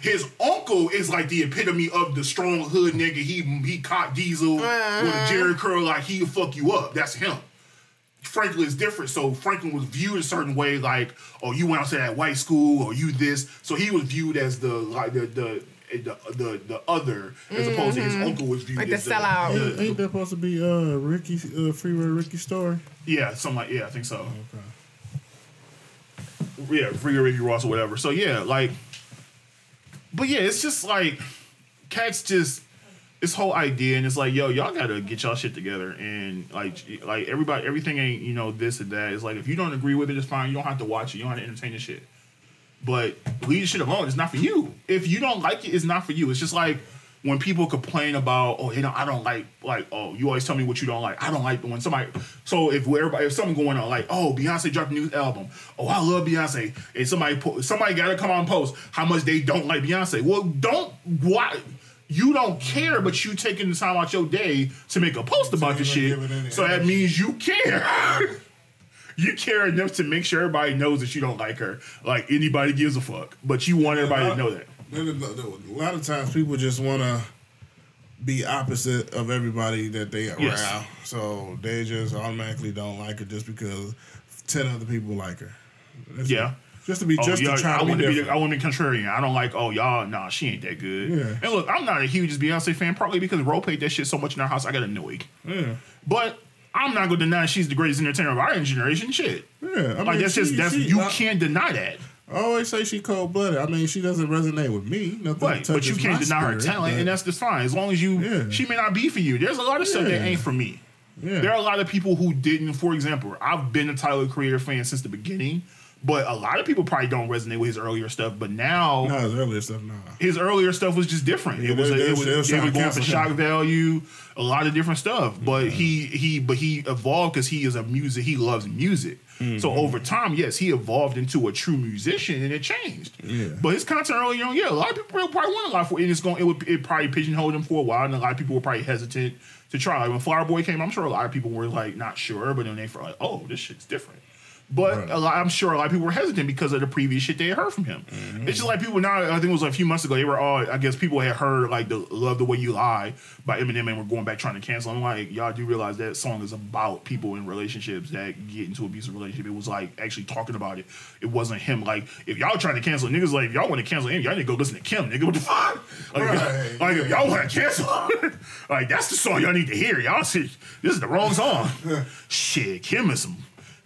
His uncle is like the epitome of the strong hood nigga. He he caught Diesel uh-huh. with a Jheri curl. Like he'll fuck you up. That's him. Franklin is different. So Franklin was viewed a certain way, like, oh, you went out to that white school, or you this. So he was viewed as the like the the the the, the other, as opposed to his uncle was viewed Like the as sellout. Ain't, the- ain't that supposed to be uh Ricky uh Freeway Ricky story? yeah, something like yeah, I think so. Okay. Yeah, free Ricky Ross or whatever. So yeah, like, but yeah, it's just like cats just this whole idea, and it's like, yo, y'all gotta get y'all shit together, and like, like everybody, everything ain't you know this and that. It's like if you don't agree with it, it's fine. You don't have to watch it. You don't have to entertain the shit. But leave the shit alone. It's not for you. If you don't like it, it's not for you. It's just like when people complain about, oh, you know, I don't like, like, oh, you always tell me what you don't like. I don't like when somebody. So if everybody, if something going on, like, oh, Beyonce dropped a new album. Oh, I love Beyonce, and somebody, po- somebody got to come on post how much they don't like Beyonce. Well, don't why. You don't care, but you taking the time out your day to make a post about the you're shit. gonna give it any So that means you care. (laughs) you care enough to make sure everybody knows that you don't like her. Like anybody gives a fuck, but you want everybody to know that. A a lot of times people just want to be opposite of everybody that they around. Yes. So they just automatically don't like her just because ten other people like her. That's Yeah. it. Just to be Oh, just yeah, to try I to be want to be. I want to be contrarian. I don't like. Oh, y'all, nah, she ain't that good. Yeah. And look, I'm not a huge Beyonce fan, partly because Ro played that shit so much in our house, I got annoyed. yeah. But I'm not gonna deny she's the greatest entertainer of our generation. Shit. Yeah, I like mean, that's just that's she- you I- can't deny that. I always say she cold blooded. I mean, she doesn't resonate with me. Nothing Right, but you can't deny her talent, and that's just fine. As long as you, Yeah. she may not be for you. There's a lot of stuff that ain't for me. yeah. There are a lot of people who didn't. For example, I've been a Tyler Creator fan since the beginning, but a lot of people probably don't resonate with his earlier stuff. But now, no, his earlier stuff, nah. his earlier stuff was just different. Yeah, it was they- a, it was- they was they were going for shock him. value, a lot of different stuff. But he he but he evolved because he is a music. He loves music. Mm-hmm. So over time, yes, he evolved into a true musician, and it changed. Yeah. But his content early on, yeah, a lot of people probably want a lot for it. And it's going, it would it probably pigeonholed him for a while, and a lot of people were probably hesitant to try. Like when Flower Boy came, I'm sure a lot of people were like not sure, but then they felt like, oh, this shit's different. But Right. a lot, I'm sure a lot of people were hesitant because of the previous shit they had heard from him. Mm-hmm. It's just like people now. I think it was a few months ago. They were all. I guess people had heard like the "Love the Way You Lie" by Eminem and were going back trying to cancel. I'm like, y'all do realize that song is about people in relationships that get into abusive relationship. It was like actually talking about it. It wasn't him. Like if y'all trying to cancel niggas, like if y'all want to cancel him, y'all need to go listen to Kim. Nigga, what the fuck? Like, Right. (laughs) like if y'all want to cancel, (laughs) like that's the song y'all need to hear. Y'all see, this is the wrong song. (laughs) Shit, Kim is some.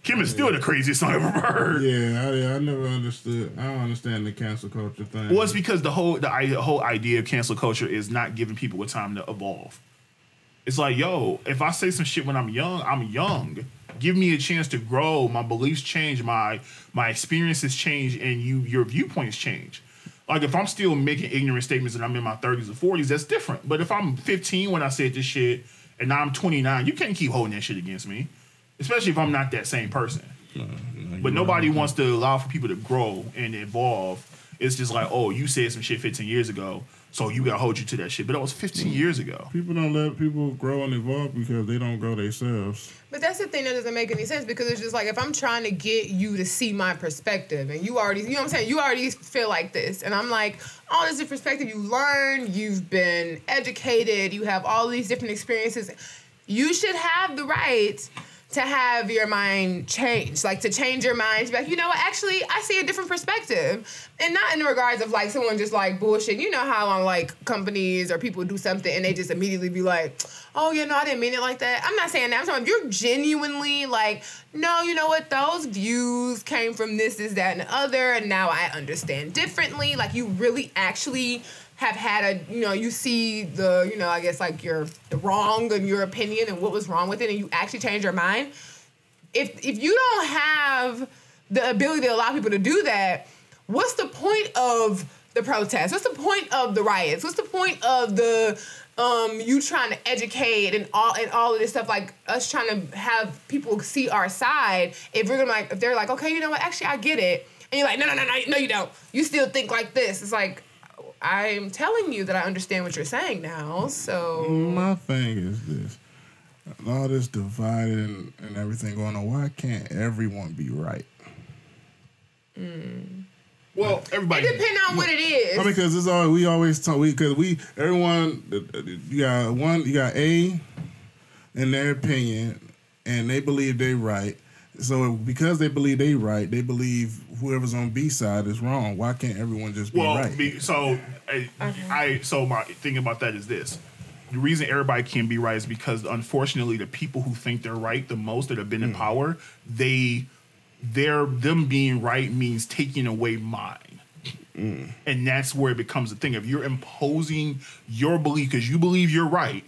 Kim is still the craziest song I've ever heard. Yeah, I, I never understood. I don't understand the cancel culture thing. Well, it's because the whole the i- whole idea of cancel culture is not giving people a time to evolve. It's like, yo, if I say some shit when I'm young, I'm young. Give me a chance to grow. My beliefs change. My my experiences change, and you your viewpoints change. Like if I'm still making ignorant statements and I'm in my 30s or 40s, that's different. But if I'm 15 when I said this shit and now I'm 29, you can't keep holding that shit against me, especially if I'm not that same person. But nobody wants to allow for people to grow and evolve. It's just like, oh, you said some shit 15 years ago, so you gotta hold you to that shit. But that was 15 years ago. People don't let people grow and evolve because they don't grow themselves. But that's the thing that doesn't make any sense because it's just like if I'm trying to get you to see my perspective and you already, you know what I'm saying? You already feel like this. And I'm like, oh, this is perspective you learn, you've been educated, you have all these different experiences. You should have the right to have your mind change, like to change your mind, to be like, you know what, actually, I see a different perspective. And not in regards of like someone just like bullshit. You know how on like companies or people do something and they just immediately be like, oh, yeah, no, I didn't mean it like that. I'm not saying that. I'm talking if you're genuinely like, no, you know what, those views came from this, this, that, and the other, and now I understand differently. Like you really actually have had a you know you see the you know I guess like your the wrong and your opinion and what was wrong with it and you actually change your mind. If if you don't have the ability to allow people to do that what's the point of the protests? What's the point of the riots? What's the point of the um you trying to educate and all and all of this stuff? Like us trying to have people see our side if we're gonna like if they're like okay you know what? Actually I get it. And you're like no no no no no you don't. You still think like this. It's like I'm telling you that I understand what you're saying now. So My thing is this. All this divided and, everything going on, why can't everyone be right? Hmm. Well, everybody. it depends on what it is. I mean, because it's all we always talk. We because we everyone you got one you got A in their opinion, and they believe they're right. So because they believe they right, they believe whoever's on B side is wrong. Why can't everyone just be Well, right? be, so I, I so my thing about that is this: the reason everybody can be right is because unfortunately, the people who think they're right the most that have been in Hmm. power, they, they're them being right means taking away mine. Hmm. And that's where it becomes a thing. If you're imposing your belief because you believe you're right,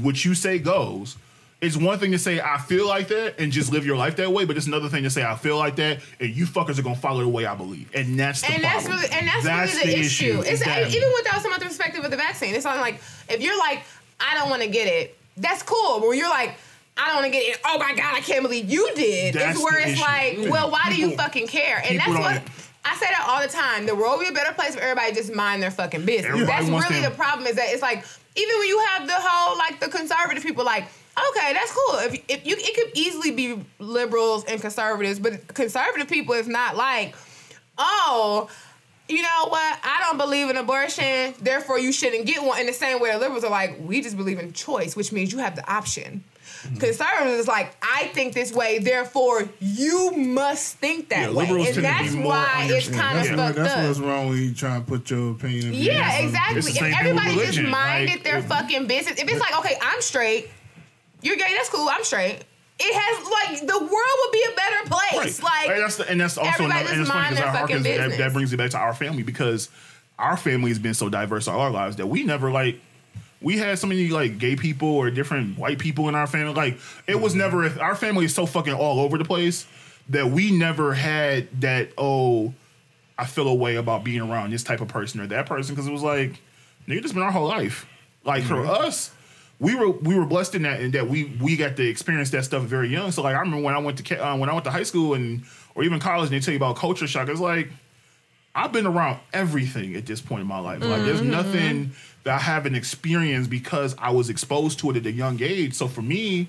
what you say goes. It's one thing to say I feel like that and just live your life that way, but it's another thing to say I feel like that and you fuckers are gonna follow the way I believe, and that's the and that's problem. really and that's, really the, issue. is It's that- even without some other perspective of the vaccine. It's not like if you're like, I don't want to get it, that's cool. But when you're like, I don't want to get it, oh my god, I can't believe you did. That's it's where the it's issue. like, well, why do you fucking care? And that's what. I say that all the time. The world will be a better place if everybody just mind their fucking business. Everybody that's really them- the problem. Is that it's like even when you have the whole like the conservative people like. Okay, that's cool. If, if you, it could easily be liberals and conservatives, but conservative people is not like, oh, you know what? I don't believe in abortion, therefore you shouldn't get one. In the same way, liberals are like, we just believe in choice, which means you have the option. Mm-hmm. Conservatives is like, I think this way, therefore you must think that Yeah, way, liberals and tend to be that's why it's kind of that's Yeah. fucked that's up. what's wrong when you try to put your opinion. Yeah, exactly. If same thing with everybody just minded Like, their if- fucking business, if it's like, okay, I'm straight, you're gay, that's cool, I'm straight. It has like the world would be a better place. Like and that's the, and that's also another, and it's funny because their our that, that brings it back to our family because our family has been so diverse all our lives that we never like we had so many like gay people or different white people in our family. Like it was never our family is so fucking all over the place that we never had that oh I feel a way about being around this type of person or that person because it was like nigga just been our whole life. Like for mm-hmm. us, we were we were blessed in that in that we we got to experience that stuff very young. So like I remember when I went to uh, when I went to high school and or even college, and they tell you about culture shock. It's like I've been around everything at this point in my life. Like there's nothing that I haven't experienced because I was exposed to it at a young age. So for me,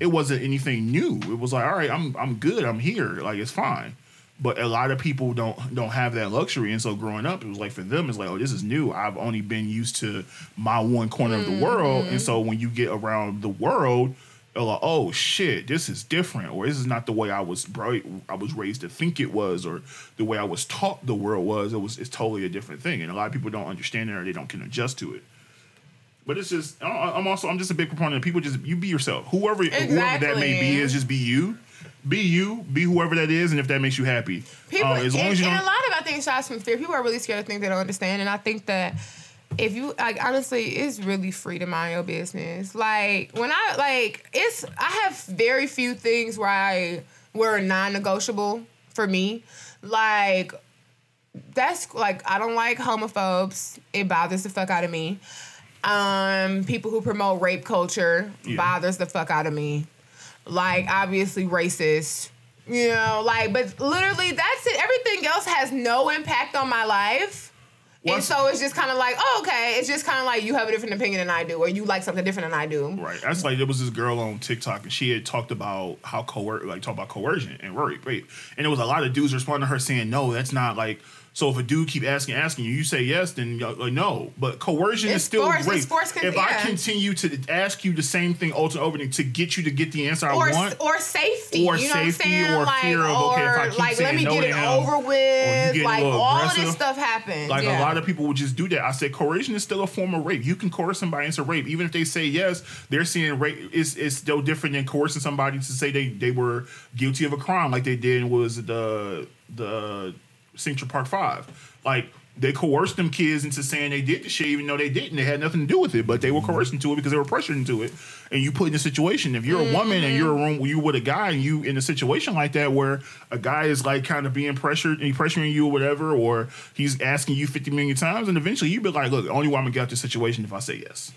it wasn't anything new. It was like, all right, I'm I'm good. I'm here. Like it's fine. But a lot of people don't don't have that luxury, and so growing up, it was like for them, it's like, oh, this is new. I've only been used to my one corner of the mm-hmm. world, and so when you get around the world, you're like, oh shit, this is different, or this is not the way I was bri- I was raised to think it was, or the way I was taught the world was. It was it's totally a different thing, and a lot of people don't understand it or they don't can adjust to it. But it's just I'm also I'm just a big proponent of people just you be yourself. Whoever whoever that may be is just be you. Be you, be whoever that is, and if that makes you happy, People, Uh, as long and, as you and a lot of I think shots from fear. People are really scared to think they don't understand, and I think that if you like, honestly, it's really free to mind your business. Like when I like, it's I have very few things where I were non-negotiable for me. Like that's like I don't like homophobes. It bothers the fuck out of me. Um, people who promote rape culture Yeah. bothers the fuck out of me. Like obviously racist. You know, like but literally that's it. Everything else has no impact on my life. Well, and so it's just kind of like, oh, okay. It's just kind of like you have a different opinion than I do, or you like something different than I do. Right. That's like there was this girl on TikTok and she had talked about how coer like talk about coercion and rape, rape. And there was a lot of dudes responding to her saying, No, that's not like so if a dude keep asking, asking you, you say yes, then like uh, no. But coercion is still force, it's rape. con- if I continue to ask you the same thing over and over again to get you to get the answer I want, or safety, Or you know what I'm safety, or like, fear of, or okay, if I keep like, let me no get it him, over or with. Like all of this stuff happens. Like yeah. a lot of people would just do that. I said coercion is still a form of rape. You can coerce somebody into rape, even if they say yes. They're saying rape is is still different than coercing somebody to say they they were guilty of a crime, like they did was the the Central Park Five. Like they coerced them kids into saying they did the shit, even though they didn't. They had nothing to do with it, but they were mm-hmm. coerced into it because they were pressured into it. And you put in a situation. If you're a woman and you're a mm-hmm. room, you with a guy, and you in a situation like that where a guy is like kind of being pressured and pressuring you or whatever, or he's asking you 50 million times, and eventually you be like, look, only way I'm gonna get out this situation if I say yes.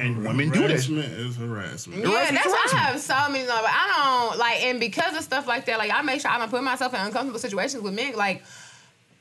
And women do that. harassment is harassment. Yeah, Harassment, that's why I harassment. have so many. Like, I don't like, and because of stuff like that, like I make sure I don't put myself in uncomfortable situations with men. Like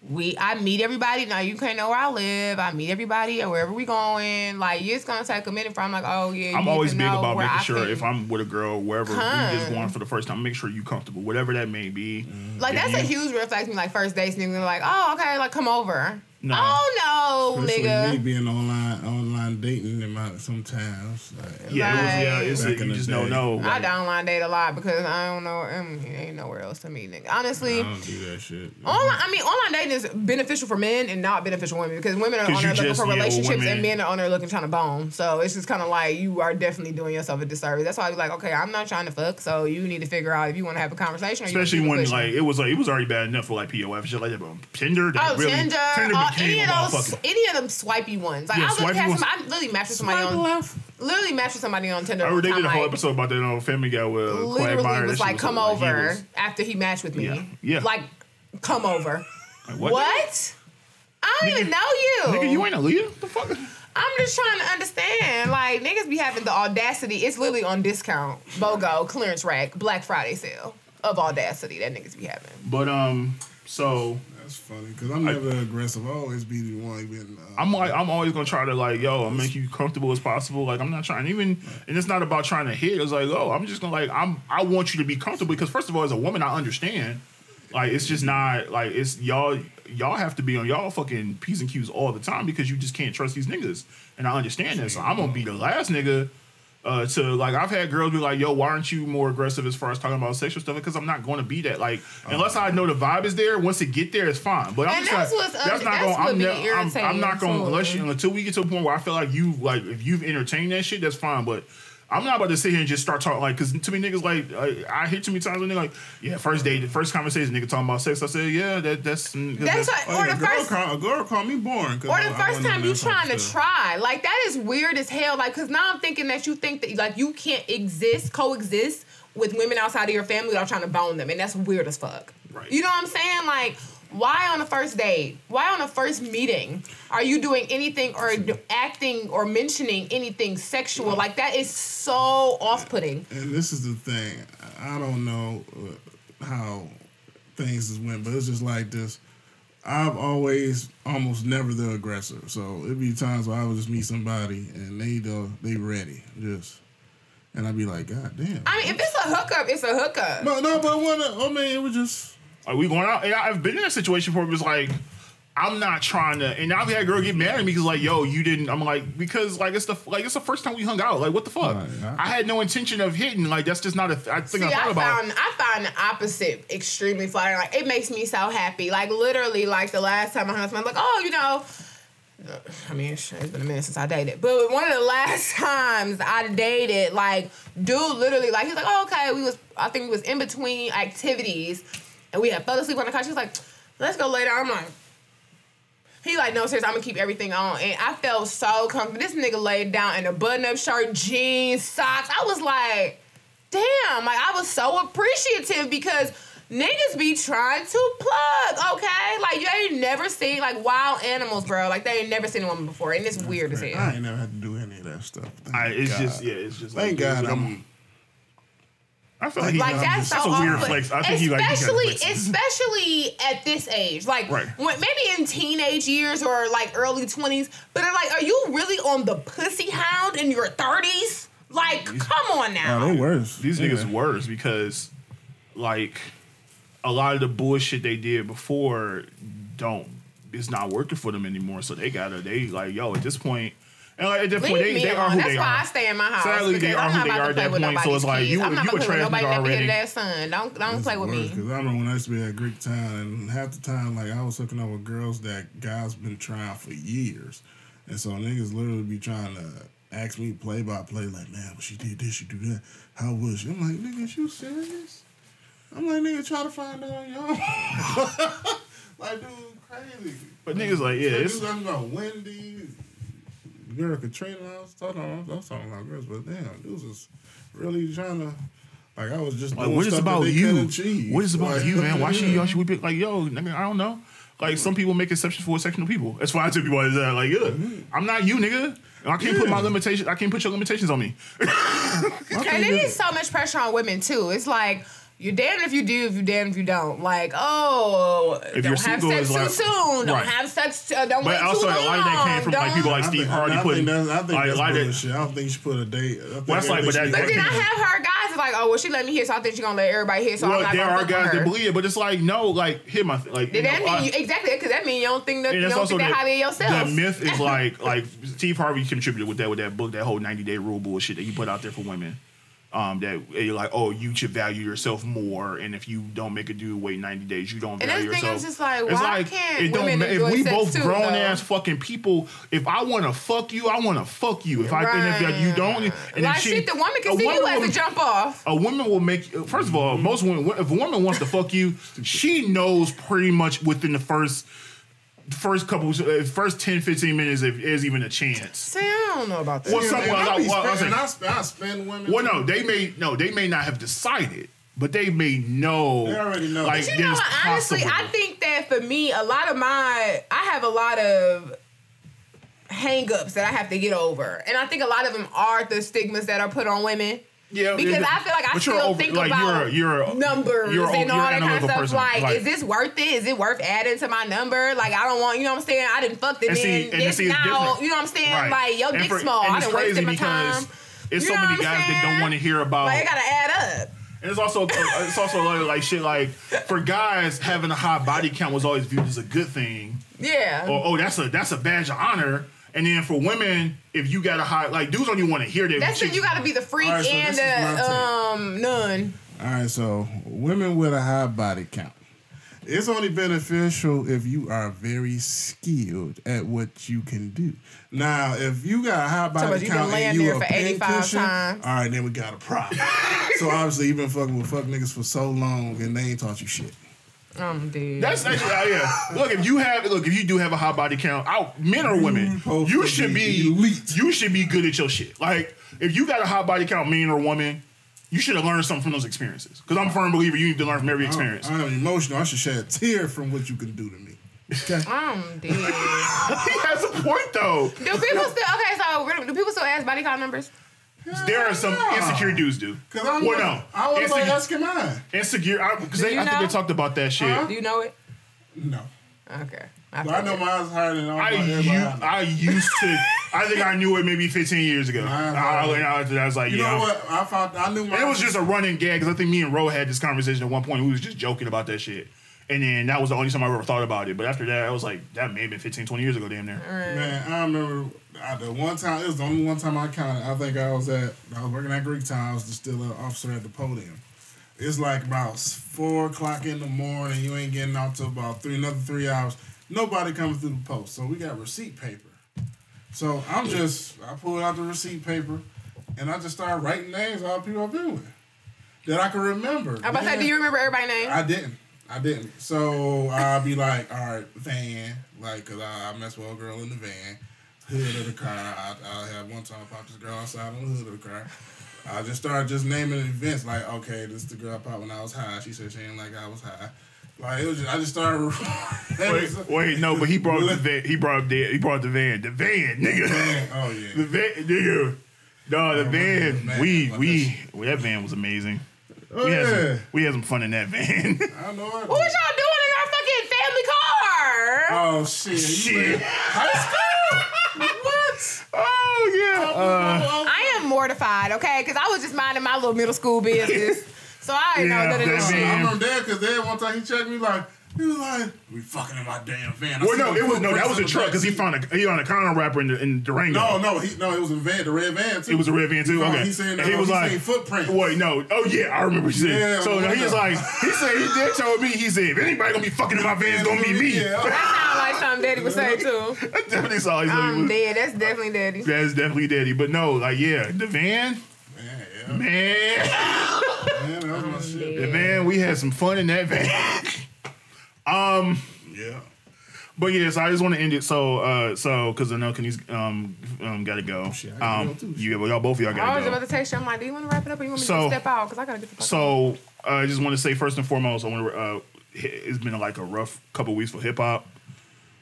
we, I meet everybody. Now you can't know where I live. I meet everybody or wherever we going. Like it's gonna take a minute for I'm like, oh yeah. I'm always big about making I sure can- if I'm with a girl, wherever we just going for the first time, make sure you comfortable, whatever that may be. Like If that's a huge red flag to me. Like first dates, niggas like, oh okay, like come over. No. Oh no, Especially me nigga. being online online dating in my sometimes. Like, Yeah, it was, yeah, it's Back you in the just day. don't know. I like- downline date a lot because I don't know. Um, ain't nowhere else to meet, nigga. Honestly. I don't do that shit. Online, I mean, online dating is beneficial for men and not beneficial for women because women are on there looking for relationships women- and men are on there looking trying to bone. So it's just kind of like you are definitely doing yourself a disservice. That's why I be like, okay, I'm not trying to fuck, so you need to figure out if you want to have a conversation. Or Especially keep when like it was like it was already bad enough for like POF shit like that, but Tinder, that Oh, really Tinder, Tinder all, became any a of those, any of them swipey ones. Like Yeah, I look swipey past ones. some, I literally matched with somebody on, left. literally matched with somebody on Tinder. I one already did a whole like, episode about that on Family Guy with uh, Literally Quagmire. was That like, shit come like, he over was- after he matched with me. Yeah, yeah. Like, come over. like, What? I don't even know you. Nigga, you ain't Aaliyah? The fuck? I'm just trying to understand. Like niggas be having the audacity. It's literally on discount, BOGO, clearance rack, Black Friday sale of audacity that niggas be having. But um, so That's funny because I'm never aggressive. I always be the one being. Uh, I'm like I'm always gonna try to like yo, I'll make you comfortable as possible. Like I'm not trying even, and it's not about trying to hit. It's like oh, I'm just gonna like I'm I want you to be comfortable because first of all, as a woman, I understand. Like it's just not like it's y'all y'all have to be on y'all fucking p's and q's all the time because you just can't trust these niggas, and I understand that. So I'm gonna be the last nigga. Uh, to like, I've had girls be like, "Yo, why aren't you more aggressive as far as talking about sexual stuff?" Because I'm not going to be that. Like, unless I know the vibe is there. Once it get there, it's fine. But I'm And just that's like, what's un- that's not that's going. what I'm, be ne- I'm, I'm not going too. unless you until we get to a point where I feel like you like if you've entertained that shit, that's fine. But I'm not about to sit here and just start talking like because too many niggas like I, I hear too many times when they're like, yeah, first date, first conversation, nigga talking about sex. I said, yeah, that that's That's that- what, oh, or yeah, the girl first. call, a girl call me boring. 'cause Or the I first wasn't time you trying to stuff. try, like that is weird as hell. Like, cause now I'm thinking that you think that like you can't exist, coexist with women outside of your family without trying to bone them, and that's weird as fuck. Right. You know what I'm saying? Like, why on the first date? Why on the first meeting are you doing anything or acting or mentioning anything sexual? Like that is so off-putting. And this is the thing. I don't know uh, how things went, but it's just like this. I've always almost never the aggressor. So it'd be times where I would just meet somebody and they uh, they ready. Just and I'd be like, God damn. I mean, if it's a hookup, it's a hookup. no, no, but when I mean, it was just Are we going out? And I've been in a situation where it was like, I'm not trying to, and I've had a girl get mad at me because like, yo, you didn't. I'm like, because like it's the like it's the first time we hung out. Like, what the fuck? Right, yeah. I had no intention of hitting. Like, that's just not a th- I think See, I thought I about. found I find the opposite extremely flattering. Like it makes me so happy. Like literally, like the last time I hung out, I'm like, oh, you know. I mean, it's it's been a minute since I dated, but one of the last (laughs) times I dated, like, dude, literally, like, he's like, oh, okay, we was, I think we was in between activities, and we had fell asleep on the couch. He's like, let's go later. I'm like, he like, no, seriously, I'm gonna keep everything on. And I felt so comfortable. This nigga laid down in a button-up shirt, jeans, socks. I was like, damn, like I was so appreciative because niggas be trying to plug, okay? Like you ain't never seen like wild animals, bro. Like they ain't never seen a woman before, and it's weird as hell. I ain't never had to do any of that stuff. I, it's God. just yeah, it's just Thank like, God it's- I'm- I feel like, he, Like that's, that's so a weird awful. flex. I think he like he got especially, (laughs) especially at this age, like Right. when, maybe in teenage years or like early twenties. But I'm like, are you really on the pussy hound in your thirties? Like, come on now. Oh, they worse. These Yeah. niggas worse because like a lot of the bullshit they did before don't it's not working for them anymore. So they gotta they like yo at this point and like at this point they, me they are who That's they why. I stay in my house. Sadly, they are I'm who not they about are to at play that with point, so it's like, you- I'm not you about a to play trash nigga already. that son. Don't don't play with me. Because I remember when I used to be at Greektown, and half the time, like I was hooking up with girls that guys been trying for years, and so niggas literally be trying to ask me play by play, like, man, well, she did this, she do that. How was she? I'm like, nigga, is you serious? I'm like, nigga, try to find out on your own. (laughs) like, dude, crazy. But niggas like yeah, Like, it's dude, I'm about Wendy, girl Katrina. I was talking, I was talking about girls, but damn, dudes was really trying to. Like I was just Like, doing what is stuff about you? couldn't. What is about Like, you, man? Why should y'all should we be like, yo, nigga, I don't know. Like some people make exceptions for exceptional people. That's why I tell people is that like, yeah, mm-hmm. I'm not you, nigga. I can't put my limitations. I can't put your limitations on me. (laughs) And it is so much pressure on women too. It's like you're damned if you do, if you damned if you don't. Like, oh, If don't you're have sex it's too like- soon. Don't right. have sex. Uh, don't But wait also, too a long. lot of that came from like don't- people like I Steve think, Hardy I think putting. that's, I think like, that's a lot bullshit. I don't think you should put a date. I think Well, that's like, but everything that- But then I have her guys that's like, oh well, she let me hit, so I think she's gonna let everybody hit. So I'm well, not there gonna are guys that believe it, but it's like no, like here my like. Did that know, mean I- you, exactly? Because that mean you don't think that you that's don't also think that the, highly of yourself. the myth is (laughs) like like Steve Harvey contributed with that with that book that whole 90 day rule bullshit that he put out there for women. Um, that you're like, oh, you should value yourself more, and if you don't make a dude wait 90 days, you don't And value thing yourself. is just like, It's why can't it don't women ma- if we both too, grown though? ass fucking people, if I want to fuck you, I want to fuck you. If I and if you don't, and if like she- shit, the woman can see you woman as will- a jump off. a woman will make first of all most women if a woman wants to fuck you she knows pretty much within the first first couple uh, first 10 15 minutes if there's even a chance See, I don't know about that. Well, Yeah, some- man, well, I well, I was I spend, I spend women. well no they may no they may not have decided but they may know They already know. like But you know there's what? Honestly, I think that for me, a lot of my, I have a lot of hang-ups that I have to get over, and I think a lot of them are the stigmas that are put on women. Yeah Because I feel like I still over- think like about you're, you're, numbers you're, and all that kind of stuff. person. Like, is this worth it? Is it worth adding to my number? Like, I don't want, you know what I'm saying? I didn't fuck the And see- and this see, it's now, you know what I'm saying? Right. Like, your And dick for- small. and I it's done wasted crazy my because time. It's You so many guys that don't want to hear about Like, it gotta add up. And it's also uh, it's also like, like shit like for guys having a high body count was always viewed as a good thing. Yeah. Or oh that's a that's a badge of honor. And then for women, if you got a high like dudes don't even want to hear that. That's it. You gotta be the freak All right, so and this the um nun. All right, so women with a high body count. It's only beneficial if you are very skilled at what you can do. Now, if you got a high body you been count laying and you there a for 85 pincushion, times. all right, then we got a problem. (laughs) so obviously, you've been fucking with fuck niggas for so long and they ain't taught you shit. I'm dead. That's actually uh, yeah. Look, if you have look, if you do have a high body count, out men or women, supposed you should be be elite. you should be good at your shit. Like if you got a high body count, man or woman, you should have learned something from those experiences. Because I'm a firm believer you need to learn from every experience. I, am emotional. I should shed a tear from what you can do to me. Okay. (laughs) I'm dead. (laughs) he has a point though. do people still okay? So do people still ask body count numbers? There are some Yeah. insecure dudes do. Cause I'm well, no, I was like Insecure- asking mine. insecure because Do I think know? they talked about that shit. Huh? Do you know it? No. Okay. But I know mine's higher than all I, everybody u- I. I used to. I think I knew it maybe 15 years ago. Mine- I, I, I was like, You yeah. know what? I found I knew mine. It was just a running gag because I think me and Ro had this conversation at one point. We was just joking about that shit. And then that was the only time I ever thought about it. But after that, I was like, that may have been 15, 20 years ago, damn near. Man, I remember uh, the one time. It was the only one time I counted. I think I was at. I was working at Greektown. I was still an officer at the podium. It's like about four o'clock in the morning. You ain't getting out till about three, another three hours. Nobody coming through the post. So we got receipt paper. So I'm just. I pulled out the receipt paper, and I just started writing names of all the people I've been with that I can remember. I'm about to say, do you remember everybody's name? I didn't. I didn't. So I'll be like, all right, van, like, cause I, I mess with a girl in the van, hood of the car. I, I had one time popped this girl outside on the hood of the car. I just started just naming events like, okay, this is the girl I popped when I was high. She said she didn't like I was high. Like it was just, I just started. (laughs) Wait, wait, no, but he brought the (laughs) van. He brought the, he brought the van. The van, nigga. Man, (laughs) oh yeah. The van, nigga. No, the Oh, van. man, We we that van was amazing. Oh We had some, we had some fun in that van. (laughs) I know it. what was y'all doing in our fucking family car? Oh shit. Shit. High school? what? oh yeah. Uh, I am mortified, okay? Because I was just minding my little middle school business. (laughs) So I didn't Yeah, know none of this that shit. I man. remember that because then one time he checked me like, he was like, we fucking in my damn van. I well, no, it was no. That was a footprints in the truck because he found a he found a counter rapper in the, in Durango. No, no, he no, it was a van, the red van too. It was a red van too. Okay, he saying and he uh, was he like, saying footprints. Wait, no. Oh yeah, I remember what you said. Yeah, so well, he was like, he said he did told me. He said, if anybody gonna be fucking in my van, it's gonna be me. Yeah. (laughs) That sounds like something Daddy would say too. (laughs) I definitely saw. Like, I'm dead. That's definitely Daddy. That's definitely daddy. But no, like yeah, the van, Man, yeah, man, (laughs) man, that was my shit. the van. We had some fun in that van. Yeah. But yeah, so I just want to end it. So, uh, so because I know Kenny's um, um got to go. Shit, gotta um, go too. yeah, well, y'all both of y'all got. I got was to about go. to text you. I'm like, do you want to wrap it up or you want me So- to step out? Because I gotta get the fuck. So uh, I just want to say first and foremost, I want to. Uh, it's been like a rough couple weeks for hip hop.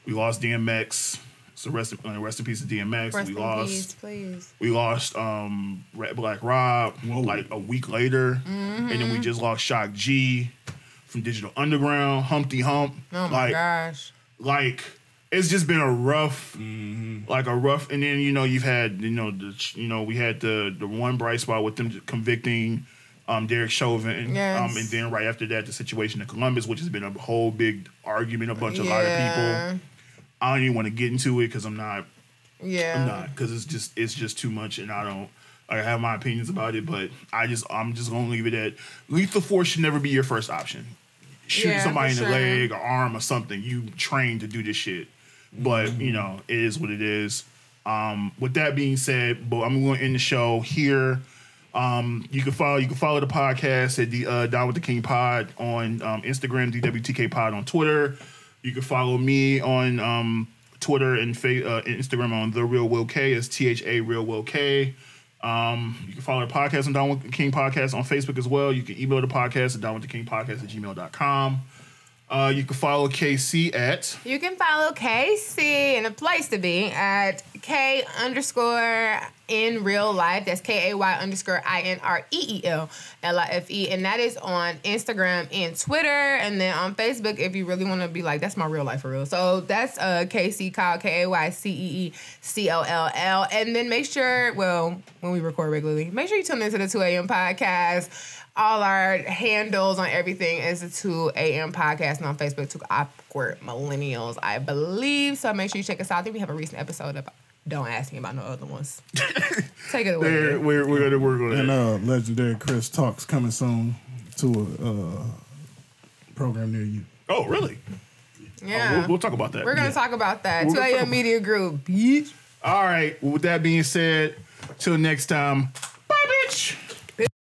We lost DMX. So rest, uh, rest in peace to DMX. Rest we in lost. peace, please. We lost um, Rat Black Rob Whoa. like a week later, and then we just lost Shock G from Digital Underground, Humpty Hump. Oh my like, gosh. like it's just been a rough, like a rough. And then you know you've had you know the you know we had the the one bright spot with them convicting um, Derek Chauvin, Yes. um, and then right after that the situation in Columbus, which has been a whole big argument, a bunch of a lot of people. I don't even want to get into it because I'm not Yeah. I'm not because it's just it's just too much, and I don't. I have my opinions about it, but I just I'm just gonna leave it at lethal force should never be your first option. Shooting Yeah, somebody in the sure. leg or arm or something, you train to do this shit. But you know it is what it is. Um, with that being said, but I'm going to end the show here. Um, you can follow you can follow the podcast at the uh, Down with the King Pod on um, Instagram, DWTK Pod on Twitter. You can follow me on um, Twitter and fa- uh, Instagram on the Real Will K. It's T H A Real Will K. Um, you can follow the podcast on the King Podcast on Facebook as well. You can email the podcast at the King Podcast at gmail.com. Uh, you can follow KC at You can follow KC in a place to be at K underscore in real life. That's K A Y underscore I N R E E L L I F E. And that is on Instagram and Twitter. And then on Facebook, if you really want to be like, that's my real life for real. So that's uh KC Kyle, K A Y C E E C O L L. And then make sure, well, when we record regularly, make sure you tune into the 2 a.m. podcast. All our handles on everything is the 2 a.m. podcast and on Facebook, Two Awkward Millennials, I believe. So make sure you check us out. I think we have a recent episode about. Don't ask me about no other ones. (laughs) Take it away. there. We're, we're gonna we're And gonna uh, legendary Chris talks coming soon to a uh, program near you. oh really? yeah. We'll, we'll talk about that. We're gonna Yeah. talk about that. We're 2 gonna talk a.m. about- Media Group. Bitch. All right. Well, with that being said, till next time,